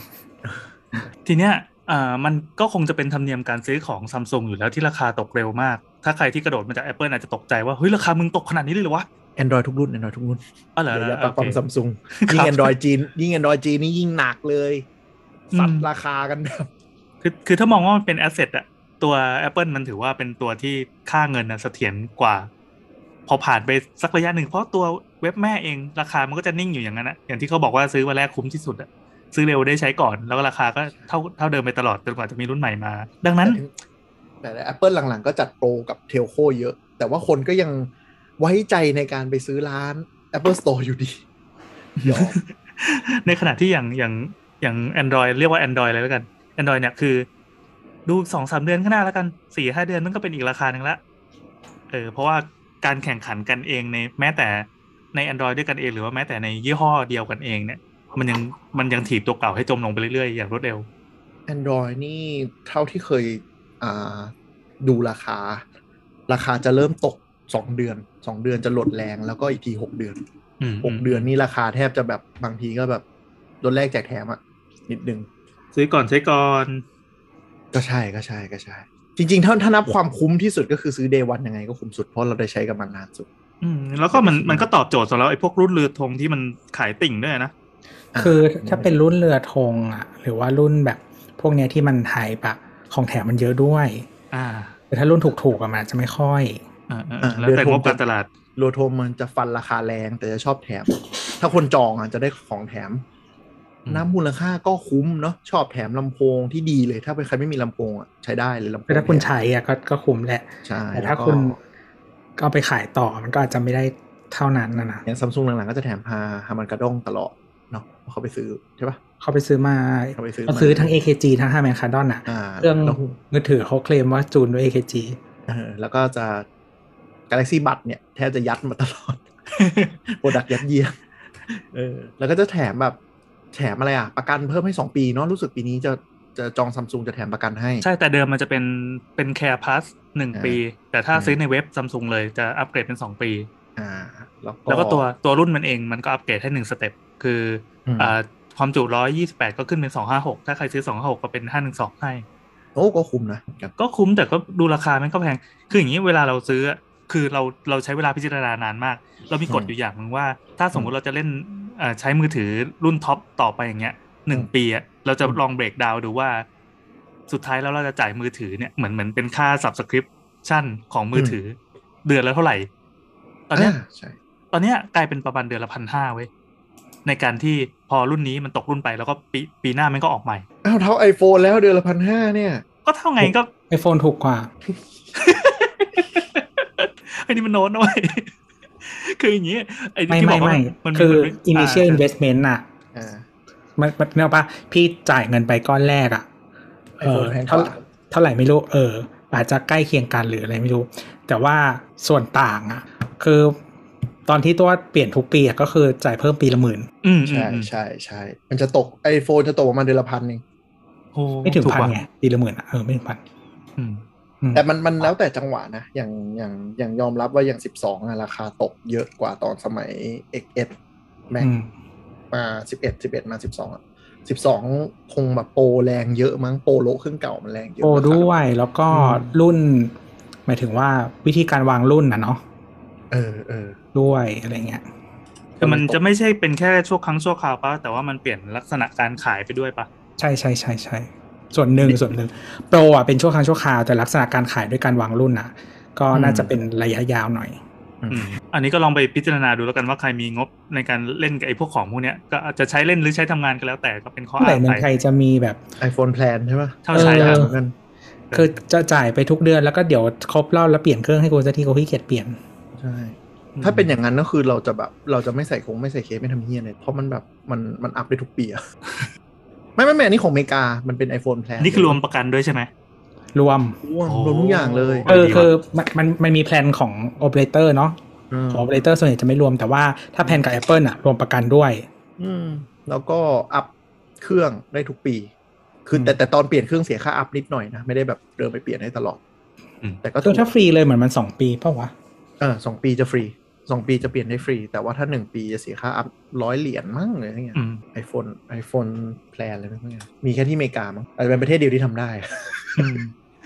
ทีเนี้ย อ่ามันก็คงจะเป็นธรรมเนียมการซื้อของซัมซุงอยู่แล้วที่ราคาตกเร็วมาก ถ้าใครที่กระโดดมาจาก Apple อาจจะตกใจว่า เฮ้ย ราคามึงตกขนาดนี้เลยเหรอวะ
Android ทุกรุ่น Android ทุกรุ่น
อ๋อเหรอ
อย่าอย่า
โอ
ปาก
เค
ความซัมซุงยิ่ง
ครับ
Android จีน ยิ่ง Android จีนนี่ยิ่งหนักเลยสัต
อื
ว์
ม
ราคากันแบบ
คือคือถ้ามองว่ามันเป็น asset อะตัว Apple มันถือว่าเป็นตัวที่ค่าเงินนะเสถียรกว่า พอผ่านไปสักระยะหนึ่งเพราะตัวเว็บแม่เองราคามันก็จะนิ่งอยู่อย่างนั้นอะอย่างที่เขาบอกว่าซื้อวันแรกคุ้มที่สุดอะ ซื้อเร็วได้ใช้ก่อน แล้วก็ราคาก็เท่าเท่าเดิมไปตลอดจนกว่าจะมีรุ่นใหม่มา ดังนั้น
แต่แต่ Apple หลังๆ ก็จัดโปรกับ telco เยอะ แต่ว่าคนก็ยังไว้ใจในการไปซื้อร้าน Apple Store อยู่ดียอม
ในขณะที่อย่างอย่างอย่าง Android เรียกว่า Android เลยแล้วกัน Android เนี่ยคือ ดูสองสามเดือนข้างหน้าแล้วกันสี่ห้าเดือนมันก็เป็นอีกราคาหนึ่งละเออเพราะว่าการแข่งขันกันเองในแม้แต่ใน Android ด้วยกันเอง หรือว่าแม้แต่ในยี่ห้อเดียวกันเองเนี่ย มันยังมันยังถีบตัวเก่าให้จมลงไปเรื่อยๆ อย่างรวดเร็ว
Android นี่เท่าที่เคยอ่าดูราคา ราคาจะเริ่มตกสองเดือนสองเดือนจะลดแรงแล้วก็อีกทีหกเดือน
อืม
หกเดือนนี่ราคาแทบจะแบบบางทีก็แบบลดแรกแจกแถมอะนิดนึง
ซื้อก่อนใช้ก่อน
ก็ใช่ก็ใช่ก็ใช่ จริงๆถ้าถ้านับความคุ้มที่สุดก็คือซื้อเดวันยังไงก็คุ้มสุดเพราะเราได้ใช้กับมันนานสุด
อืมแล้วก็มันมันก็ตอบโจทย์สำหรับไอ้พวกรุ่นเรือธงที่มันขายติ่งด้วยนะ
อ่า
คือถ้าเป็นรุ่นเรือธงอะ หรือว่ารุ่นแบบพวกเนี้ยที่มันไฮปะของแถมมันเยอะด้วย
อ่า
แต่ถ้ารุ่นถูกๆอะมันอาจจะไม่ค่อย
อ่าอ่า
อ่า
แล้วแต่
เรืองธง
บการตลาด
โลโทมมันจะฟันราคาแรงแต่จะชอบแถม ถ้าคนจองอะจะได้ของแถม
อืม
น้ำมูลค่าก็คุ้มเนาะชอบแถมลำโพงที่ดีเลย ถ้าเป็นใครไม่มีลำโพงอะใช้ได้เลยลำโพง
แต่ถ้าคุณใช้อะก็ก็คุ้มแหละ
ใช่
แต่ถ้า
แล้วก็
คุณก็เอาไปขายต่อมันก็อาจจะไม่ได้เท่านั้นนะนะ
อย่างซัมซุงหลังๆก็จะแถมฮาฮามันกระด้งตลอด เนาะเพราะเขาไปซื้อใช่ปะ
เขาไปซื้อมา
เขาไปซื้อ
เขา
มา
ซื้อทั้ง AKG ทั้ง5 m ม n คาร์ดอนอะ
อ่า
เครื่อง
แล้ว
มือถือเขาเคลมว่าจูนด้วย AKG
เออแล้วก็จะ Galaxy Bud เนี่ย แทบจะยัดมาตลอด product ยัดเยียดเออแล้วก็จะแถมแบบแถมอะไรอะ ประกันเพิ่มให้สองปีเนาะรู้สึกปีนี้จะจะจองซัมซุงจะแถมประกันให้
ใช่แต่เดิมมันจะเป็นเป็น Care Plus หนึ่ง
อ่า
ปี แต่ถ้า
อ่า
ซื้อในเว็บซัมซุงเลยจะอัปเกรดเป็นสองปี
อ่าแล้วก็
แล้วก็ตัวตัวรุ่นมันเองมันก็อัปเกรดให้หนึ่ง step คืออ
ม
อ่าความจุร้อยยี่สิบแปดก็ขึ้นเป็นสองห้าหกถ้าใครซื้อสองห้าหกก็เป็นห้าหนึ่งสองให้
โอ้ก็คุ้มนะครับ
ก็คุ้มแต่ก็ดูราคามันก็แพง คืออย่างนี้เวลาเราซื้ออะคือเราเราใช้เวลาพิจารณานานมาก เรามีกฎ
อืม
อยู่อย่างหนึ่งว่า ถ้าสมมติเราจะเล่นเอ่อใช้มือถือรุ่นท็อปต่อไปอย่างเงี้ยหนึ่ง
อืม
ปีอะเราจะ
อืม
ลองเบรกดาวดูว่า สุดท้ายแล้วเราจะจ่ายมือถือเนี่ยเหมือนเหมือนเป็นค่า subscription ของมือถืออเดือนละเท่าไหร่ ตอนเนี้ยา
ใช่
ตอนเนี้ยกลายเป็นประมาณเดือนละพันห้าเว้ย ในการที่พอรุ่นนี้มันตกรุ่นไปแล้วก็ปีปีหน้ามันก็ออกใหม่
อ้าวเท่า iPhone แล้วเดือนละพันห้าเนี่ย
ก็เท่าไงก็
iPhone ถูกกว่า
ไอ้นี่มันโน้ตนะเว้ยคืออย่างงี้ไอ้
ไม่
ที่บ
ไม่
อกว่า
ไม่
มัน
คือ
มัน
initial า investment อะ
อ่า
มันมันเนกอะปะพี่จ่ายเงินไปก้อนแรกอะเออ
iPhone แพงกว่า
เท่าเท่าไหร่ไม่รู้ เออ อาจจะใกล้เคียงกันหรืออะไรไม่รู้ แต่ว่าส่วนต่างอะ คือ ตอนที่ตัวเปลี่ยนทุกปีอะก็คือจ่ายเพิ่มปีละหมื่น
อืมอืม
ใช่
อืม
ใช่ใช่มันจะตก iPhone จะตกประมาณเดือนละพันเอง
โอ้
ไม่ถึง
ถูก
พัน
ว่ะ
ไงปีละหมื่นอะเออไม่ถึงพัน
อืม
อืม
แต่มันมันแล้วแต่จังหวะนะ อย่างอย่างอย่างยอมรับว่าอย่าง12อะราคาตกเยอะกว่าตอนสมัย XS Max
อืม
มา11 11มา12อะ12คงแบบโปรแรงเยอะมั้งโปรโลเครื่องเก่ามันแรงเยอะ
โอ้
ราคา
ด้วยแล้วก็
อืม
รุ่น หมายถึงว่าวิธีการวางรุ่นนะเนาะ
เออเออ
ด้วยอะไรเงี้ย
คือมันจะไม่ใช่เป็นแค่ชั่วครั้งชั่วคราวปะแต่ว่ามันเปลี่ยนลักษณะการขายไปด้วยปะ
ใช่ใช่ใช่ใช่ส่วนหนึ่งส่วนหนึ่งโปรอะเป็นชั่วครั้งชั่วคราวแต่ลักษณะการขายด้วยการวางรุ่นอะ ก็น่าจะเป็นระยะยาวหน่อย
อืมอันนี้ก็ลองไปพิจารณาดูแล้วกันว่าใครมีงบในการเล่นกับไอ้พวกของพวกเนี้ยก็อาจจะใช้เล่นหรือใช้ทำงานก็แล้วแต่ก็เป็นข้อ
เมื่อไหร่
อ้าง
เมื
ไป
องไทยจะมีแบบ
iPhone Plan ใช่ปะ
เท่าใช้
เออ
ครับ
เหมือนกัน
คือจะจ่ายไปทุกเดือนแล้วก็เดี๋ยวครบรอบแล้วเปลี่ยนเครื่องให้กูสักทีกูขี้เกียจเปลี่ยน
ใช่ ถ้าเป็นอย่างนั้นก็คือเราจะแบบ เราจะไม่ใส่คงไม่ใส่เคสไม่ทำเหี้ยเลยเพราะมันแบบมันมัน up ได้ทุกปีอะไม่ไม่ไม่อันนี้ของอเมริกา มันเป็น iPhone Plan
นี่คือรวมประกันด้วยใช่ไหม
รวม
รวมรวมทุกอย่างเลย
โอ้
เออ
ดีว่ะ
คือมันมันมันมี plan ของโอเปอเรเตอร์เนาะ
อืม
ของโอเปอเรเตอร์ส่วนใหญ่จะไม่รวมแต่ว่าถ้า plan กับ Apple อะรวมประกันด้วย
อืม แล้วก็ up เครื่องได้ทุกปี คือ อื
ม
แต่แต่ตอนเปลี่ยนเครื่องเสียค่า up นิดหน่อยนะ ไม่ได้แบบเดินไปเปลี่ยนให้ตลอด
อืม
แต่ก็
คื
ถู
อกถ้าฟรีเลยเหมือนมันสองปีเปล่าวะ
เออสองปีจะฟรีสองปีจะเปลี่ยนได้ฟรี แต่ว่าถ้าหนึ่งปีจะเสียค่า up ร้อยเหรียญมั้งเลยอะไรเงี้ย
อืม
iPhone iPhone plan อะไรพวกเนี้ยมีแค่ที่อเมริกามั้งอาจจะเป็นประเทศเดียวที่ทำได้
อืม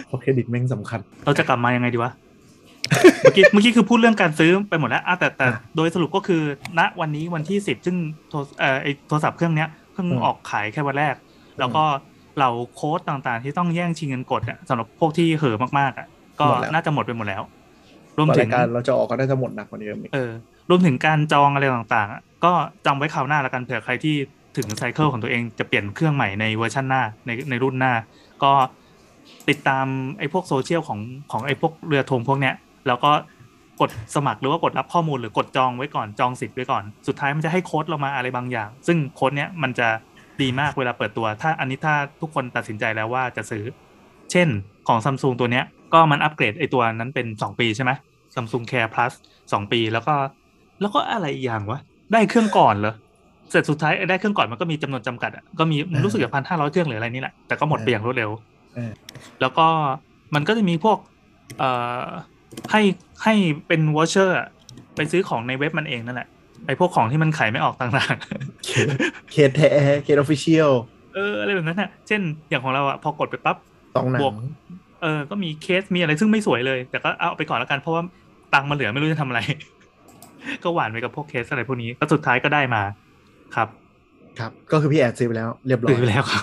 เพราะเครดิตแม่งสำคัญ
เราจะกลับมายังไงดีวะ เมื่อกี้เมื่อกี้คือพูดเรื่องการซื้อไปหมดแล้วอะแต่แต่
อะ
โดยสรุปก็คือ ณวันนี้วันที่สิบซึ่งโทรเอ่อไอโทรศัพท์เครื่องเนี้ยเพิ่ง
อืม
ออกขายแค่วันแรก แล้วก็เหล่าโค้ดต่างๆ ที่ต้องแย่งชิงเงินกดเนี่ยสำหรับพวกที่เห่อะมากๆอะก็น่าจะหมดไปหมดแล้ว รวม
กว่า
ถึ
รางยการเราจะออกก็น่าจะหมดหนักกว่านี้อีก
เออรวมถึงการจองอะไรต่างๆอะก็จำไว้คราวหน้าแล้วกันเผื่อใครที่ถึงไซเคิลของตัวเองจะเปลี่ยนเครื่องใหม่ในเวอร์ชันหน้าในในรุ่นหน้า ก็ติดตามไอ้พวกโซเชียลของของไอ้พวกเรือธงพวกเนี้ยแล้วก็กดสมัครหรือว่ากดรับข้อมูลหรือกดจองไว้ก่อนจองสิทธิ์ไว้ก่อน สุดท้ายมันจะให้โค้ดเรามาอะไรบางอย่าง ซึ่งโค้ดเนี้ยมันจะดีมากเวลาเปิดตัว ถ้าอันนี้ถ้าทุกคนตัดสินใจแล้วว่าจะซื้อ เช่น ของซัมซุงตัวเนี้ยก็มันอัปเกรดไอ้ตัวนั้นเป็น 2 ปีใช่ไหม Samsung Care Plus 2ปีแล้วก็ แล้วก็อะไรอีกอย่างวะ ได้เครื่องก่อนเหรอเสร็จสุดท้ายไอ้ได้เครื่องก่อนมันก็มีจำนวนจำกัดอะก็มีรู้สึกจะพันห้าร้อยเครื่องหรืออะไรนี่แหละแต่ก็หมดไปอย่างรวดเร็ว
เออ
แล้วก็มันก็จะมีพวกเอ่อให้ให้เป็น voucher ไปซื้อของในเว็บมันเองนั่นแหละไอ้พวกของที่มันขายไม่ออกต่างๆ
เคสแท้เคส officialเอ
ออะไรแบบนั้นน่ะ เช่นอย่างของเราอะพอกดไปปั๊บ
สองหนั
บว
ง
ก เออก็มีเคสมีอะไรซึ่งไม่สวยเลย แต่ก็เอาไปก่อนแล้วกันเพราะว่าตังค์มาเหลือไม่รู้จะทำอะไร ก็หวานไปกับพวกเคสอะไรพวกนี้ก็สุดท้ายก็ได้มาครับ
ครับ ก็คือพี่แอดซื้อไปแล้วเรียบร้อย
ซื้อไปแล้วครับ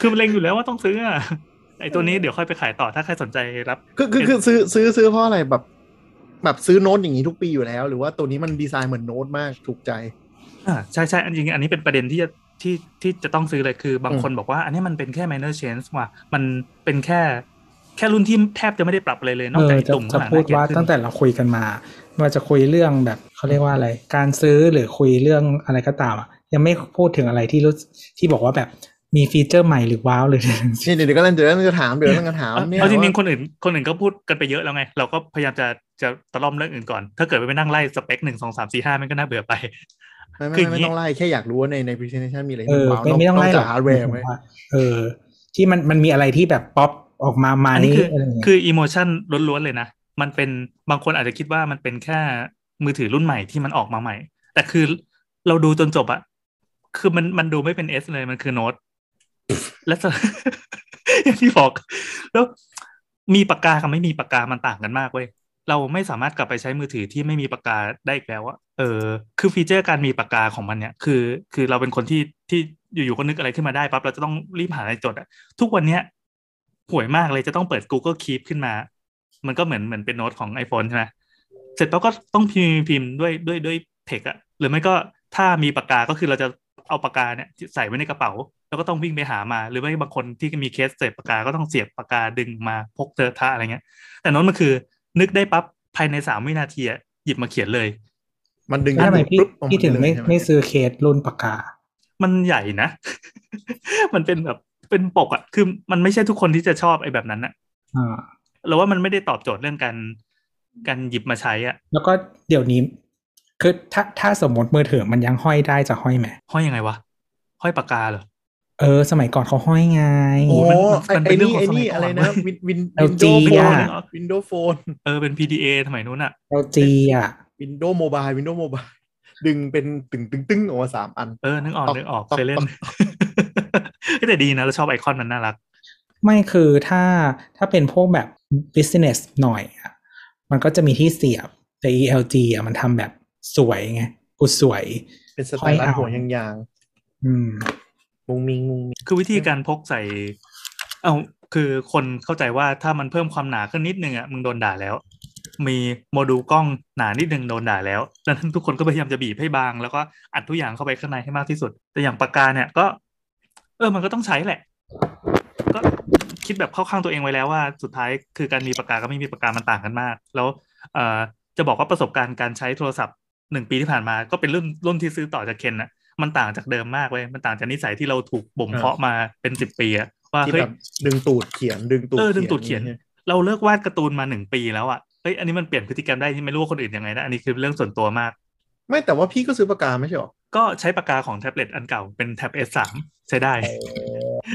คือมันเล็งอยู่แล้วว่าต้องซื้ออะไอ้ตัวนี้เดี๋ยวค่อยไปขายต่อถ้าใครสนใจรับ
คือคือคือซื้อซื้อซื้อเพราะอะไรแบบ แบบซื้อโน้ตอย่างนี้ทุกปีอยู่แล้ว หรือว่าตัวนี้มันดีไซน์เหมือนโน้ตมากถูกใจ
อ่าใช่ใช่อันจริงๆอันนี้เป็นประเด็นที่จะ ที่ที่จะต้องซื้อเลยคือบางคนบอกว่า อันนี้มันเป็นแค่ minor change ว่ะมันเป็นแค่แค่รุ่นที่แทบจะไม่ได้ปรับอะไรเลยนอก
เอ
จาก
อ
ไอ้
จะ
ตุ่ม
จะ
ข้างหลัง
พูด
หน้เกียร
ว่า
ขึ้น
ตั้งแต่เราคุยกันมาไม่ว่าจะคุยเรื่องแบบเขาเรียกว่าอะไร การซื้อหรือคุยเรื่องอะไรก็ตามอะยังไม่พูดถึงอะไรที่รู้ที่บอกว่าแบบมีฟีเจอร์ใหม่หรือว้าวหรือ
นี่เดี๋ยวก็เล่นเดี๋ยวก็จะถามเดี๋ยวก็จะถาม
เอา
เนี่ย
เอาจริง
ว่า
ๆคนอื่นคนอื่นก็พูดกันไปเยอะแล้วไง เราก็พยายามจะจะตะล่อมเรื่องอื่นก่อน ถ้าเกิดไปนั่งไล่สเปคหนึ่งสองสามสี่ห้ามันก็น่าเบื่อไป
ไม่
คือ
ไม่
อย่างนี้
ไม่ต้องไล่แค่อยากรู้ว่าในใน presentation มีอะไร
เออ
ว้าว
ไม่ไม่ต้องไล่
นก
หร
จา
อก
กฮาร์ดแวร์ไหม
เออ ที่มันมันมีอะไรที่แบบป๊อปออกมาไหม
อันนี้คือ
อะไรอย่างเงี้ย
คือ emotion ล้วนๆเลยนะมันเป็นบางคนอาจจะคิดว่ามันเป็นแค่มือถือรุ่นใหม่ที่มันออกมาใหม่ แต่คือเราดูจนจบอะคือมันมันดูไม่เป็น S เลยมันคือโน้ตและ S อย่างที่บอกแล้วมีปากกากับไม่มีปากกามันต่างกันมากเว้ย เราไม่สามารถกลับไปใช้มือถือที่ไม่มีปากกาได้อีกแล้วอะเออ คือฟีเจอร์การมีปากกาของมันเนี่ย คือ คือเราเป็นคนที่ที่อยู่ๆก็นึกอะไรขึ้นมาได้ปั๊บเราจะต้องรีบหาอะไรจดอะทุกวันเนี้ยห่วยมากเลยจะต้องเปิด Google Keep ขึ้นมา มันก็เหมือนเหมือนเป็นโน้ตของ iPhone ใช่ไหมเสร็จแล้วก็ต้องพิมพ์พิมพ์ด้วยด้วยด้วยเทคอะหรือไม่ก็ถ้ามีปากกาก็คือเราจะเอาปากกาเนี่ยใส่ไว้ในกระเป๋า แล้วก็ต้องวิ่งไปหามา หรือไม่บางคนที่มีเคสเสียบปากกาก็ต้องเสียบปากกาดึงมาพกเทอะทะอะไรเงี้ย แต่โน้ตมันคือ นึกได้ปั๊บภายในสามวินาทีอะหยิบมาเขียนเลย
มันดึง
ทำไมพี่
ปุ๊บออกา
พี่ถึงไม่
เลยใช่ห
ไม่ซื้อเคสรุ่นปากกา
มันใหญ่นะ มันเป็นแบบเป็นปกอะคือมันไม่ใช่ทุกคนที่จะชอบไอ้แบบนั้นอะ
อ่า
เราว่ามันไม่ได้ตอบโจทย์เรื่องการการหยิบมาใช้อะ
แล้วก็เดี๋ยวนี้ คือถ้าถ้าสมมติมือถือมันยังห้อยได้จะห้อยไหม
ห้อยยังไงวะห้อยปากกาเหรอ
เออ สมัยก่อนเขาห้อยไง
โอ้
มันมัน
ไอ้
เป็นเรื่
ไอ้
อง
นี่
ของ
ไอ้นี่
สมัยก่อน
อะไรนะวินวิน
LG
วินโดว์โฟน
อะ
วินโดว์โฟน
เออเป็น PDA สมัยนู้นอะ
LG อะ
วินโดว์โมบายวินโดว์โมบายดึงเป็นตึงตึงตึงออกมาสามอัน
เออ นึกออก
ต๊อก
นึกออก
ต๊อก
เคยเล่น
ต๊อก
แต่ดีนะ เราชอบไอคอนมันน่ารัก
ไม่คือถ้าถ้าเป็นพวกแบบ business หน่อยอะมันก็จะมีที่เสียบแต่ ELG อะมันทำแบบสวยไงกูสวย
เป็นสไตล์รัดหัวยาง
อืม
ๆ มุงมิงมุงมิง
คือวิธีการพกใส่ เอาคือคนเข้าใจว่าถ้ามันเพิ่มความหนาขึ้นนิดนึงอะมึงโดนด่าแล้ว มีโมดูลกล้องหนานิดนึงโดนด่าแล้วดังนั้นทุกคนก็พยายามจะบีบให้บาง แล้วก็อัดทุกอย่างเข้าไปข้างในให้มากที่สุด แต่อย่างปากกาเนี่ยก็ เออมันก็ต้องใช้แหละ ก็คิดแบบเข้าข้างตัวเองไว้แล้วว่าสุดท้ายคือการมีปากกากับไม่มีปากกามันต่างกันมาก แล้ว เอ่อจะบอกว่าประสบการณ์การใช้โทรศัพท์หนึ่งปีที่ผ่านมาก็เป็นรุ่นรุ่นที่ซื้อต่อจากเคนน่ะ มันต่างจากเดิมมากเว้ยมันต่างจากนิสัยที่เราถูกบ่มเพาะมาเป็นสิบปีอะว่า
ที่
เฮ้ย
แบบดึงตูดเขียนดึงตูด
เออดึงตูดเขียน
นี่
เราเลิกวาดการ์ตูนมาหนึ่งปีแล้วอะเฮ้ยอันนี้มันเปลี่ยนพฤติกรรมได้ที่ไม่รู้ว่าคนอื่นยังไงนะอันนี้คือเรื่องส่วนตัวมาก
ไม่แต่ว่าพี่ก็ซื้อปากกาไม่ใช่หรอ
ก็ใช้ปากกาของแท็บเล็ตอันเก่าเป็นแท็บ S3 ใช้ได้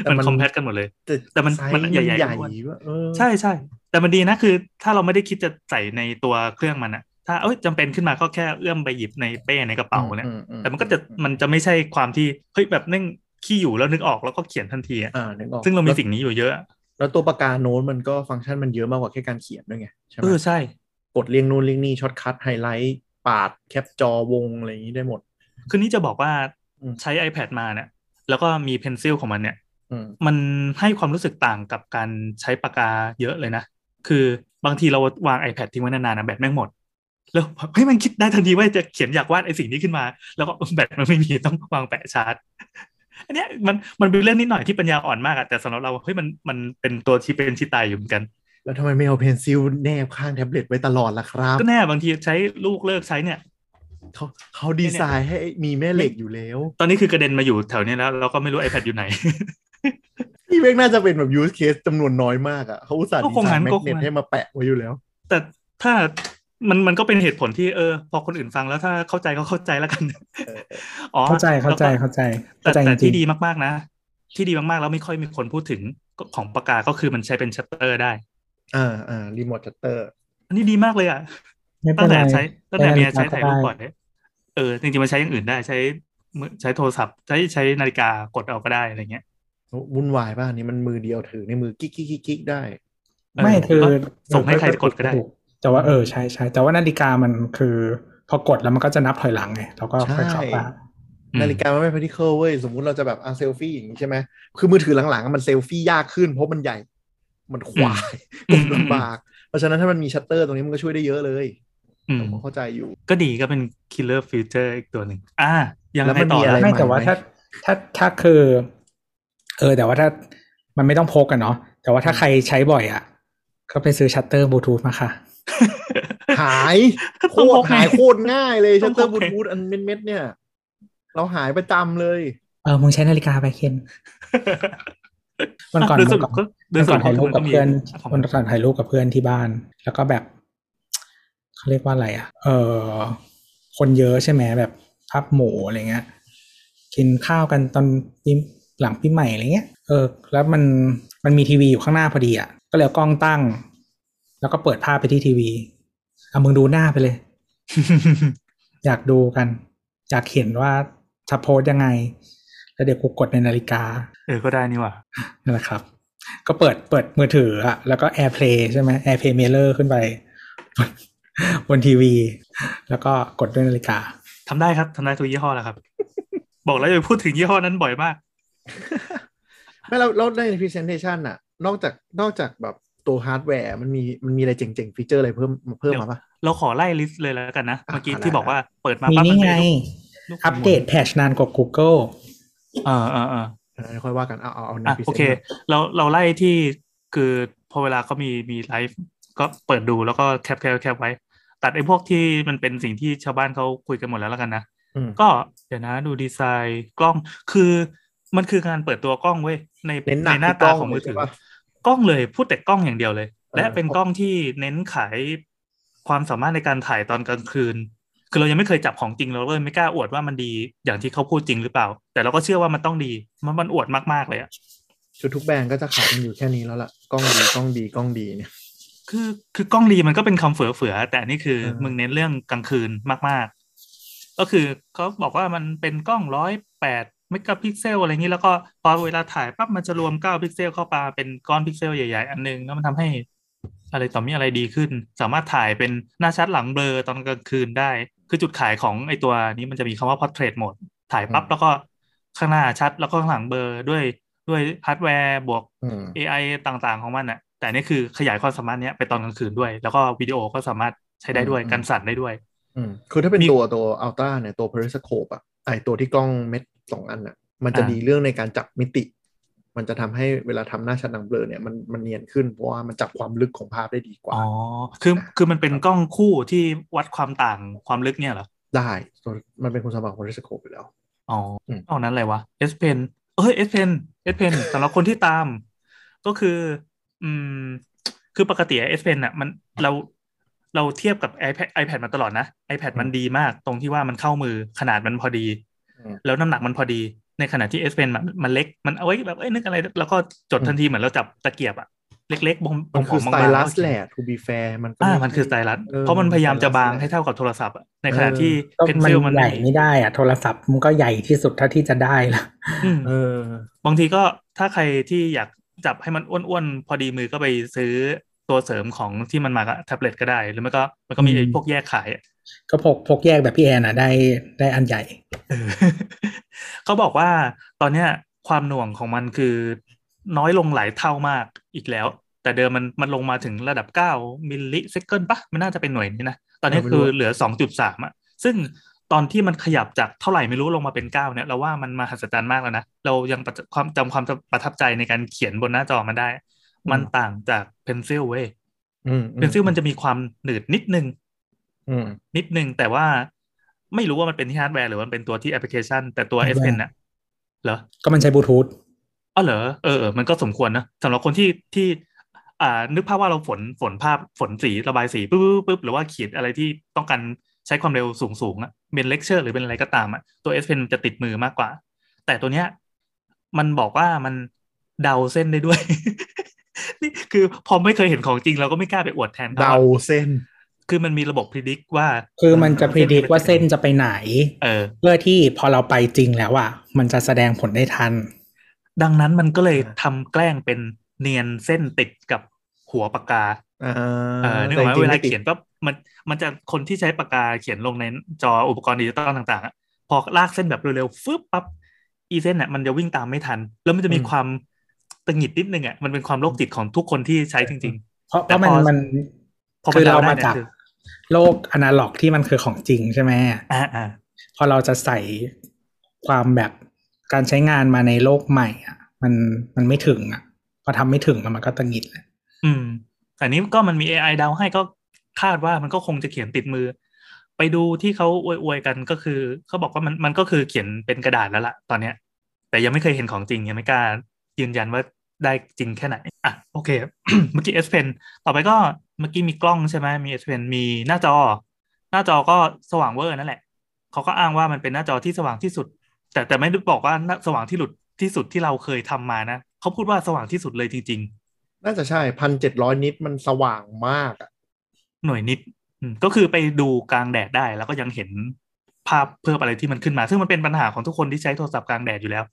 แต่
มัน
มัน
compat กันหมดเลย แต่มัน
ไซส์
มันใหญ่ๆ
ใหญ่
อ้วน
ว่าเออ
ใช่ใช่แต่มันดีนะคือ ถ้าเราไม่ได้คิดจะใส่ในตัวเครื่องมันอะ ถ้าเอ้ยจำเป็นขึ้นมาก็แค่เอื้อมไปหยิบในเป้ในกระเป๋าเนี่ย
อือื
แต่มันก็จะมันจะไม่ใช่ความที่เฮ้ยแบบนั่งขี้อยู่แล้วนึกออกแล้วก็เขียนทันทีอะ
อ่านึกออก
ซึ่งเรามี
แล้ว
สิ่งนี้อยู่เยอะ
แล้วตัวปากกาโน้ตมันก็ฟังก์ชันมันเยอะมากกว่าแค่การเขียนด้วยไงใช่ไหม
เออใช่
กดเรียงนู่นเรียงนี่ shortcut highlight ปาดแคปจอวงอะไรอย่างนี้ได้หมด
คือนี่จะบอกว่า
อืม
ใช้ iPad มาเนี่ยแล้วก็มี Pencil ของมันเนี่ย
อืม
มันให้ความรู้สึกต่างกับการใช้ปากกาเยอะเลยนะ คือบางทีเราวาง iPad ทิ้งไว้นานๆนะแบตแม่งหมด แล้วเฮ้ยมันคิดได้ทันทีว่าจะเขียนอยากวาดไอ้สิ่งนี้ขึ้นมา แล้วก็แบตมันไม่มีต้องวางแปะชาร์จอันเนี้ยมันมันเป็นเรื่องนิดหน่อยที่ปัญญาอ่อนมากอะแต่สำหรับเราเฮ้ยมันมันเป็นตัวชี้เป็นชี้ตายอยู่เหมือนกัน
แล้วทำไมไม่เอา Pencil แนบข้างแท็บเล็ตไว้ตลอดล่ะครับ
ก็แน่บางทีใช้ลูกเลิกใช้เนี่ย
เขาเขาดีไซน์ให้มีแม่เหล็กอยู่แล้ว
ตอนนี้คือกระเด็นมาอยู่แถวเนี้ยแล้ว เราก็ไม่รู้ iPad อยู่ไหน
นี่แม่งน่าจะเป็นแบบ use case จำนวนน้อยมากอะเขาอุตส่าห์
ก็
ดี
คง
ไซ
งั้น
น์แม
ก็
ก
คง
เนต
งั้น
ให้มาแปะไว้อยู่แล้ว
แต่ถ้า มันมันก็เป็นเหตุผลที่เออ พอคนอื่นฟังแล้วถ้าเข้าใจก็เข้าใจแล้วกัน
เออ
อ๋อ
เข้าใจเข้าใจ
แล้วก็
เข้าใจ
แต่
เข้าใจจ
แต่
ริ
ที่
ง
ดีมากๆนะ ที่ดีมากๆแล้วไม่ค่อยมีคนพูดถึงของปากกาก็คือมันใช้เป็นชัตเตอร์ได้
อ่าอ่ารีโมทชัตเตอร์
อันนี้ดีมากเลยอะ
ๆไม่เป็
ตั้
น
ง
ไร
แต่ใช้ตั้งแต่
ใช้
เมีย
นาฬิ
ใช้
กา
ถ่าย
ก็
รูป
ได้
ก่อนเนี่ยเออจริงๆมันใช้อย่างอื่นได้ใช้มือใช้โทรศัพท์ใช้ใช้นาฬิกากดเอาก็ได้อะไรเงี้ย
วุ่นวายป่ะอันนี้มันมือเดียวถือในมือกิ๊กกิ๊กกิ๊กกิ๊กได้
เออ
ไม่คือ
ก็ส่งให้ใครกดก็ได้
ถู แต่ว่าเออใช่ใช่แต่ว่านาฬิกามันคือ พอกดแล้วมันก็จะนับถอยหลังไงเราก็ค่อยเข้าไป
อืม
นาฬิกามันไม่ practical เว้ยสมมุติเราจะแบบอะเซลฟี่อย่างนี้ใช่ไหมคือมือถือหลังๆอะมันเซลฟี่ยากขึ้นเพราะมันใหญ่ มันควาย
อื
ก
ม
ดลำบาก เพราะฉะนั้นถ้ามันมีชัตเตอร์ตรงนี้มันก็ช่วยได้เยอะเลย
อืม
ผมเข้าใจอยู่
ก็ดีก็เป็น killer feature อีกตัวหนึ่งอ่ายัง
แล้ว
ไง
มัน
ต่อ
มีอะไร
นะ
ไม่แต่
ใหม่
ว่า
ไหม
ถ้าถ้าถ้าคือ เออ แต่ว่าถ้ามันไม่ต้องพกกันเนาะแต่ว่าถ้าใครใช้บ่อยอะ ก็ไปซื้อชัตเตอร์บลูทูธมาค่ะ
หายโค
ต้องพ
ต
ก
ร
ไง
หายโคตรง่ายเลย
ต้
ชั
อ
ต
ง
เตอร์
พ
บ
ก
ลู
ไง
ทูธอันเม็ดๆเนี่ย เราหายประจำเลย
เออมึงใช้นาฬิกาไปเคนวันก่อน
โดยส
วัน
รุ
ก่
ป
อน
ก็โดย
วัน
ส่
ก่
ว
อนนถ่ายรูปกับ
มี
เพื่อน
ของ
วันก่อนถ่ายรูปกับเพื่อนที่บ้าน แล้วก็แบบเขาเรียกว่าอะไรอะ เออคนเยอะใช่ไหมแบบภาพหมูอะไรเงี้ยกินข้าวกันตอนปีหลังปีใหม่อะไรเงี้ย เออ แล้วมันมันมีทีวีอยู่ข้างหน้าพอดีอะ ก็เลยเอากล้องตั้ง แล้วก็เปิดภาพไปที่ทีวีเอามึงดูหน้าไปเลย อยากดูกัน อยากเห็นว่าจะ pose ยังไง แล้วเดี๋ยวกูกดในนาฬิกา
เออก็ได้นี่หว่า
นั่นแหละครับ ก็เปิดเปิดมือถืออะแล้วก็ AirPlay ใช่ไหม AirPlay Mirror ขึ้นไป บนทีวี แล้วก็กดด้วยนาฬิกา
ทำได้ครับทำได้ทุกยี่ห้อแหล้วครับ บอกแล้วอย่าไปพูดถึงยี่ห้อนั้นบ่อยมาก
ไม่เราเราใน presentation น่ะนอกจากนอกจากแบบ ตัวฮาร์ดแวร์มันมีมันมีอะไรเจ๋งๆ feature อะไรเพิ่มมาเพิ่มมาปะ
เราขอไล่ลิสต์เลยแล้วกันนะ
อะ
เมื่อกี้
ได้
ที่บอกว่าเปิดมา
มี
ปั๊บ
นี่
มัน
ไง
เป็นรูป
อัปเดตแพชนานกว่า Google
เออเออเออ
เออค่อยว่ากันเอาเอาเอาใน
อะ
present
โอเค เราเราไล่ที่คือพอเวลาเขามีมีไลฟ์ก็เปิดดูแล้วก็แคปแคปแคปไว้ ตัดไอ้พวกที่มันเป็นสิ่งที่ชาวบ้านเขาคุยกันหมดแล้วแล้วกันนะ
อืม
ก็เดี๋ยวนะดูดีไซน์กล้องคือมันคือการเปิดตัวกล้องเว้ยใน
เน้นหนั
ใน
ก
หน้า
ที่กล้
ตา
อง
ของมือถือ
เลยใช่ปะ
กล้องเลยพูดแต่กล้องอย่างเดียวเลย และ
เออ
เป็นกล้องที่เน้นขายความสามารถในการถ่ายตอนกลางคืน คือเรายังไม่เคยจับของจริงเราเลยไม่กล้าอวดว่ามันดีอย่างที่เขาพูดจริงหรือเปล่า แต่เราก็เชื่อว่ามันต้องดีมันมันอวดมากๆเลยอะ
คือทุกแบรนด์ก็จะขายกันอยู่แค่นี้แล้วล่ะกล้องดีกล้องดีกล้องดีเนี่ย
คือคือกล้องดีมันก็เป็นคำเฟือๆแต่อันนี่คือ
เออ
มึงเน้นเรื่องกลางคืนมากๆ ก็คือเขาบอกว่ามันเป็นกล้องร้อยแปด เมกะพิกเซลอะไรอย่างนี้แล้วก็พอเวลาถ่ายปั๊บมันจะรวมเก้าพิกเซลเข้ามาเป็นก้อนพิกเซลใหญ่ๆ อันนึงแล้วมันทำให้อะไรต่อมีอะไรดีขึ้น สามารถถ่ายเป็นหน้าชัดหลังเบลอตอนกลางคืนได้ คือจุดขายของไอตัวนี้มันจะมีคำว่า portrait mode ถ่ายปั๊บ
อืม
แล้วก็ข้างหน้าชัดแล้วก็ข้างหลังเบลอด้วยด้วยฮาร์ดแวร์บวก
อืม
AI ต่างๆของมันอะแต่อันนี่คือขยายความสามารถเนี้ยไปตอนกลางคืนด้วย แล้วก็วิดีโอก็สามารถใช้ได้ด้วย
อืม
กันสั่นได้ด้วย
อืมคือถ้าเป็น
มี
ตัวตัว Ultra เนี่ยตัว periscope อะไอตัวที่กล้องเม็ด สองอันอะมันจะ
อ่า
ดีเรื่องในการจับมิติ มันจะทำให้เวลาทำหน้าชัดหนังเบลอเนี่ยมันมันเนียนขึ้นเพราะว่ามันจับความลึกของภาพได้ดีกว่า
อ๋อคือคือมันเป็นกล้องคู่ที่วัดความต่างความลึกเนี่ยเหรอ
ได้ตัวมันเป็นคุณสมบัติของ periscope อยู่แล้ว
อ๋อ
อืม
นอกนั้นอะไรวะ S Pen เอ้ย S Pen S Pen สำหรับคนที่ตาม ก็คือ อืม คือปกติ S Pen อะ มันเราเราเทียบกับ iPad iPad มาตลอดนะ iPad มันดีมาก ตรงที่ว่ามันเข้ามือขนาดมันพอดี
อืม
แล้วน้ำหนักมันพอดีในขณะที่ S Pen มันมันเล็กมันเอาไว้แบบเอ้ยนึกอะไร แล้วก็จดทันทีเหมือนเราจับตะเกียบอะเล็กๆบง
มันคือ
ผ
ส
ๆ
ไต
บางๆ
ลัส
ก็เขียน
แหละ to be fair มันก็
อ่า
ไมั
นคือสไตลัส
ออ
เพราะมันพยายามจะบาง
สไตลัส
ให้เท่ากับโทรศัพท์อะใน
เออ
ขณะที่
ก็
เพน
มัน
ซิลมัน
ใหญ่ไม่ได้อะโทรศัพท์มันก็ใหญ่ที่สุดเท่าที่จะได้ละ
อืม
เออ
บางทีก็ถ้าใครที่อยากจับให้มันอ้วนๆพอดีมือก็ไปซื้อตัวเสริมของที่มันมากับแท็บเล็ตก็ได้ หรือไม่ก็มันก็มี
อืม
ไอ้พวกแยกขายอะ
ก็พกพกแยกแบบพี่แอนอะได้ได้อันใหญ่
เออเขาบอกว่าตอนเนี้ยความหน่วงของมันคือน้อยลงหลายเท่ามากอีกแล้ว แต่เดิมมันมันลงมาถึงระดับ 9 มิลลิเซคันปะมันน่าจะเป็นหน่วยนี้นะ ตอนนี้
เออไม่รู้
คือเหลือ 2.3อะซึ่งตอนที่มันขยับจากเท่าไหร่ไม่รู้ลงมาเป็น 9 เนี่ยเราว่ามันมหัศจรรย์มากแล้วนะ เรายังประความจำความประทับใจในการเขียนบนหน้าจอมันได้ มันต่างจาก Pencil เว้ย
อืม
Pencil มันจะมีความหนืดนิดนึง
อืม
นิดนึงแต่ว่าไม่รู้ว่ามันเป็นที่ฮาร์ดแวร์หรือว่ามันเป็นตัวที่แอปพลิเคชัน แต่ตัว S
ฮาร์ดแวร์
Pen น่ะเหรอ
ก็มันใช้บลูทูธ
อ๋อเหรอเออเออมันก็สมควรนะสำหรับคนที่ที่ อ่า นึกภาพว่าเราฝนฝนภาพฝนสีระบายสีปุ๊บปุ๊บปุ๊บหรือว่าเขียนอะไรที่ต้องการใช้ความเร็วสูงสูงๆอะเป็นเลคเชอร์หรือเป็นอะไรก็ตามอะตัว S Pen จะติดมือมากกว่า แต่ตัวเนี้ย มันบอกว่ามันเดาเส้นได้ด้วยนี่คือพอไม่เคยเห็นของจริงเราก็ไม่กล้าไปอวดแทนข
เดาเส้น
คือมันมีระบบพิจิตว่า
คือมันจะ
เออ
พิจิต
เส้นมัน
ว่าเส้น
จะ
จะไปไหน
เออ
เพื่อที่พอเราไปจริงแล้วอะมันจะแสดงผลได้ทัน
ดังนั้นมันก็เลย
อ่า
ทำแกล้งเป็นเนียนเส้นติดกับหัวปากกา
อ่า
เออนึกออกไหม
แต่จริงๆ
เวลา
ไม่ติด
เขียนปั๊บมันมันจะคนที่ใช้ปากกาเขียนลงในจออุปกรณ์ดิจิตอลต่างๆอะพอลากเส้นแบบเร็วๆฟึบปั๊บอีเส้นอะมันจะวิ่งตามไม่ทัน แล้วมันจะมีความตังหงิดนิดนึงอะมันเป็นความโรคจิตของทุกคนที่ใช้จริง
เพราะเพ
แต่
ราะมัน
พอ
มัน
ๆพอ
คือ
ด
เรา
ได้
มา
นี่ย
จาก
คือ
โลกอนาล็อกที่มันคือของจริงใช่ไหม
อ่าอ่า
พอเราจะใส่ความแบบการใช้งานมาในโลกใหม่อะ มันมันไม่ถึงอะพอทำไม่ถึงอะมันก็ตังหงิดแหละ
อืม แต่นี้ก็มันมี AI เดาให้ก็คาดว่ามันก็คงจะเขียนติดมือ ไปดูที่เขาอวยๆกันก็คือเขาบอกว่ามันมันก็คือเขียนเป็นกระดาษแล้วล่ะ ตอนเนี้ย แต่ยังไม่เคยเห็นของจริงยังไม่กล้ายืนยันว่า ได้จริงแค่ไหน อะ โอเค เมื่อกี้ S Pen ต่อไปก็เมื่อกี้มีกล้องใช่ไหมมี S Pen มีหน้าจอ หน้าจอก็สว่างเวอร์นั่นแหละเขาก็อ้างว่ามันเป็นหน้าจอที่สว่างที่สุด แต่แต่ไม่ได้บอกว่าหน้าสว่างที่หลุดที่สุดที่เราเคยทำมานะเขาพูดว่าสว่างที่สุดเลยจริง ๆ
น่าจะใช่พันเจ็ดร้อย nit มันสว่างมากอะ
หน่วย nit อืมก็คือไปดูกลางแดดได้แล้วก็ยังเห็นภาพเพิ่มอะไรที่มันขึ้นมา ซึ่งมันเป็นปัญหาของทุกคนที่ใช้โทรศัพท์กลางแดดอยู่แล้ว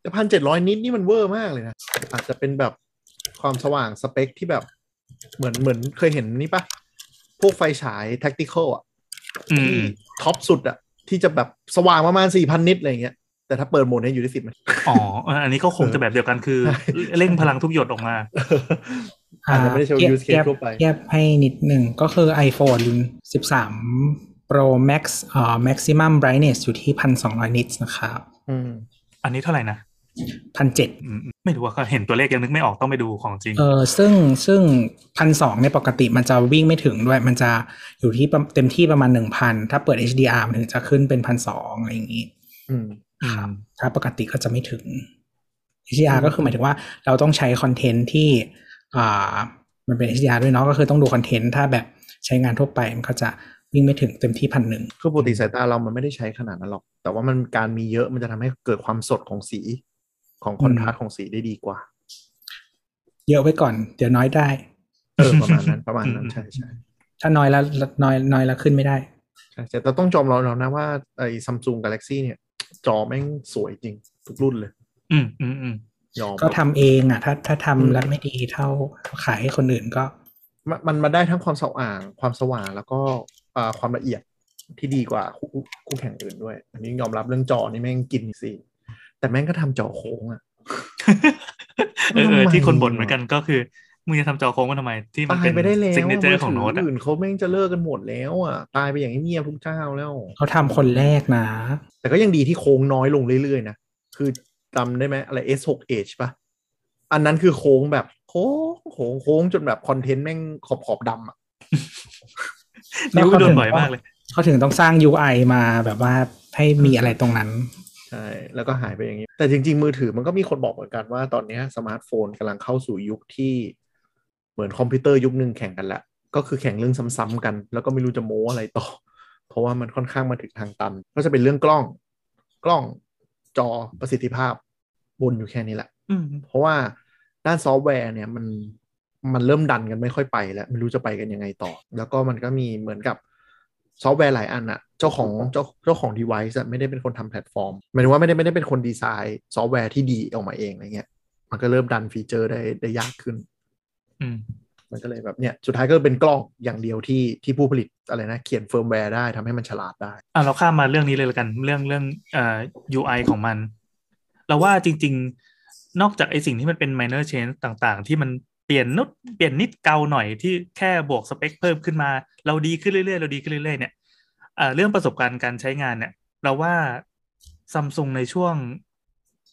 แต่พันเจ็ดร้อย nit นี่มันเวอร์มากเลยนะ อาจจะเป็นแบบความสว่างสเปคที่แบบเหมือนเหมือนเคยเห็นนี่ปะพวกไฟฉาย tactical อะ
อืม
ที่ top สุดอะ ที่จะแบบสว่างประมาณสี่พัน nit อะไรอย่างเงี้ยแต่ถ้าเปิดโหมดให้อยู่ที่สิบมัน
อ๋อเอออันนี้ก็คงจะแบบเดียวกันคือ
ใช่
เร่งพลังทุกหยดออกมา
อาจจะไม่ได้ใช้
เทียบ
use
เทีย
case
บ
ทั่วไป
เทียบให้นิดหนึ่งก็คือ iPhone 13 Pro Max เอ่อ maximum brightness อยู่ที่1,200 nits นะครับ
อืม
อันนี้เท่าไหร่นะ
1,700
อืมไม่รู้ว่าเขาเห็นตัวเลขยังนึกไม่ออกต้องไปดูของจริง
เออซึ่งซึ่ง1,200ในยปกติมันจะวิ่งไม่ถึงด้วย มันจะอยู่ที่ประเต็มที่ประมาณ1,000ถ้าเปิด HDR มันถึงจะขึ้นเป็น1,200อะไรอย่างนี้
อืม
ครับถ้าปกติก็จะไม่ถึง HDR ก็คือหมายถึงว่าเราต้องใช้คอนเทนต์ที่อ่ามันเป็น HDR ด้วยเนาะก็คือต้องดูคอนเทนต์ถ้าแบบใช้งานทั่วไปมันก็จะวิ่งไม่ถึงเต็มที่พันหนึ่ง
คือปกติสายตาเรามันไม่ได้ใช้ขนาดนั้นหรอก แต่ว่ามันการมีเยอะมันจะทำให้เกิดความสดของสี ของ contrast ของสีได้ดีกว่า
เยอะไว้ก่อน เดี๋ยวน้อยได้
เออประมาณนั้นประมาณนั้นใช่ใช่
ถ้าน้อยแล้วน้อยน้อยแล้วขึ้นไม่ได้
ใช่แต่ต้องจอมเราเรานะว่าไอ้ซัมซุงกาแล็กซี่เนี่ย จอแม่งสวยจริง ทุกรุ่นเลย
อืมอืมอืม
ยอม
ก็ทำเองอะ ถ้าถ้า
อืม
ทำแล้วไม่ดีเท่าขายให้คนอื่นก็
มันมันมาได้ทั้งความสว่างความสว่างแล้วก็อ่าความละเอียดที่ดีกว่าคู่คู่คู่แข่งอื่นด้วย อันนี้ยอมรับเรื่องจอนี่แม่งกินสิ แต่แม่งก็ทำจอโค้งอะ
เออเออ
ทำไม
ที่คนบ่นเหมือนกันก็คือมึงจะทำจอโค้งมาทำไม ที่มัน
ตา
เป็
ย
น
ไปได้แล้ว
ซิกเนเจอ
มื
ร์ของโน้ต
ถื
อะ
อื่นเขาแม่งจะเลิกกันหมดแล้วอะตายไปอย่างเงียบๆทุกเจ้าแล้ว
เขาทำคนแรกนะ
แต่ก็ยังดีที่โค้งน้อยลงเรื่อยๆนะ คือจำได้ไหมอะไร S6 Edge ปะอันนั้นคือโค้งแบบโค้งโค้งโค้งจนแบบคอนเทนต์แม่งขอบขอบๆดำอะ
นิ้ว
แล้วเขา
โด
ถึ
น
ง
บ่อยมากเลย
เขาถึงต้องสร้าง UI มาแบบว่าให้มีอะไรตรงนั้น
ใช่ แล้วก็หายไปอย่างนี้ แต่จริง ๆ มือถือมันก็มีคนบอกเหมือนกันว่าตอนเนี้ยสมาร์ทโฟนกำลังเข้าสู่ยุคที่เหมือนคอมพิวเตอร์ยุคหนึ่งแข่งกันแหละก็คือแข่งเรื่องซ้ำๆกัน แล้วก็ไม่รู้จะโม้อะไรต่อ เพราะว่ามันค่อนข้างมาถึงทางตัน ก็จะเป็นเรื่องกล้อง กล้องจอประสิทธิภาพบนอยู่แค่นี้แหละ
อืม
เพราะว่าด้านซอฟต์แวร์เนี่ยมันมันเริ่มดันกันไม่ค่อยไปแล้ว ไม่รู้จะไปกันยังไงต่อ แล้วก็มันก็มีเหมือนกับ ซอฟต์แวร์หลายอันอะเจ้าของเจ้าเจ้าของ device อะไม่ได้เป็นคนทำแพลตฟอร์มหมายถึงว่าไม่ได้ไม่ได้เป็นคนดีไซน์ซอฟต์แวร์ที่ดีออกมาเองอะไรเงี้ย มันก็เริ่มดันฟีเจอร์ได้ได้ยากขึ้น
อืม
มันก็เลยแบบเนี่ยสุดท้ายก็เป็นกล้องอย่างเดียวที่ที่ผู้ผลิตอะไรนะ เขียนเฟิร์มแวร์ได้ทำให้มันฉลาดได้
อะเราข้ามมาเรื่องนี้เลยละกันเรื่องเรื่องเอ่อ UI ของมัน เราว่าจริง ๆ นอกจากไอสิ่งที่มันเป็น minor change ต่างๆ ที่มันเปลี่ยนนุดเปลี่ยนนิดเกาหน่อยที่แค่บวกสเปคเพิ่มขึ้นมา เราดีขึ้นเรื่อยๆเราดีขึ้นเรื่อยๆเนี่ยเอ่อเรื่องประสบการณ์การใช้งานเนี่ย เราว่าซัมซุงในช่วง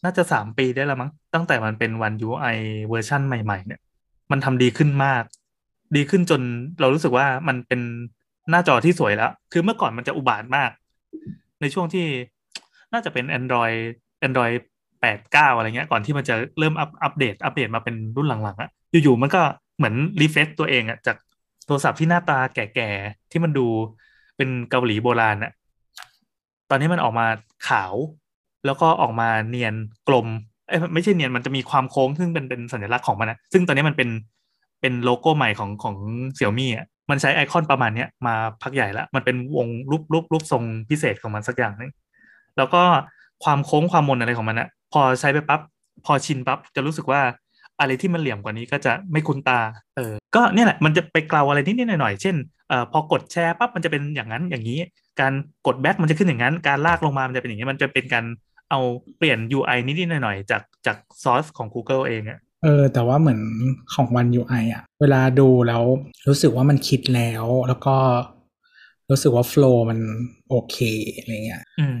น่าจะสามปีได้แล้วมั้งตั้งแต่มันเป็นวัน UI เวอร์ชันใหม่ ๆ เนี่ย มันทำดีขึ้นมาก ดีขึ้นจนเรารู้สึกว่ามันเป็นหน้าจอที่สวยแล้ว คือเมื่อก่อนมันจะอุบาทมาก ในช่วงที่น่าจะเป็น Android Android แปดเก้าอะไรเงี้ยก่อนที่มันจะเริ่มอัปอัปเดตอัปเดตมาเป็นรุ่นหลังๆอะ อยู่ๆมันก็เหมือน refresh ตัวเองอะจากโทรศัพท์ที่หน้าตาแก่ๆที่มันดูเป็นเกาหลีโบราณอะตอนนี้มันออกมาขาว แล้วก็ออกมาเนียนกลมเอ้ไม่ใช่เนียนมันจะมีความโค้งซึ่งเป็นเป็นสัญลักษณ์ของมันนะซึ่งตอนนี้มันเป็นเป็นโลโก้ใหม่ของของ Xiaomi อะมันใช้ไอคอนประมาณเนี้ยมาพักใหญ่แล้วมันเป็นวงรูปรูปรูปทรงพิเศษของมันสักอย่างนึงแล้วก็ความโค้งความมนอะไรของมันอะพอใช้ไปปั๊บพอชินปั๊บจะรู้สึกว่า อะไรที่มันเหลี่ยมกว่านี้ก็จะไม่คุ้นตา เออ ก็เนี่ยแหละมันจะไปเกลาอะไรนิดๆหน่อยๆ เช่นเอ่อพอกดแชร์ปั๊บมันจะเป็นอย่างนั้นอย่างนี้ การกดแบ็คมันจะขึ้นอย่างนั้น การลากลงมามันจะเป็นอย่างนี้ มันจะเป็นการเอาเปลี่ยน UI นิดๆหน่อยๆ จากจากซอสของ Google เองอะ
เออแต่ว่าเหมือนของวัน UI อะเวลาดูแล้วรู้สึกว่ามันคิดแล้วแล้วก็รู้สึกว่าโฟล์มันโอเคอะไรเงี้ย
อืม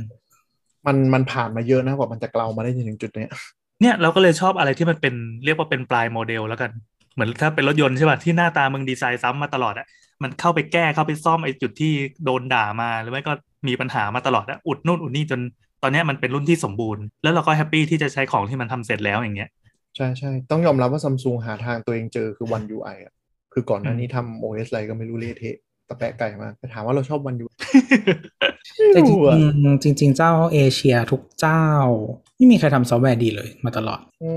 มันมันผ่านมาเยอะนะกว่ามันจะเกลามาได้จนถึงจุดเนี้ย
เนี่ยเราก็เลยชอบอะไรที่มันเป็นเรียกว่าเป็นปลายโมเดลแล้วกัน เหมือนถ้าเป็นรถยนต์ใช่ป่ะที่หน้าตามึงดีไซน์ซ้ำมาตลอดอะมันเข้าไปแก้เข้าไปซ่อมไอ้จุดที่โดนด่ามาหรือไม่ก็มีปัญหามาตลอดอะอุดนู่นอุดนี่จนตอนเนี้ยมันเป็นรุ่นที่สมบูรณ์ แล้วเราก็แฮปปี้ที่จะใช้ของที่มันทำเสร็จแล้วอย่างเงี้ย
ใช่ใช่ต้องยอมรับว่าซัมซุงหาทางตัวเองเจอคือ One UI อะคือก่อนหน้านี้ทำ OS อะไรก็ไม่รู้เละเทะตะแปะไก่มากแต่ถามว่าเราชอบ One UI
แต่จริ
ไม่รู้อะ จริ
งๆจริงๆเจ้าเอเชียทุกเจ้า ไม่มีใครทำซอฟต์แวร์ดีเลยมาตลอด
อื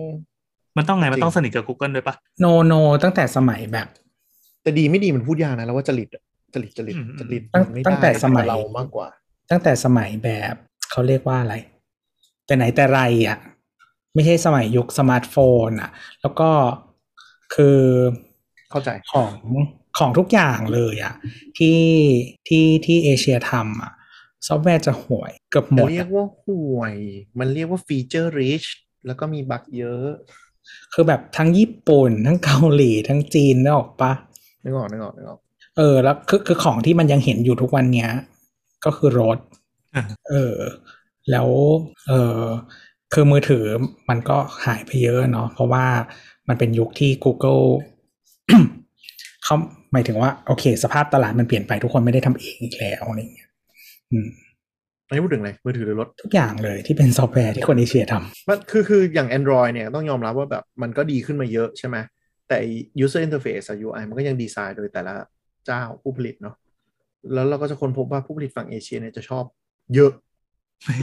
ม
มันต้องไง มัน
จริง
ต้องสนิทกับ Google ด้วยปะ
no no ตั้งแต่สมัยแบบ
แต่ดีไม่ดีมันพูดยากนะแล้วว่าจริตอะจริตจริต
อืม
จริต
ตั้ง
มันไม่
ตั้งแต่
ได้
สมัย
เรามากกว่า
ตั้งแต่สมัยแบบเขาเรียกว่าอะไร แต่ไหนแต่ไรอะ ไม่ใช่สมัยยุคสมาร์ทโฟนอะ แล้วก็คือ
เข้าใจ
ของ ของทุกอย่างเลยอะที่ที่ที่เอเชียทำอะซอฟต์แวร์จะห่วยเกือบหมด
จะเรียกว่าห่วยอะ มันเรียกว่า feature rich แล้วก็มี bug เยอะ
คือแบบทั้งญี่ปุ่น ทั้งเกาหลีทั้งจีนนึกออกปะ
นึกออกนึกออกนึกออก
เออแล้วคือคือของที่มันยังเห็นอยู่ทุกวันเนี้ย ก็คือรถ
อะ
เออ แล้วเออคือมือถือมันก็หายไปเยอะเนาะเพราะว่ามันเป็นยุคที่ Google เขา หมายถึงว่าโอเค สภาพตลาดมันเปลี่ยนไปทุกคนไม่ได้ทำเองอีกแล้วอะไรเงี้ยอืม
ไม่พูดถึงอะไรมือถือหรือรถ
ทุกอย่างเลยที่เป็นซอฟต์แวร์ที่คนเอเชียทำ
มันคือคืออย่าง Android เนี่ยต้องยอมรับว่าแบบมันก็ดีขึ้นมาเยอะใช่ไหมแต่ user interface UI มันก็ยังดีไซน์โดยแต่ละเจ้าผู้ผลิตเนาะแล้วเราก็จะค้นพบว่าผู้ผลิตฝั่งเอเชียเนี่ยจะชอบเยอะเ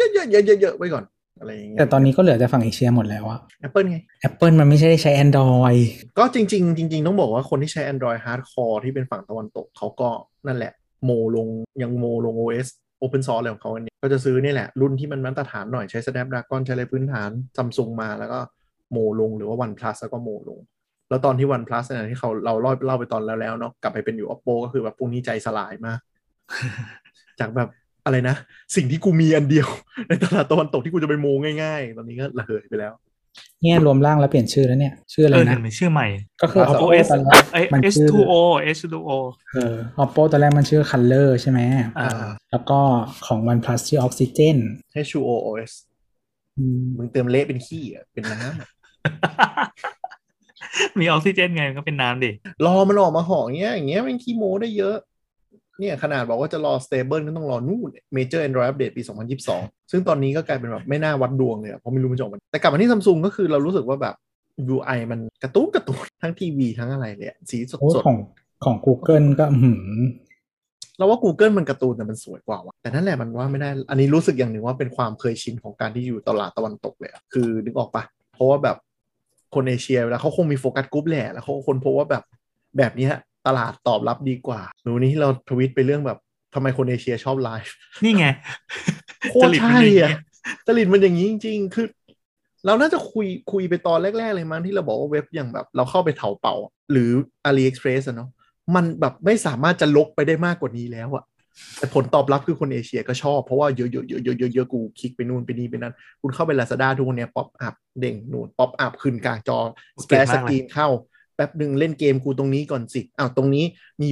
ยอะเยอะเยอะเยอะเยอะไว้ก่อน อะไรอย่างำเงี้ย
แต่ตอนนี้ก็เหลือแต่ฝั่งเอเชียหมดแล้วอะ
Apple ไง
Apple มันไม่ใช่ใช้ Android
ก็จริง ๆ จริง ๆ ต้องบอกว่าคนที่ใช้ Android hardcore ที่เป็นฝั่งตะวันตกเขาก็นั่นแหละ โมลงยังโมลง OS Open Source อะไรของเขาอันนี้ก็ก็จะซื้อนี่แหละ รุ่นที่มันมาตรฐานหน่อยใช้ Snapdragon ใช้อะไรพื้นฐานซัมซุงมาแล้วก็โมลงหรือว่า OnePlus แล้วก็โมลง แล้วตอนที่ OnePlus เนี่ยที่เขาเราเล่าเล่าไปตอนแล้วแล้วเนาะกลับไปเป็นอยู่ Oppo ก็คือแบบพวกนี้ใจสลายมากจากแบบ อะไรนะ สิ่งที่กูมีอันเดียว ในตลาดตะวันตกที่กูจะไปโมง่ายๆ ตอนนี้ก็ระเหยไปแล้ว
เนี่ยรวมร่างแล้วเปลี่ยนชื่อแล้วเนี่ย ชื่ออะไร
เออ
นะ
เห็นไหมชื่อใหม่
ก็คือ
Oppo
Oppo
S
ตอนแรก
ไอ้
มันชื่อ
H2O H2O
เออ Oppo ตอนแรกมันชื่อ Color ใช่ไหม
อ่า
แล้วก็ของ OnePlus ชื่อ Oxygen
HUOS
อืม
มึงเติมเละเป็นขี้อะเป็นน้ำอะ
มีออกซิเจนไงมันก็เป็นน้ำดิ
รอมันออกมาห่ออย่างเงี้ยอย่างเงี้ยมันขี้โม้ได้เยอะ เนี่ยขนาดบอกว่าจะรอ stable ก็ต้องรอนู่น major Android update ปี 2022 ซึ่งตอนนี้ก็กลายเป็นแบบไม่น่าวัดดวงเลยอะเพราะไม่รู้มันจะออกมาแต่กลับมาที่ซัมซุงก็คือเรารู้สึกว่าแบบ UI มันกระตุ้นกระตุ้นทั้งทีวีทั้งอะไรเลยอะสีสด
โอ้
สด
ของของ Google ก็อื้อหือ
เราว่า Google มันการ์ตูนแต่มันสวยกว่าว่ะแต่นั่นแหละมันว่าไม่ได้ อันนี้รู้สึกอย่างหนึ่งว่าเป็นความเคยชินของการที่อยู่ตลาดตะวันตกเลยอะคือนึกออกปะเพราะว่าแบบคนเอเชียเวลาเขาคงมี focus group แหละแล้วเขาคนพบว่าแบบแบบเนี้ย ตลาดตอบรับดีกว่าหนูนี้เราทวิตไปเรื่องแบบทำไมคนเอเชียชอบไลฟ์
นี่ไง
โคตร
จริต
ใช่
มันอย่าง
อะ
เงี้ย
จริตมันอย่างนี้จริง ๆ คือ เราน่าจะคุยคุยไปตอนแรก ๆ เลยมั้งที่เราบอกว่าเว็บอย่างแบบ เราเข้าไป Taobao หรือ AliExpress อะเนาะมันแบบไม่สามารถจะรกไปได้มากกว่านี้แล้วอะแต่ผลตอบรับคือคนเอเชียก็ชอบ เพราะว่าเยอะๆเยอะๆเยอะๆเยอะๆกูคลิกไปนู่นไปนี่ไปนั่นคุณเข้าไป Lazada ทุกวันเนี้ย pop-up เด้งนู่น pop-up ขึ้นกลางจอ splash screen เข้า แป๊บหนึ่งเล่นเกมกูตรงนี้ก่อนสิอ้าวตรงนี้มี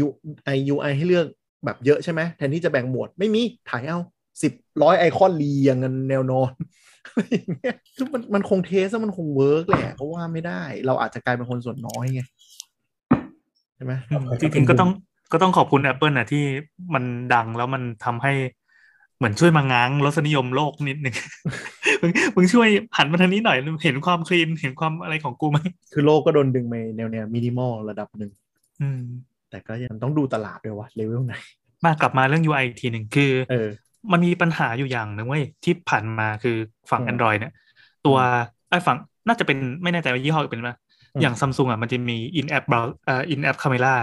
ไอ UI ให้เลือกแบบเยอะใช่ไหมแทนที่จะแบ่งหมวดไม่มีถ่ายเอาสิบร้อยไอคอนเรียงกันแนวนอนอะไรอย่างเงี้ยคือมันมันคง test แล้วมันคง work แหละเพราะว่าไม่ได้ เราอาจจะกลายเป็นคนส่วนน้อยไงใช่ไหม
จริงๆก็ต้องก็ต้องขอบคุณ Apple นะที่มันดังแล้วมันทำให้เห มือนช่วยมาง้างรสนิยมโลกนิดหนึ่งมึงมึงช่วยหันมาทางนี้หน่อยเห็นความคลีนเห็นความอะไรของกูไหม
คือโลกก็โดนดึงไปแนวแนวมินิมอลระดับหนึ่ง
อืม
แต่ก็ยังต้องดูตลาดด้วยว่าเลเวลไหน
มากลับมาเรื่อง UI อีกทีหนึ่งคือ
เออ
มันมีปัญหาอยู่อย่างหนึ่งเว้ยที่ผ่านมาคือฝั่ง
อืม
Android เนี่ย ตัวไอ้ฝั่งน่าจะเป็นไม่แน่ใจว่ายี่ห้อเป็นไหม
อืม
อย่างซัมซุงอะมันจะมี in app brow เอ่อ in app camera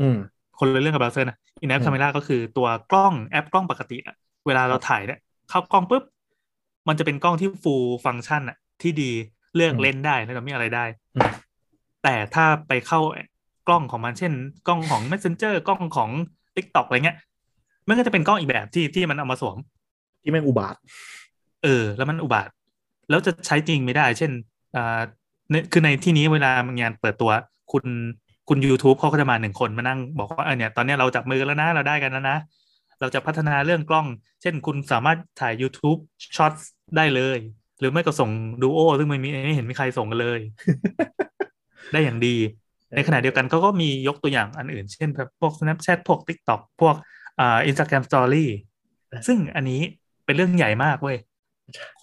อืม
คนละเรื่องกับเบราว์เซอร์นะ in app
อืม
camera ก็คือตัวกล้องแอปกล้องปกติอะ เวลาเราถ่ายเนี่ยเข้ากล้องปุ๊บมันจะเป็นกล้องที่ full function อะที่ดีเลือกเลนส์ได้แล้วก็มีอะไรได้
อืม
แต่ถ้าไปเข้ากล้องของมันเช่น กล้องของ messenger กล้องของ TikTok อะไรเงี้ย มันก็จะเป็นกล้องอีกแบบที่ที่มันเอามาสวม
ที่แม่งอุบาท
เออ แล้วมันอุบาท แล้วจะใช้จริงไม่ได้ เช่นอ่าในคือในที่นี้เวลามางานเปิดตัว คุณคุณ YouTube เขาก็จะมาหนึ่งคนมานั่งบอกว่าเออเนี่ยตอนเนี้ยเราจับมือกันแล้วนะ เราได้กันแล้วนะ เราจะพัฒนาเรื่องกล้อง เช่นคุณสามารถถ่าย YouTube Shots ได้เลย หรือไม่ก็ส่งดูโอซึ่งไม่มีไม่เห็นมีใครส่งกันเลย ได้อย่างดี ในขณะเดียวกันเขาก็มียกตัวอย่างอันอื่น เช่นแบบพวก Snapchat พวก TikTok พวกอ่า Instagram Story ซึ่งอันนี้เป็นเรื่องใหญ่มากเว้ย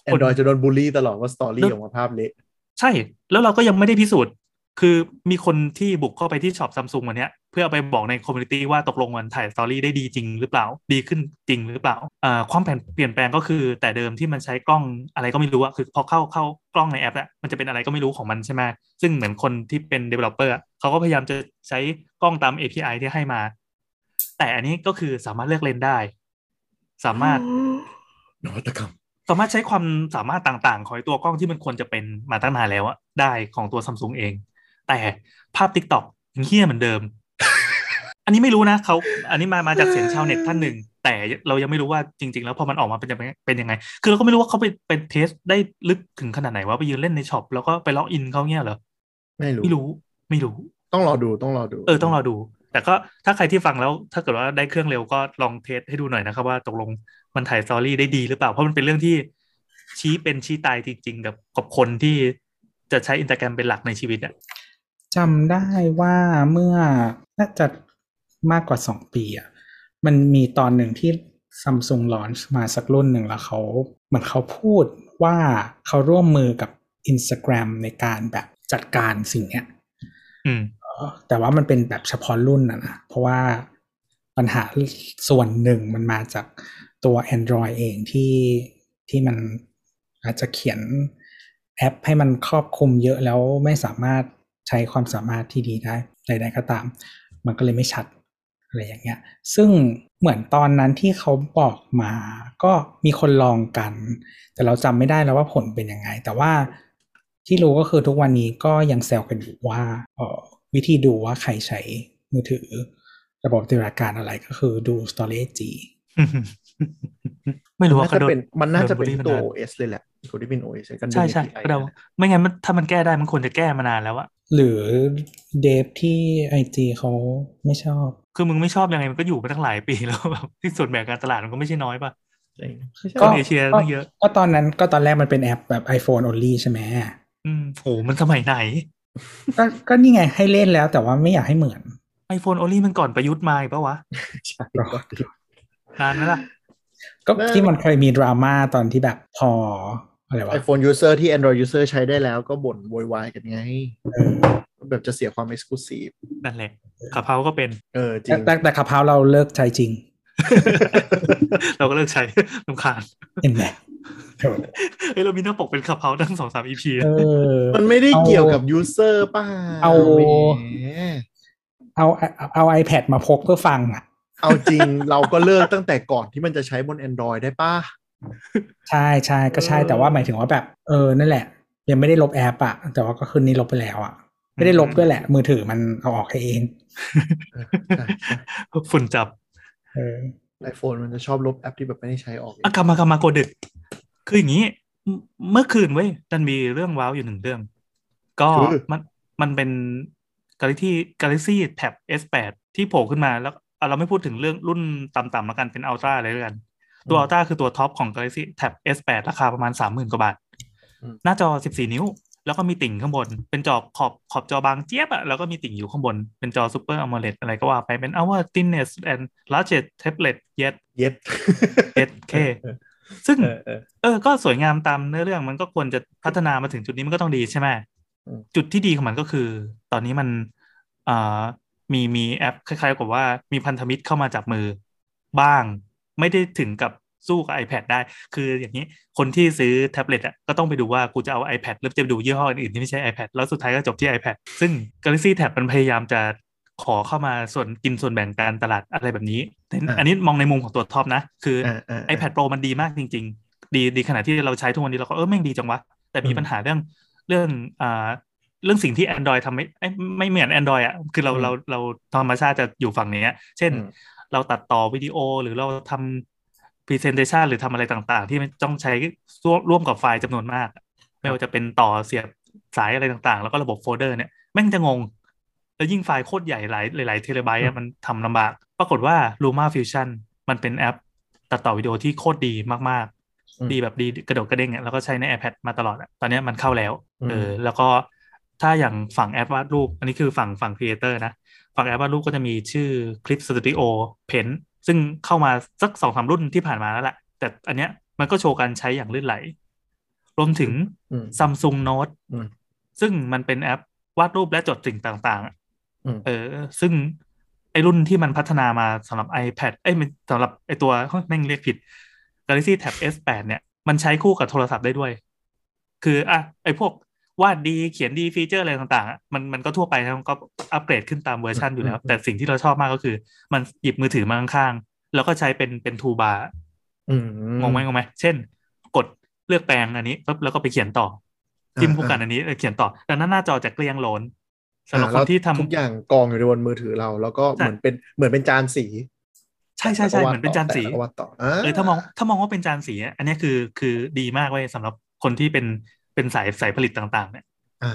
Android จะโดนบูลลี่ตลอดว่า story
แล้ว
ออกมาภาพเละ
ใช่ แล้วเราก็ยังไม่ได้พิสูจน์ คือมีคนที่บุกเข้าไปที่ shop Samsung วันเนี้ย เพื่อเอาไปบอกใน community ว่าตกลงมันถ่าย story ได้ดีจริงหรือเปล่า ดีขึ้นจริงหรือเปล่าอ่าความเปลี่ยนเปลี่ยนแปลงก็คือแต่เดิมที่มันใช้กล้องอะไรก็ไม่รู้อะคือพอเข้าเข้ากล้องในแอปอะมันจะเป็นอะไรก็ไม่รู้ของมันใช่ไหมซึ่งเหมือนคนที่เป็น developer อะเขาก็พยายามจะใช้กล้องตาม API ที่ให้มา แต่อันนี้ก็คือสามารถเลือกเลนส์ได้ สามารถ
นวัตกรรม
สามารถใช้ความสามารถต่างๆ ของไอ้ตัวกล้องที่มันควรจะเป็นมาตั้งนานแล้วอะได้ของตัวซัมซุงเอง แต่ภาพ TikTok ยังเหี้ยเหมือนเดิม อันนี้ไม่รู้นะเขาอันนี้มามาจากเสียงชาวเน็ตท่านหนึ่ง แต่เรายังไม่รู้ว่าจริง ๆ แล้วพอมันออกมาเป็นยังไงเป็นยังไง คือเราก็ไม่รู้ว่าเขาไปเป็น test ได้ลึกถึงขนาดไหนว่าไปยืนเล่นใน shop แล้วก็ไป login เขาเงี้ยเหรอ
ไม่รู้
ไม่รู้ไม่รู้
ต้องรอดูต้องรอดู
เออต้องรอดู แต่ก็ถ้าใครที่ฟังแล้วถ้าเกิดว่าได้เครื่องเร็วก็ลองเทสให้ดูหน่อยนะครับว่าตกลงมันถ่ายสตอรี่ได้ดีหรือเปล่าเพราะมันเป็นเรื่องที่ชี้เป็นชี้ตายจริงๆ กับกับคนที่จะใช้อินสตาแกรมเป็นหลักในชีวิตอะ
จำได้ว่าเมื่อน่าจะ มากกว่าสองปีอะมันมีตอนหนึ่งที่ซัมซุงลอนช์มาสักรุ่นหนึ่งแล้วเขาเหมือนเขาพูดว่าเขาร่วมมือกับ Instagram ในการแบบจัดการสิ่งเนี้ย
อืม
เออแต่ว่ามันเป็นแบบเฉพาะรุ่นนะนะ เพราะว่าปัญหาส่วนหนึ่งมันมาจากตัว Android เองที่ที่มันอาจจะเขียนแอปให้มันครอบคลุมเยอะแล้วไม่สามารถใช้ความสามารถที่ดีได้ใดๆก็ตาม มันก็เลยไม่ชัด อะไรอย่างเงี้ย ซึ่งเหมือนตอนนั้นที่เขาบอกมา ก็มีคนลองกัน แต่เราจำไม่ได้แล้วว่าผลเป็นยังไง แต่ว่าที่รู้ก็คือทุกวันนี้ก็ยังแซวกันอยู่ว่าออวิธีดูว่าใครใช้มือถือ ระบบปฏิบัติการอะไรก็คือดู storage
ไม่รู้ว่า
น่า
เขา
จะ
โดน
เป็นมันน่าจะเป็น
โดนบูลลี่
ตัว
มานาน
OS เลยแหละตัวที่เป็น OS กัน
ใช่ใช่
API
ก็เดาไม่งั้นมันถ้ามันแก้ได้มันควรจะแก้มานานแล้วอะ
หรือเดฟที่ไอจีเขาไม่ชอบ
คือมึงไม่ชอบยังไงมันก็อยู่มาตั้งหลายปีแล้วแบบที่ส่วนแบ่งการตลาดมันก็ไม่ใช่น้อยป่ะ
ใช่
ก็เอเชียตั้งเยอะ
ก็ตอนนั้นก็ตอนแรกมันเป็นแอปแบบ iPhone only ใช่ไหม
อืมโหมันสมัยไหน
ก็ก็นี่ไงให้เล่นแล้วแต่ว่าไม่อยากให้เหมือน
iPhone only มันก่อนประยุทธ์มาอีกปะวะ
ใช่
นานไหมล่ะ
ก็ที่มันเคยมีดราม่าตอนที่แบบพออะไรวะ
ไอโฟน user ที่ Android user ใช้ได้แล้วก็บ่นโวยวายกันไง
เออ
แบบจะเสียความ exclusive
นั่นแหละขับเฮาก็เป็น
เออจริ
แต่
ง
แต่แต่ขับเฮาเราเลิกใช้จริง
เราก็เลิกใช้ลำคาญ
เห็นไหมโถ
เฮ้ยเรามีหน้าปกเป็นขับเฮาตั้งสองสาม EP
เออ
มันไม่ได้
เอา
เกี่ยวกับ user ป่ะ
เอา
แหม
เอาเอาเอา iPad มาพกเพื่อฟังอะ
เอาจริงเราก็เลิกตั้งแต่ก่อนที่มันจะใช้บน Android ได้ป่ะ
ใช่ใช่ก็ใช่
เออ
แต่ว่าหมายถึงว่าแบบเออนั่นแหละ ยังไม่ได้ลบแอปอะแต่ว่าก็คืนนี้ลบไปแล้วอะไม่ได้ลบด้วยแหละ มือถือมันเอาออกให้เอง
เออใช่ใช่
ฝุ่นจับ
เออ
ไอโฟนมันจะชอบลบแอปที่แบบไม่ได้ใช้ออกเอง
อากามากามาโกดึก คืออย่างนี้ เมื่อคืนเว้ยดันมีเรื่องว้าวอยู่หนึ่งเรื่อง ก็มันมันเป็น Galaxy Galaxy Tab S8 ที่โผล่ขึ้นมาแล้ว เอาเราไม่พูดถึงเรื่องรุ่นต่ำๆแล้วกันเป็น Ultra เลยแล้วกัน ตัว Ultra คือตัวท็อปของ Galaxy Tab S8 ราคาประมาณ30,000กว่าบาท หน้าจอ14นิ้ว แล้วก็มีติ่งข้างบน เป็นจอขอบขอบจอบางเจี๊ยบอะแล้วก็มีติ่งอยู่ข้างบน เป็นจอ Super AMOLED อะไรก็ว่าไปเป็น Our thinness and largest tablet yet
เย็ด
8K ซึ่ง
เออเออ
เออ ก็สวยงามตามเนื้อเรื่องมันก็ควรจะพัฒนามาถึงจุดนี้มันก็ต้องดีใช่ไหม
อืม
จุดที่ดีของมันก็คือ ตอนนี้มันอ่า มีมีแอปคล้ายๆกับว่ามีพันธมิตรเข้ามาจับมือบ้าง ไม่ได้ถึงกับสู้กับ iPad ได้ คืออย่างนี้คนที่ซื้อแท็บเล็ตอะก็ต้องไปดูว่ากูจะเอา iPad หรือจะไปดูยี่ห้ออื่นๆที่ไม่ใช่ iPad แล้วสุดท้ายก็จบที่ iPad ซึ่ง Galaxy Tab มันพยายามจะขอเข้ามาส่วนกินส่วนแบ่งการตลาดอะไรแบบนี้แต่อันนี้มองในมุมของตัวท็อปนะ คือ
อ่าอ่า
iPad Pro มันดีมากจริง ๆ ดีดีขนาดที่เราใช้ทุกวันนี้เราก็เออแม่งดีจังวะ แต่มี
อืม
ปัญหาเรื่องเรื่องอ่า เรื่องสิ่งที่ Android ทำไม่เอ้ยไม่เหมือน Android อะคือเรา
อืม
เราเราธรรมชาติจะอยู่ฝั่งนี้เช่น
อืม
เราตัดต่อวิดีโอหรือเราทำ Presentation หรือทำอะไรต่างๆ ที่มันต้องใช้ร่วมร่วมกับไฟล์จำนวนมาก ไม่ว่าจะเป็นต่อเสียบสายอะไรต่างๆ แล้วก็ระบบโฟลเดอร์เนี่ยแม่งจะงง แล้วยิ่งไฟล์โคตรใหญ่หลายหลายๆเทเลไบต์อะมันทำลำบาก ปรากฏว่า Luma Fusion มันเป็นแอป ตัดต่อวิดีโอที่โคตรดีมาก
อืม
ๆดีแบบดีกระโดดกระเด้งอะแล้วก็ใช้ใน iPad มาตลอดอะตอนเนี้ยมันเข้าแล้ว
อืม
เออแล้วก็ ถ้าอย่างฝั่งแอปวาดรูป อันนี้คือฝั่งฝั่ง creator นะ ฝั่งแอปวาดรูปก็จะมีชื่อ Clip Studio Paint ซึ่งเข้ามาสักสองสามรุ่นที่ผ่านมาแล้วแหละ แต่อันเนี้ยมันก็โชว์การใช้อย่างลื่นไหล รวมถึง
อืม
Samsung Notes
อืม
ซึ่งมันเป็นแอปวาดรูปและจดสิ่งต่างๆอะ
อืม
เออ ซึ่งไอ้รุ่นที่มันพัฒนามาสำหรับ iPad เอ้ยมันสำหรับไอ้ตัวเฮ้ยแม่งเรียกผิด Galaxy Tab S8 เนี่ย มันใช้คู่กับโทรศัพท์ได้ด้วย คืออะไอพวก วาดดีเขียนดีฟีเจอร์อะไรต่างๆอะมันมันก็ทั่วไปนะมันก็อัปเกรดขึ้นตามเวอร์ชันอยู่แล้ว
อืม
แต่สิ่งที่เราชอบมากก็คือ มันหยิบมือถือมาข้างๆ แล้วก็ใช้เป็นเป็นทูบาร์
อืม
งงไหมงงไหมเช่น กดเลือกแปลงอันนี้ปุ๊บแล้วก็ไปเขียนต่อจิ้ม
อ่า
ผู้กันอันนี้เออเขียนต่อดังนั้นหน้าจอจะเกลี้ยงโหลนสำหรับ
อ่า
คน
แล้ว
ที่ทำ
ทุกอย่างกองอยู่ในบนมือถือเรา แล้วก็
ใช่
เหมือนเป็นเหมือนเป็นจานสี
ใช่ใช่ใช่
แล้วก็วาด
เหมือนเป็นจานสี
ต่อแล้วก็วาดต่ออ่า
เออถ้ามองถ้ามองว่าเป็นจานสีอะอันเนี้ยคือคือดีมากเว้ยสำหรับคนที่เป็น เป็นสายสายผลิตต่าง ๆ เนี่ย
อ่า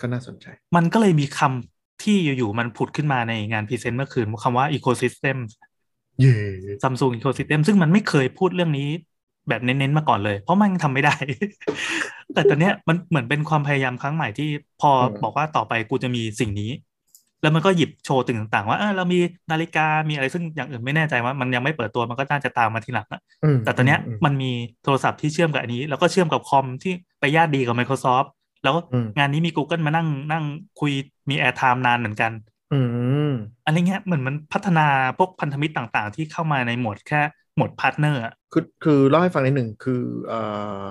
ก็น่าสนใจ
มันก็เลยมีคำที่อยู่ๆมันผุดขึ้นมาในงานพรีเซนต์เมื่อคืนคำว่า ecosystem
เย่
Samsung ecosystem ซึ่งมันไม่เคยพูดเรื่องนี้แบบเน้น ๆ มาก่อนเลย เพราะมันทำไม่ได้ แต่ตอนเนี้ยมันเหมือนเป็นความพยายามครั้งใหม่ที่พอบอกว่าต่อไปกูจะมีสิ่งนี้ แล้วมันก็หยิบโชว์สิ่งต่างๆ ว่าเออเรามีนาฬิกามีอะไรซึ่งอย่างอื่นไม่แน่ใจว่ามันยังไม่เปิดตัวมันก็น่าจะตามมาทีหลังอะ
อืม
แต่ตอนเนี้ย
อืม
มันมีโทรศัพท์ที่เชื่อมกับอันนี้ แล้วก็เชื่อมกับคอมที่ไปญาติดีกับ Microsoft แล้ว
อืม
งานนี้มี Google มานั่งนั่งคุยมี airtime นานเหมือนกัน
อืม
อะไรเงี้ยเหมือนมันพัฒนาพวกพันธมิตรต่างๆ ที่เข้ามาในโหมดแค่โหมด partner
คือคือเล่าให้ฟังนิดหนึ่งคือเอ่อ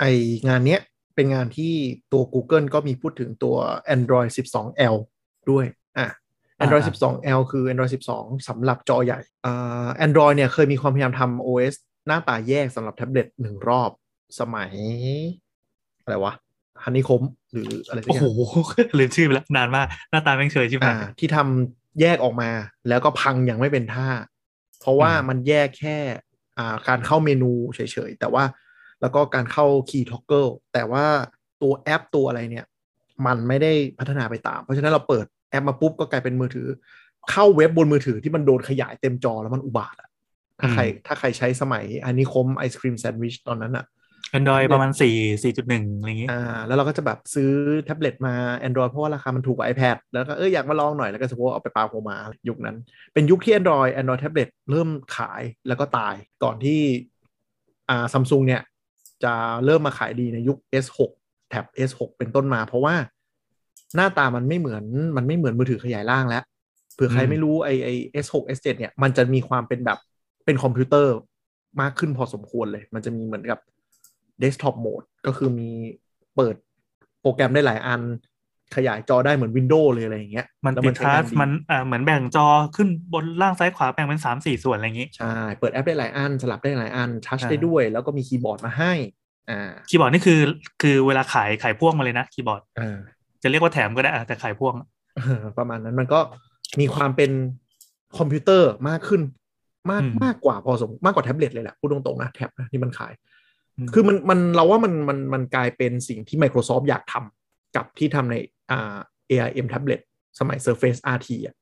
ไอ้งานเนี้ยเป็นงานที่ตัว Google ก็มีพูดถึงตัว Android 12L ด้วยอะ Android
อ่า
12L คือ Android 12สำหรับจอใหญ่อ่า Android เนี่ยเคยมีความพยายามทำ OS หน้าตาแยกสำหรับแท็บเล็ตหนึ่งรอบสมัย อะไรวะฮันนี่คมหรืออะไรสัก
โอ้
อ
โห
ย่าง
ลืมชื่อไปแล้ว นานมาก หน้าตาแม่งเฉยชิบ
อ่า
หาย
ที่ทำแยกออกมาแล้วก็พังอย่างไม่เป็นท่า เพราะว่า
อืม
มันแยกแค่อ่าการเข้าเมนูเฉยๆ แต่ว่าแล้วก็การเข้า Key Toggle แต่ว่าตัวแอปตัวอะไรเนี่ย มันไม่ได้พัฒนาไปตาม เพราะฉะนั้นเราเปิด แอปมาปุ๊บก็กลายเป็นมือถือ เข้าเว็บบนมือถือที่มันโดนขยายเต็มจอแล้วมันอุบาทอะถ้าใครถ้าใครใช้สมัยอันนี้คมไอศครีมแซนด์วิชตอนนั้นอะ
แอนดรอยประมาณสี่สี่จุดหนึ่งอะไรอย่างงี้
อ่า แล้วเราก็จะแบบซื้อแท็บเล็ตมา Android เพราะว่าราคามันถูกกว่า iPad แล้วก็เอออยากมาลองหน่อย แล้วก็สมมติว่าเอาไปปาโฮมายุคนั้น เป็นยุคที่ Android Android แท็บเล็ตเริ่มขายแล้วก็ตายก่อนที่อ่าซัมซุงเนี่ย จะเริ่มมาขายดีในยุค S6 แท็บ S6 เป็นต้นมา เพราะว่า หน้าตามันไม่เหมือนมันไม่เหมือนมือถือขยายล่างแล้วเผื่อใคร
อืม
ไม่รู้ไอไอ S6 S7 เนี่ยมันจะมีความเป็นแบบเป็นคอมพิวเตอร์มากขึ้นพอสมควรเลย มันจะมีเหมือนกับ desktop mode ก็คือมีเปิดโปรแกรมได้หลายอันขยายจอได้เหมือน Windows เลยอะไรอย่างเงี้ย
มัน
แล้ว
ติด
ใช้
ทั
งา
ช
ดี
มันอ่าเหมือนแบ่งจอขึ้นบนล่างซ้ายขวาแบ่งเป็นสามสี่ส่วนอะไรอย่างงี้
ใช่ เปิดแอปได้หลายอัน สลับได้หลายอัน ทัช
อ่า
ได้ด้วย แล้วก็มีคีย์บอร์ดมาให้ อ่า
คีย์บอร์ดนี่คือ คือเวลาขายขายพ่วงมาเลยนะคีย์บอร์ด
อ่า
จะเรียกว่าแถมก็ได้อะแต่ขายพ่วง
เออประมาณนั้นมันก็มีความเป็นคอมพิวเตอร์มากขึ้น มาก
อืม
มากกว่าพอสมมากกว่าแท็บเล็ตเลยแหละพูดตรงๆนะแท็บนะที่มันขาย
อืม
คือมันมันเราว่ามันมันมันกลายเป็นสิ่งที่ Microsoft อยากทำกับที่ทำในอ่า ARM tablet สมัย Surface RT อะ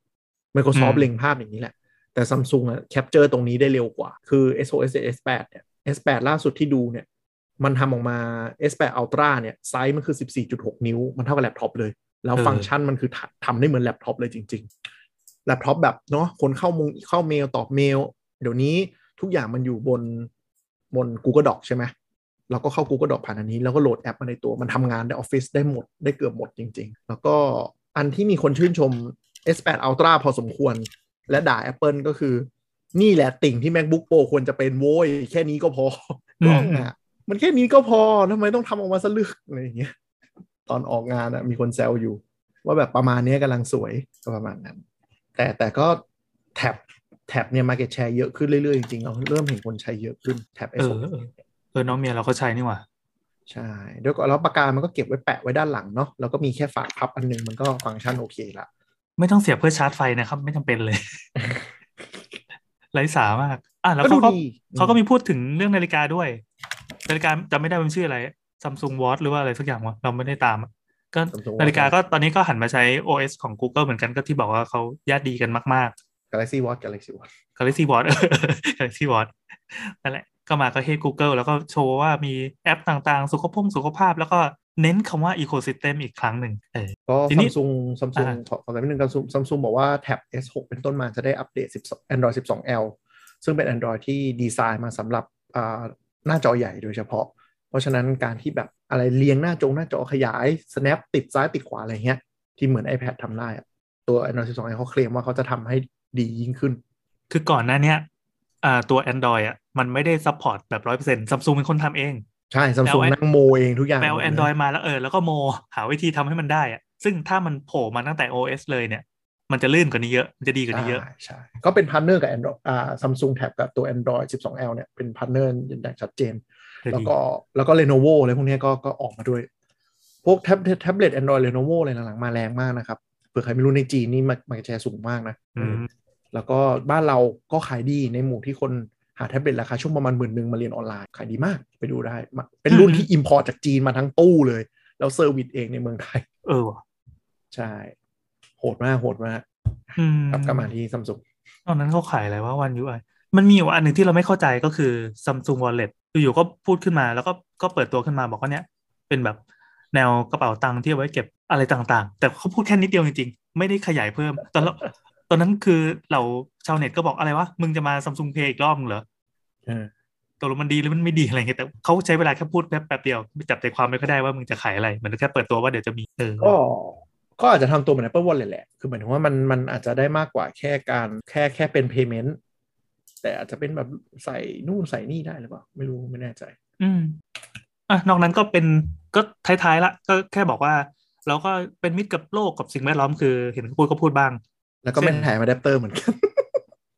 Microsoft
อืม
เล็งภาพอย่างนี้แหละ แต่ Samsung อะ capture ตรงนี้ได้เร็วกว่า คือ SOS S8 เนี่ย S8 ล่าสุดที่ดูเนี่ย มันทำออกมา S8 Ultra เนี่ยไซส์มันคือ 14.6 นิ้ว มันเท่ากับแล็ปท็อปเลย แล้ว
เออ
ฟังก์ชันมันคือทำทำได้เหมือนแล็ปท็อปเลยจริง ๆ แล็ปท็อปแบบเนาะคนเข้ามุงเข้าเมลตอบเมล เดี๋ยวนี้ทุกอย่างมันอยู่บนบน Google Doc ใช่ไหมเราก็เข้า Google Doc ผ่านอันนี้ แล้วก็โหลดแอปมาในตัวมันทำงานในออฟฟิศได้หมดได้เกือบหมดจริง ๆ แล้วก็อันที่มีคนชื่นชม S8 Ultra พอสมควร และด่า Apple ก็คือ นี่แหละติ่งที่ MacBook Pro ควรจะเป็นโว้ยแค่นี้ก็พอ
อืม
กล้องอะ มันแค่นี้ก็พอทำไมต้องทำออกมาสลึกอะไรอย่างเงี้ยตอนออกงานอะมีคนแซวอยู่ ว่าแบบประมาณนี้ยกำลังสวยก็ประมาณนั้น แต่แต่ก็แท็บแท็บเนี่ย market share เยอะขึ้นเรื่อยๆ จริงๆเราเริ่มเห็นคนใช้เยอะขึ้นแท็บ
เออ
S6
เออเน้องเมียเราก็ใช้นี่หว่า
ใช่เดี๋ยวก่อนแล้วปากกามันก็เก็บไว้แปะไว้ด้านหลังเนาะแล้วก็มีแค่ฝาพับอันหนึงมันก็ฟังก์ชันโอเคละ
ไม่ต้องเสียบเพื่อชาร์จไฟนะครับ ไม่จำเป็นเลยไร้สามาก อะแล้วเขาก็เขาก็มีพูดถึงเรื่องนาฬิกาด้วย นาฬิกาจำไม่ได้มันชื่ออะไรซัมซุงวอทหรือว่าอะไรสักอย่างวะเราไม่ได้ตามอะก็
Samsung Watch
นาฬิกาก็ตอนนี้ก็หันมาใช้ OS ของ Google เหมือนกันก็ที่บอกว่าเขาญาติดีกันมาก
Galaxy Watch Galaxy Watch
ๆ Galaxy Watch Galaxy Watch นั่นแหละก็มาก็เฮ Google แล้วก็โชว์ว่ามีแอปต่างๆ สุขภาพสุขภาพ แล้วก็เน้นคำว่า Ecosystem อีกครั้งหนึ่งเออ
ก็
ทีนี้
ซัมซุงซัมซุง
อ่า
ขอขอแต่นิดนึงซัมซุงบอกว่าแท็บ S6 เป็นต้นมาจะได้อัปเดต12 Android 12L ซึ่งเป็น Android ที่ดีไซน์มาสำหรับอ่า หน้าจอใหญ่โดยเฉพาะ เพราะฉะนั้นการที่แบบอะไรเรียงหน้าจงหน้าจอขยาย snap ติดซ้ายติดขวาอะไรเงี้ยที่เหมือน iPad ทำได้อะตัว Android 12L เขาเคลมว่าเขาจะทำให้ดียิ่งขึ้น
คือก่อนหน้าเนี้ยอ่าตัว Android อะมันไม่ได้ซัพพอร์ตแบบร้อยเปอร์เซ็นต์ซัมซุงเป็นคนทำเอง
ใช่ซัมซุง
แล้ว
นั่งโมเองทุกอย่าง
แปล
หมดเลย
แอนดรอยมาแล้วเออแล้วก็โม หาวิธีทำให้มันได้อะซึ่งถ้ามันโผล่มาตั้งแต่ OS เลยเนี่ย มันจะลื่นกว่านี้เยอะ มันจะดีกว่านี้เยอะ
ใช่ใช่ก็เป็น partner กับ Android อ่า Samsung Tab กับตัว Android 12L เนี่ยเป็น partner อย่างชัดเจน
จะ
แล้ว
ดี
ก็แล้วก็ Lenovo อะไรพวกเนี้ยก็ก็ออกมาด้วย พวกแท็บแท็บเล็ต Android Lenovo อะไรหลังๆมาแรงมากนะครับเผื่อใครไม่รู้ในจีนนี่มามาแชร์สูงมากนะ
อืม
แล้วก็บ้านเราก็ขายดีในหมู่ที่คนหาแท็บเล็ตราคาช่วงประมาณหมื่นหนึ่งมาเรียนออนไลน์ขายดีมากไปดูได้มาเป็นรุ่นที่ import จากจีนมาทั้งตู้เลย แล้ว service เองในเมืองไทย
เออว่ะ
ใช่ โหดมากโหดมาก
อืม
กลับกลับมาที่ซัมซุง
ตอนนั้นเขาขายอะไรว่าวัน UI มันมีอยู่อันหนึ่งที่เราไม่เข้าใจก็คือ Samsung Wallet อยู่ๆก็พูดขึ้นมาแล้วก็ก็เปิดตัวขึ้นมาบอกว่าเนี่ยเป็นแบบแนวกระเป๋าตังค์ที่เอาไว้เก็บอะไรต่างๆ แต่เขาพูดแค่นิดเดียวจริงๆ ไม่ได้ขยายเพิ่ม ตอนเราตอนนั้นคือเราชาวเน็ตก็บอกอะไรวะ มึงจะมา Samsung Pay อีกรอบมึงเหรอ
เออ
ตกลงมันดีหรือมันไม่ดีอะไรเงี้ยแต่เขาใช้เวลาแค่พูดแป๊บแป๊บเดียวจับใจความไม่ค่อยได้ว่ามึงจะขายอะไรเหมือนแค่เปิดตัวว่าเดี๋ยวจะมีเออ
ก็ ก็อาจจะทำตัวเหมือน Apple Wallet แหละ คือหมายถึงว่ามันมันอาจจะได้มากกว่าแค่การแค่แค่เป็น payment แต่อาจจะเป็นแบบใส่นู่นใส่นี่ได้หรือเปล่า ไม่รู้ไม่แน่ใจ
อืมอะนอกนั้นก็เป็นก็ท้ายๆละก็แค่บอกว่าเราก็เป็นมิตรกับโลกกับสิ่งแวดล้อมคือเห็นเขาพูดก็พูดบ้าง
แล้วก็ไม่
เช่น
แถมอะแดปเตอร์เหมือนกัน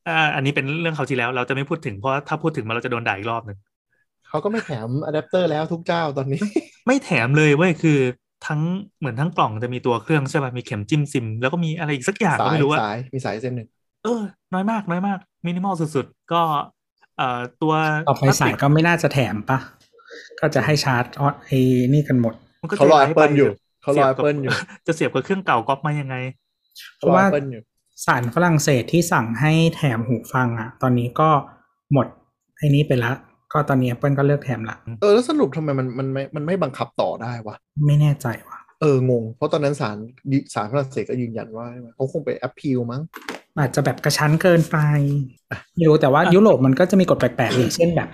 อ่าอันนี้เป็นเรื่องเขาวที่แล้วเราจะไม่พูดถึงเพราะถ้าพูดถึงมันเราจะโดนด่าอีกรอบหนึ่ง
เขาก็ไม่แถมอะแดปเตอร์แล้วทุกเจ้าตอนนี้
ไม่แถมเลยเว้ยคือ ทั้งเหมือนทั้งกล่องจะมีตัวเครื่องใช่ป่ะมีเข็มจิ้มซิม แล้วก็มีอะไรอีกสักอย่างก็
สาย
ไม่รู้ว่า
สายมีสายเส้นหนึ่ง
เออ น้อยมากน้อยมากมินิมอลสุดๆ ก็เอ่อตัว
ต่อไปสายก็ไม่น่าจะแถมปะก็จะให้ชาร์จออไอ้นี่กันหมด
มันก็
เขารอ
ใจ
แอปเปิล
ไป
อยู่เขารอ
สี
แอยป
บกับ
เปิลอยู่
จะเสียบกับเครื่องเก่าก๊อปมายังไง
เพราะว่า
แอปเปิลอยู่
สารฝรั่งเศสที่สั่งให้แถมหูฟังอะ ตอนนี้ก็หมดไอ้นี้ไปละ ก็ตอนนี้ Apple ก็เลิกแถมละ
เออแล้วสรุปทำไมมันมันไม่มันไม่บังคับต่อได้วะ
ไม่แน่ใจว่ะ
เอองง เพราะตอนนั้นศาลศาลฝรั่งเศสก็ยืนยันว่าเขาคงไปแอปพิลมั้ง
อาจจะแบบกระชั้นเกินไปไม่รู้แต่ว่ายุโรปมันก็จะมีกฎแปลกๆอย่างเช่นแบบ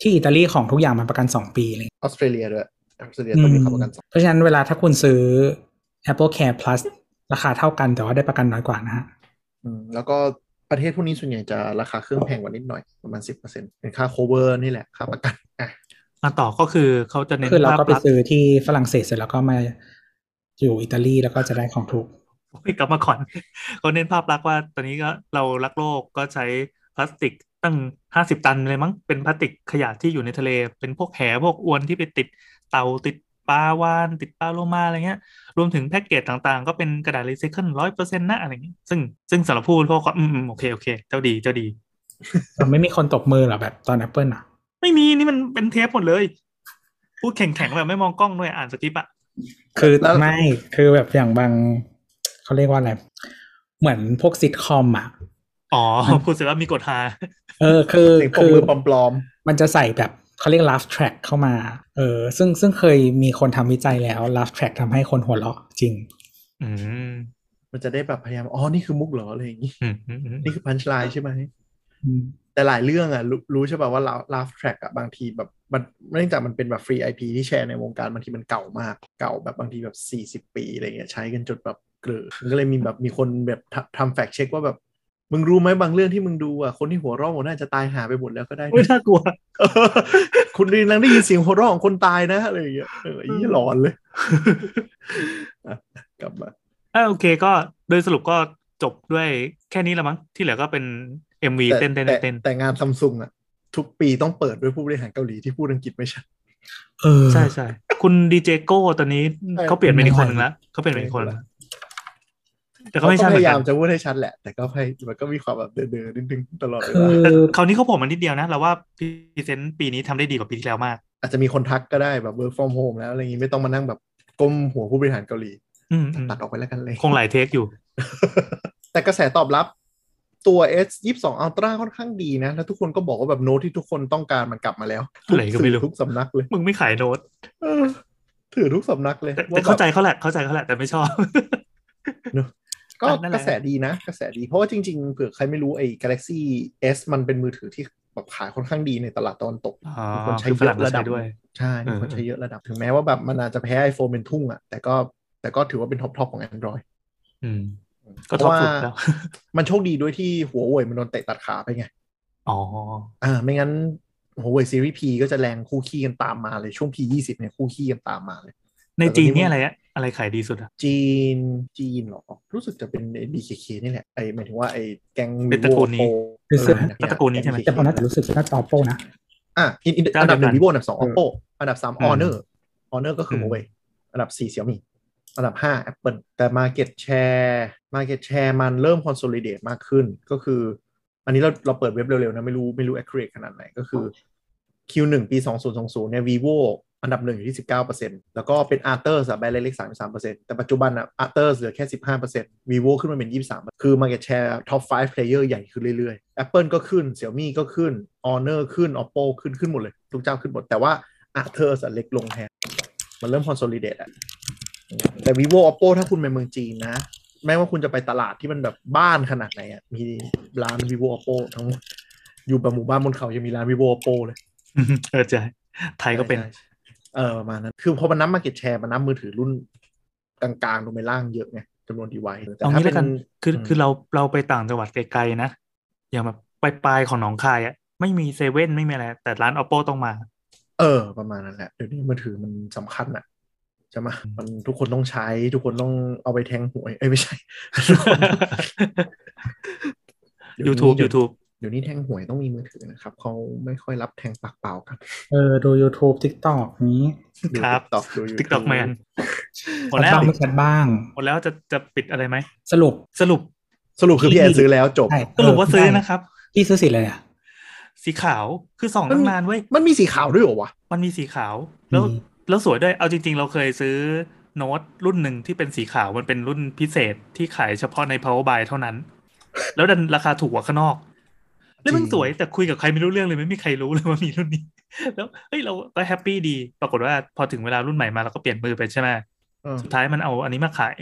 ที่อิตาลีของทุกอย่างมันประกันสองปีอะไรอย่างเลย
ออสเตรเลียด้วยออสเตรเลียต้องมีคำประกันสอง
เพราะฉะนั้นเวลาถ้าคุณซื้อ Apple Care Plus ราคาเท่ากันแต่ว่าได้ประกันน้อยกว่านะฮะ
อืมแล้วก็ ประเทศพวกนี้ส่วนใหญ่จะราคาเครื่องแพงกว่านิดหน่อยประมาณสิบเปอร์เซ็นต์เป็นค่า cover นี่แหละค่าประกันอะ
มาต่อก็คือเขาจะเน้น
คือเราก็ไป
ภพลัษณ์
ซื้อที่ฝรั่งเศสเสร็จแล้วก็มาอยู่อิตาลีแล้วก็จะได้ของถูก
โอ้ยกลับมาก่อนเขาเน้นภาพลักษณ์ว่าตอนนี้ก็เรารักโลกก็ใช้พลาสติกตั้งห้าสิบตันเลยมั้งเป็นพลาสติกขยะที่อยู่ในทะเล เป็นพวกแหพวกอวนที่ไปติดเตาติด ปลาวาน ติดปลาโลมาอะไรเงี้ย รวมถึงแพ็กเกจต่างๆ ก็เป็นกระดาษรีไซเคิลร้อยเปอร์เซ็นต์นะอะไรเงี้ยซึ่งซึ่งสำหรับผู้บริโภคก็อืมอืมโอเคโอเคเจ้าดีเจ้าดี
แต่ไม่มีคนตบมือเหรอแบบตอน Apple อะ
ไม่มีนี่มันเป็นเทปหมดเลย พูดแข็งๆแบบไม่มองกล้องด้วยอ่านสคริปต์อะ
คือไม่คือแบบอย่างบางเขาเรียกว่าอะไรเหมือนพวกซิทคอมอะ
อ๋อพูดเสร็จว่ามีกดหา
เออคือ
เสียงปรบ
คือ
มือปลอม
มันจะใส่แบบ เขาเรียก laugh track เข้ามา เออ ซึ่งซึ่งเคยมีคนทำวิจัยแล้ว laugh track ทำให้คนหัวเราะจริง
อืม
ๆมันจะได้แบบพยายาม อ๋อ นี่คือมุกเหรอ อะไรอย่างงี้
อืมอืมอืม
นี่คือพันช์ไลน์ใช่ไหม
อืม
แต่หลายเรื่องอะ รู้รู้ใช่ป่ะว่า laugh track อะ บางทีแบบมันเนื่องจากมันเป็นแบบฟรี IP ที่แชร์ในวงการบางทีมันเก่ามาก เก่าแบบบางทีแบบ 40 ปีอะไรเงี้ย ใช้กันจนแบบเกลือมันก็เลยมีแบบมีคนแบบทำทำแฟกเช็คว่าแบบ มึงรู้ไหมบางเรื่องที่มึงดูอะคนที่หัวเราะหัวหน้าจะตายหาไปหมดแล้วก็ได้นะ
ไม่น่ากลัว
คุณดีนังได้ยินเสียงหัวเราะของคนตายนะอะไรอย่างเงี้ยเออยี่หลอนเลยอะกลับมา
อ่าโอเคก็โดยสรุปก็จบด้วยแค่นี้ละมั้งที่เหลือก็เป็น MV
แต่
เต้นเต้น
แต่
เต้น
แต่งานซัมซุงอะ ทุกปีต้องเปิดด้วยผู้บริหารเกาหลีที่พูดอังกฤษไม่ชัด
เออ
ใช่ใช่คุณดีเจโก้ตอนนี้
ใช่
เขาเปลี่ยนเป็นอีกคนหนึ่งแล้วเขาเปลี่ยนเป็นอีกคนหนึ่งแล้ว แต่ก็
เขา
ไม่
ก็
ใช่เห
พ
มือน
ยา
กั
ยาม
น
จะพูดให้ชัดแหละ แต่ก็พยมันก็มีความแบบเดินๆนิดนึงตลอดเว
คื
ลา
อ
แต่คราวนี้เขาผมมันนิดเดียวนะเราว่าพรีเซนต์ปีนี้ทำได้ดีกว่าปีที่แล้วมาก
อาจจะมีคนทักก็ได้แบบ work from home แล้วอะไรอย่างงี้ไม่ต้องมานั่งแบบก้มหัวผู้บริหารเกาหลี
อืมอืม
ตัดออกไปแล้วกันเลย
คงหลายเทคอยู่
แต่กระแสตอบรับตัว S 22 Ultra ค่อนข้างดีนะ แล้วทุกคนก็บอกว่าแบบโน้ตที่ทุกคนต้องการมันกลับมาแล้ว
อะไรก็ไม่รู้
ทุกสำนักเลย
มึงไม่ขายโน้ต
เออถือทุกสำนักเลย
แต่
ว่า
แต่
แบบ
เข้าใจเขาแหละเข้าใจเขาแหละแต่ไม่ชอบ
เนอะ ก็
อะนั่นแห
ก
ละ
ระแสดีนะ กระแสดี เพราะว่าจริงๆเผื่อใครไม่รู้ไอ้ Galaxy S มันเป็นมือถือที่แบบขายค่อนข้างดีในตลาดตะวันตก
อ๋อ
มีคนใช้
คือฝ
เย
รั่ง
อะ
ก็
ระดั
ใช้
บ
ด้วย
ใช่มีคน
เออ
ใช้เยอะระดับ ถึงแม้ว่าแบบมันอาจจะแพ้ iPhone เป็นทุ่งอะแต่ก็แต่ก็ถือว่าเป็น top top ของ Android
อืม
เพราะ
ท็อป
ว่าก็ top
สุดแล้ว
มันโชคดีด้วยที่หัวเว่ยมันโดนเตะตัดขาไปไง
อ๋อ
อ่าไม่งั้นหัวเว่ยซีรีส์ P ก็จะแรงคู่คี่กันตามมาเลยช่วง P 20เนี่ยคู่คี่กันตามมาเลย
ใน
แต่ตอนนี้
จีน
มัน
เนี่ยอะไรอะอะไรขายดีสุดอะ
จีนจีนเหรอ รู้สึกจะเป็นไอ้ BKK นี่แหละไอ้หมายถึงว่าไอ้แก๊ง
เป็นตระกูลนี้
Vivo
เป็นเสื้อ
เออ
เป็นตระกูลนี้ใช่ไหม
แต่พอน่าจะรู้สึกน่าจะ oppo นะ
อะอินอิน
เจ้า
อันดับหนึ่ง
เดียวกัน
vivo อันดับสอง
เออ
oppo อันดับสาม
อืม
honor honor ก็คือ
อืม
huawei อันดับสี่ xiaomi อันดับห้า apple แต่ market share market share มันเริ่ม consolidate มากขึ้นก็คือ อันนี้เราเราเปิดเว็บเร็วๆนะไม่รู้ไม่รู้ accurate ขนาดไหนก็คือ Q1 ปี 2020เนี่ย vivo อันดับหนึ่งอยู่ที่19%แล้วก็เป็น arthur อะแบรนด์เล็กๆ33%แต่ปัจจุบันอะ arthur เหลือแค่15% vivo ขึ้นมาเป็น23%คือ market share top 5 player ใหญ่ขึ้นเรื่อยๆ apple ก็ขึ้น xiaomi ก็ขึ้น honor ขึ้น oppo ขึ้นขึ้นหมดเลยทุกเจ้าขึ้นหมดแต่ว่า arthur อะเล็กลงแทนมันเริ่ม consolidate อะแต่ vivo oppo ถ้าคุณไปเมืองจีนนะ แม้ว่าคุณจะไปตลาดที่มันแบบบ้านขนาดไหนอะมีร้าน vivo oppo ทั้งหมดอยู่แบบหมู่บ้านบนเขายังมีร้าน vivo oppo เลย
อืมเออใช่ไทยก็เป็น
ใช่ใช่ เออประมาณนั้น คือพอมันนับ market share มันนับมือถือรุ่นกลางๆลงไปล่างเยอะไงจำนวนดีไวแต่
เอา
ถ้า
งี้
เป็
แล้วกัน
น
คือ
อืม
คือเราเราไปต่างจังหวัดไกลๆนะ อย่างแบบปลายๆของหนองคายอะไม่มีเซเว่นไม่มีอะไร แต่ร้าน oppo ต้องมา
เออ ประมาณนั้นแหละ เดี๋ยวนี้มือถือมันสำคัญอะจะมามันทุกคนต้องใช้ทุกคนต้องเอาไปแทงหวย เอ้ย ไม่ใช่ทุกคนเดี๋ยวนี้
YouTube
เดี๋ยว
YouTube
เดี๋ยวนี้แทงหวยต้องมีมือถือนะครับ เขาไม่ค่อยรับแทงปากเปล่ากัน
เออ ดู YouTube TikTok นี้
ดู
ครับ
TikTok ดู YouTube
TikTok Man หมด
แช
แล้
ท
ว
บ้างไม่แชทบ้าง
หมดแล้วจะจะปิดอะไรไหม
สรุป
สรุป
สรุปคือพี่แอนซื้อแล้วจบ
ใช่
สรุปว่า
เซื้
อนะครับ
พี่ซื้อสีอะไรอะ
สีขาวคือส่องตั้งนานเว้ย
มันมีสีขาวด้วยเหรอวะ
มันมีสีขาว แล้ว
อืม
แล้วสวยด้วย เอาจริง ๆ เราเคยซื้อโน้ตรุ่นหนึ่งที่เป็นสีขาวมันเป็นรุ่นพิเศษที่ขายเฉพาะใน Power Buy เท่านั้น แล้วดันราคาถูกกว่าข้างนอก แล้วมัน
จริง
สวยแต่คุยกับใครไม่รู้เรื่องเลยไม่มีใครรู้เลยว่ามีรุ่นนี้ แล้วเฮ้ยเราก็ happy ดี ปรากฏว่าพอถึงเวลารุ่นใหม่มาเราก็เปลี่ยนมือไปใช่ไหม
เออ
สุดท้ายมันเอาอันนี้มาขาย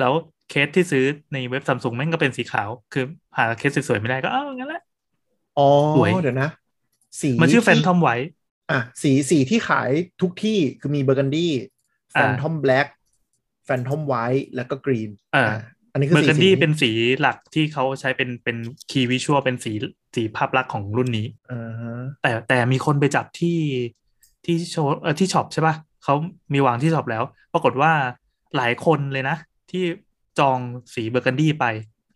แล้วเคสที่ซื้อในเว็บซัมซุงแม่งก็เป็นสีขาว คือหาเคสสวยๆไม่ได้ก็เอ้างั้นแหละ
อ๋อ
สวย
เดีเดี๋ยวนะ สี
มันชื่อ Phantom White อะ
สีสีที่ขายทุกที่คือมี Burgundy Phantom Black Phantom White แล้วก็ Green
อ่า
อันนี้คือสี
กันดี้
สี
เป็นสีหลักที่เขาใช้เป็นเป็น key visual เป็นสีสีภาพลักษณ์ของรุ่นนี้
อ่าฮะ
แต่แต่มีคนไปจับที่ที่โชว์เออที่ shop ใช่ป่ะเขามีวางที่ shop แล้ว ปรากฏว่าหลายคนเลยนะ ที่จองสีเบอร์กันดี้ไป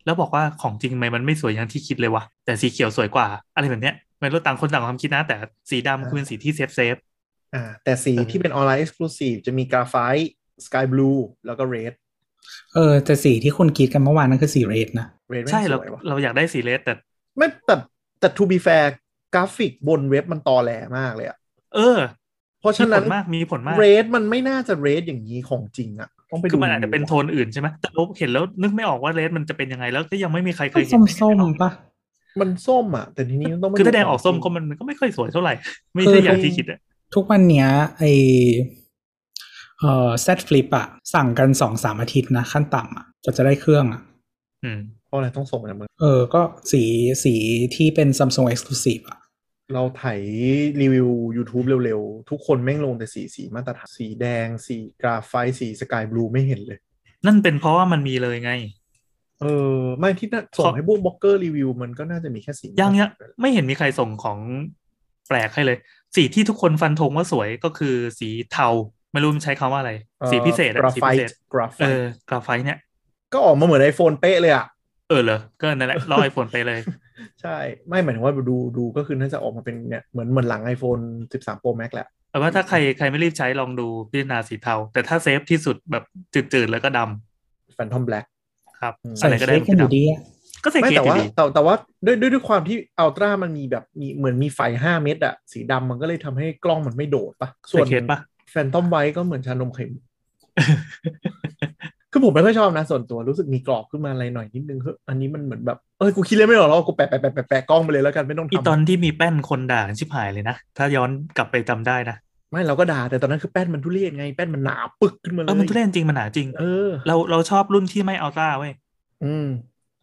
แล้วบอกว่าของจริงไหมมันไม่สวยอย่างที่คิดเลยวะแต่สีเขียวสวยกว่า อะไรแบบเนี้ยไม่รู้ต่างคนต่างความคิดนะ แต่สีดำคือเป็นสีที่ safe safe
อ่าแต่สี
เออ
ที่เป็น online exclusive จะมี Graphite Sky Blue แล้วก็ Red
เออแต่สีที่คุณกรี๊ดกันเมื่อวานนั่นคือสี Red นะ
Red
ใช่เรา
ว่าสวยวะ
เราอยากได้สี Red แต่
ไม่แต่แต่ to be fair กราฟิกบนเว็บมันตอแหลมากเลยอะ
เออ
เพราะฉะนั้นมีผ
ลมากมีผลมาก
Red มันไม่น่าจะเรดอย่างนี้ของจริงอะต้องไปดู
คือมันอาจจะเป็นโทนอื่นใช่ไหมแต่เราเห็นแล้วนึกไม่ออกว่าเลสมันจะเป็นยังไงแล้วก็ยังไม่มีใครเค
มั
ย
น
เห็น
ส้มๆปะ
มันส้มอะแต่ทีนี้ต้องไป
คือถ้าแดง
ข
ออกส้ม
จริ
ก็มันมันก็ไม่ค่อยสวยเท่าไหร่ ไม่
คือ
ใช่อย่างที่คิดอะ
ทุกวันเนี้ยไอ เอ่อ Z Flip อะสั่งกันสองสามอาทิตย์นะ ขั้นต่ำอะจะจะได้เครื่องอะ
อืม
เพราะอะไรต้องส่งมาจากเมือง
เออ ก็สีสีที่เป็น Samsung Exclusive อะ
เราไถรีวิว YouTube เร็วๆ ทุกคนแม่งลงแต่สีสีมาตรฐานสีแดง สีกราไฟต์สีสกายบลูไม่เห็นเลย
นั่นเป็นเพราะว่ามันมีเลยไง
เออ ไม่ที่น่าส่งให้พวกบล็อกเกอร์รีวิวมันก็น่าจะมีแค่สี
ยังยังไม่เห็นมีใครส่งของแปลกให้เลย สีที่ทุกคนฟันธงว่าสวยก็คือสีเทา ไม่รู้มันใช้คำว่าอะไร สีพิเศษ
ก
อะ
รา
สี
ไฟ
พิเศษ
ต์กราไฟ
เออ
ต์
กราไฟต์เนี่ย
ก็ออกมาเหมือน iPhone เป๊ะเลยอะ
เออเหรอ ก็นั่นแหละล่อ iPhone ไปเลย
ใช่ ไม่หมายถึงว่าดูดูก็คือน่าจะออกมาเป็นเนี่ยเหมือนเหมือนหลัง iPhone 13 Pro Max แหละ
แต่ว่าถ้าใครใครไม่รีบใช้ลองดูพิจารณาสีเทา แต่ถ้า safe ที่สุดแบบจืดๆแล้วก็ดำ
Phantom Black
ครับ
อืม
ใส่
อะไรก็ได้ใส
กันอยู่ดีอะ
ก็ใส่
ไม่
เคส
แต่
อยู่
ว่าแต่แต่ว่าด้วยด้วยด้วยความที่ Ultra มันมีแบบมีเหมือนมีไฟ5เม็ดอะสีดำมันก็เลยทำให้กล้องมันไม่โดดปะส่วน Phantom White ก็เหมือนชานมไข่มุกคือผมไม่ค่อยชอบนะ ส่วนตัวรู้สึกมีกรอบขึ้นมาอะไรหน่อยนิดนึงเฮ้ยอันนี้มันเหมือนแบบเอ้ยกูคิดเลยไม่ออกแล้วกูแปะแปะแปะแปะแปะกล้องไปเลยแล้วกันไม่ต้อง
อีตอน
ทำ
ที่มีแป้นคนด่าชิบหายเลยนะ ถ้าย้อนกลับไปจำได้นะ
ไม่เราก็ด่า แต่ตอนนั้นคือแป้นมันทุเรศไงแป้นมันหนาปึกขึ้นมาเล
เอยอมันทุเรศจริงมันหนาจริง
เออ
เราเราชอบรุ่นที่ไม่อัลตร้าเว้ย
อืม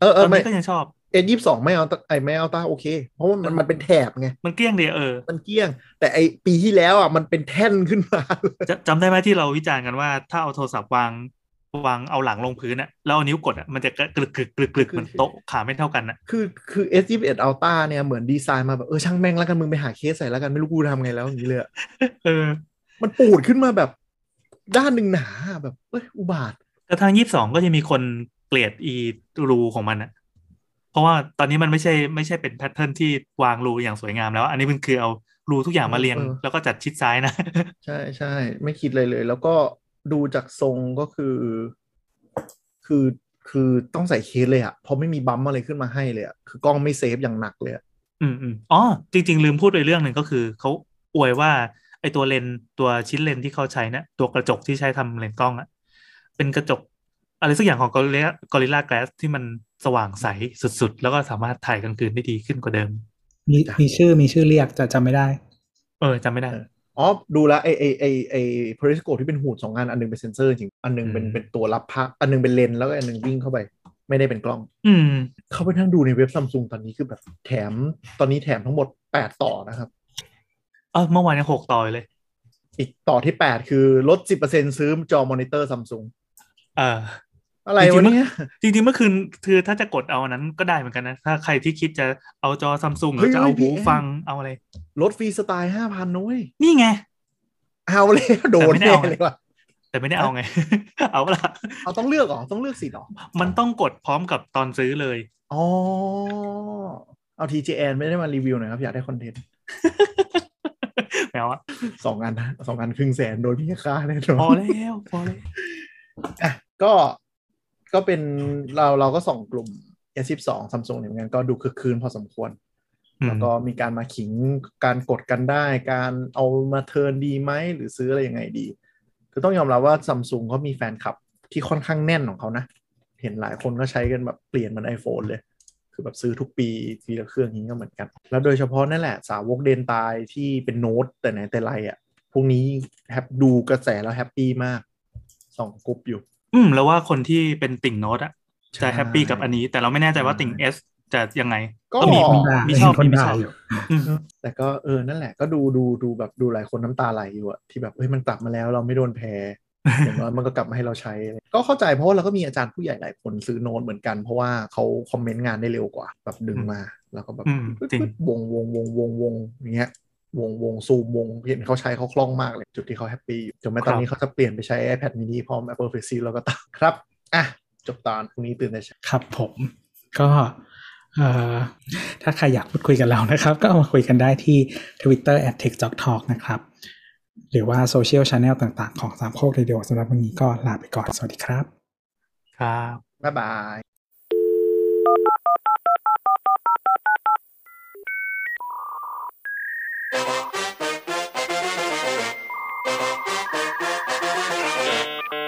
เออเอ
ตอ
อนไม่
นี้ก็ยังชอบ
เอยี่สองไม่เอาไอไม่เอาตาโอเค เพราะว่ามันมันเป็นแถบไง
มันเกลี้ยงดีเออ
มันเกลี้ยง แต่ไอปีที่แล้วอะมันเป็นแท่นขึ้นมา
จะจำได้ไหมที่เราวิจารณ์กันว่า ถ้าเอาโทรศัพท์วางวางเอาหลังลงพื้นอะแล้วเอานิ้วกดอะมันจะกรึกกรึกกรึกกรึก
คือ
มันโต๊ะขาไม่เท่ากันอะ
คือคือ S 2 1 Ultra เนี่ยเหมือนดีไซน์มาแบบเออช่างแม่งแล้วกันมึงไปหาเคสใส่แล้วกันไม่รู้กูทำไงแล้วอย่างนี้เลยอะ
เออ
มันปูดขึ้นมาแบบ ด้านหนึ่งหนาแบบเอ้ยอุบาท
แต่ทางยี่สิบสองก็จะมีคนเกลียดอีรูของมันอะ เพราะว่าตอนนี้มันไม่ใช่ไม่ใช่เป็นแพทเทิร์นที่วางรูอย่างสวยงามแล้ว อันนี้มันคือเอารูทุกอย่างมาเรียง
เออ
แล้วก็จัดชิดซ้ายนะ
ใช่ใช่ไม่คิดเลยเลย แล้วก็ดูจากทรงก็คือ คือคือต้องใส่เคสเลยอะเพราะไม่มี bump อะไรขึ้นมาให้เลยอะคือกล้องไม่ safe อย่างหนักเลยอะ
อืมอืมอ๋อจริง ๆ ลืมพูดไปเรื่องหนึ่งก็คือเขาอวยว่าไอตัวเลนส์ตัวชิ้นเลนส์ที่เขาใช้เนี่ยตัวกระจกที่ใช้ทำเลนส์กล้องอะเป็นกระจก อะไรสักอย่างของ Gorilla Gorilla Glass ที่มันสว่างใสสุดๆ แล้วก็สามารถถ่ายกลางคืนได้ดีขึ้นกว่าเดิม
มีมีชื่อมีชื่อเรียกแต่จำไม่ได้
เออจำไม่ได้
อ๋อดูแลวไอไอไอไอ periscope ที่เป็นหูดสองอันอันหนึงเป็นเซนเซอร์จริง อันหนึงเป็น
อืม
เป็นตัวรับภาพอันหนึงเป็นเลนส์แล้วก็อันหนึงวิ่งเข้าไป ไม่ได้เป็นกล้อง
อืม
เข้าไปนั่งดูในเว็บซัมซุงตอนนี้คือแบบแถมตอนนี้แถมทั้งหมด8ต่อนะครับ
เออเมื่อวานยังหกต่ออยู่เลย
อีกต่อที่8คือลด10%ซื้อจอมอนิเตอร์ซัมซุง
เออ
อะไร
จริ
วะ
งๆมัน
เนี่ย
จริงๆเมื่อคืนคือถ้าจะกดเอาอันนั้นก็ได้เหมือนกันนะ ถ้าใครที่คิดจะเอาจอซัมซุงห
เฮ้
รื
ย
อจะเอา
เฮ้ยพี่
หู
แอน
ฟังเอาอะไร
ลดฟรีสไตล์5,000นุ้ย
นี่ไง
เอาเลยโดน
แต่ไม่ได้
แน่
เอาไง
เลยว่ะ
แต่ไม่ได้เอาไง เอาเปะล่า
เอาต้องเลือกเหรอ ต้องเลือกสิทธิ์เหรอ
มันต้องกดพร้อมกับตอนซื้อเลย
อ๋อ เอา TJN ไม่ได้มารีวิวหน่อยครับ อยากได้คอนเทนต์
แมวอะ
สองอันนะสองอันครึ่งแสนโดนพี่ค่าแน่นอน
พอแล้ว พอแล้ว
อะก็ ก็เป็นเราเราก็ส่องกลุ่ม S12 ซัมซุงเนี่ยเหมือนกันก็ดูคึกคืนพอสมควร แล้วก็มีการมาขิงการกดกันได้ การเอามาเทิร์นดีไหม หรือซื้ออะไรยังไงดี คือต้องยอมรับว่าซัมซุงเขามีแฟนคลับที่ค่อนข้างแน่นของเขานะ เห็นหลายคนก็ใช้กันแบบเปลี่ยนเหมัน iPhone เลย คือแบบซื้อทุกปีทีละเครื่องนี้ก็เหมือนกัน แล้วโดยเฉพาะนั่นแหละสาวกเดนตายที่เป็นโน้ตแต่ไหนแต่ไรอะ่ะพวกนี้ happy ดูกระแสแล้ว happy มากสองกรุ๊ปอยู่
อืม แล้วว่าคนที่เป็นติ่งโน้ตอะ
ใช่
จะ happy กับอันนี้ แต่เราไม่แน่ใจว่าติ่ง S จะยังไง
ก็
ก็มี
คนด่า
มีชอบ
คน
มีไม่
ด่า
ชอบ
อยู่
อืม
แต่ก็เออนั่นแหละ ก็ดูดูดูแบบดูหลายคนน้ำตาไหลอยู่อะที่แบบเฮ้ยมันกลับมาแล้วเราไม่โดนแพ้อย่างน้อยมันก็กลับมาให้เราใช้ ก็เข้าใจเพราะว่าเราก็มีอาจารย์ผู้ใหญ่หลายคนซื้อโน้ตเหมือนกัน เพราะว่าเขา comment งานได้เร็วกว่า แบบดึงมา แล้วก็แบบ
อืมจริง
วงวงวงวงวงอย่างเงี้ย วงวงซูมวงเห็นเขาใช้เขาคล่องมากเลยจุดที่เขา happy อยู่จนแม้ตอนนี้เขาจะเปลี่ยนไปใช้ iPad mini พร้อม Apple Pencil แล้วก็ตามครับ อะ จบตอนพรุ่งนี้ตื่นแต่เช้า
ครับผม ก็เอ่อถ้าใครอยากพูดคุยกับเรานะครับ ก็เอามาคุยกันได้ที่ Twitter at t e c h j o k Talk นะครับ หรือว่าโซเชียลช n แนลต่างๆ ของสามโคกเรดิโอสำหรับวันนี้ก็ลาไปก่อน สวัสดีครับ
ครับ
บ๊ายบาย Thank you.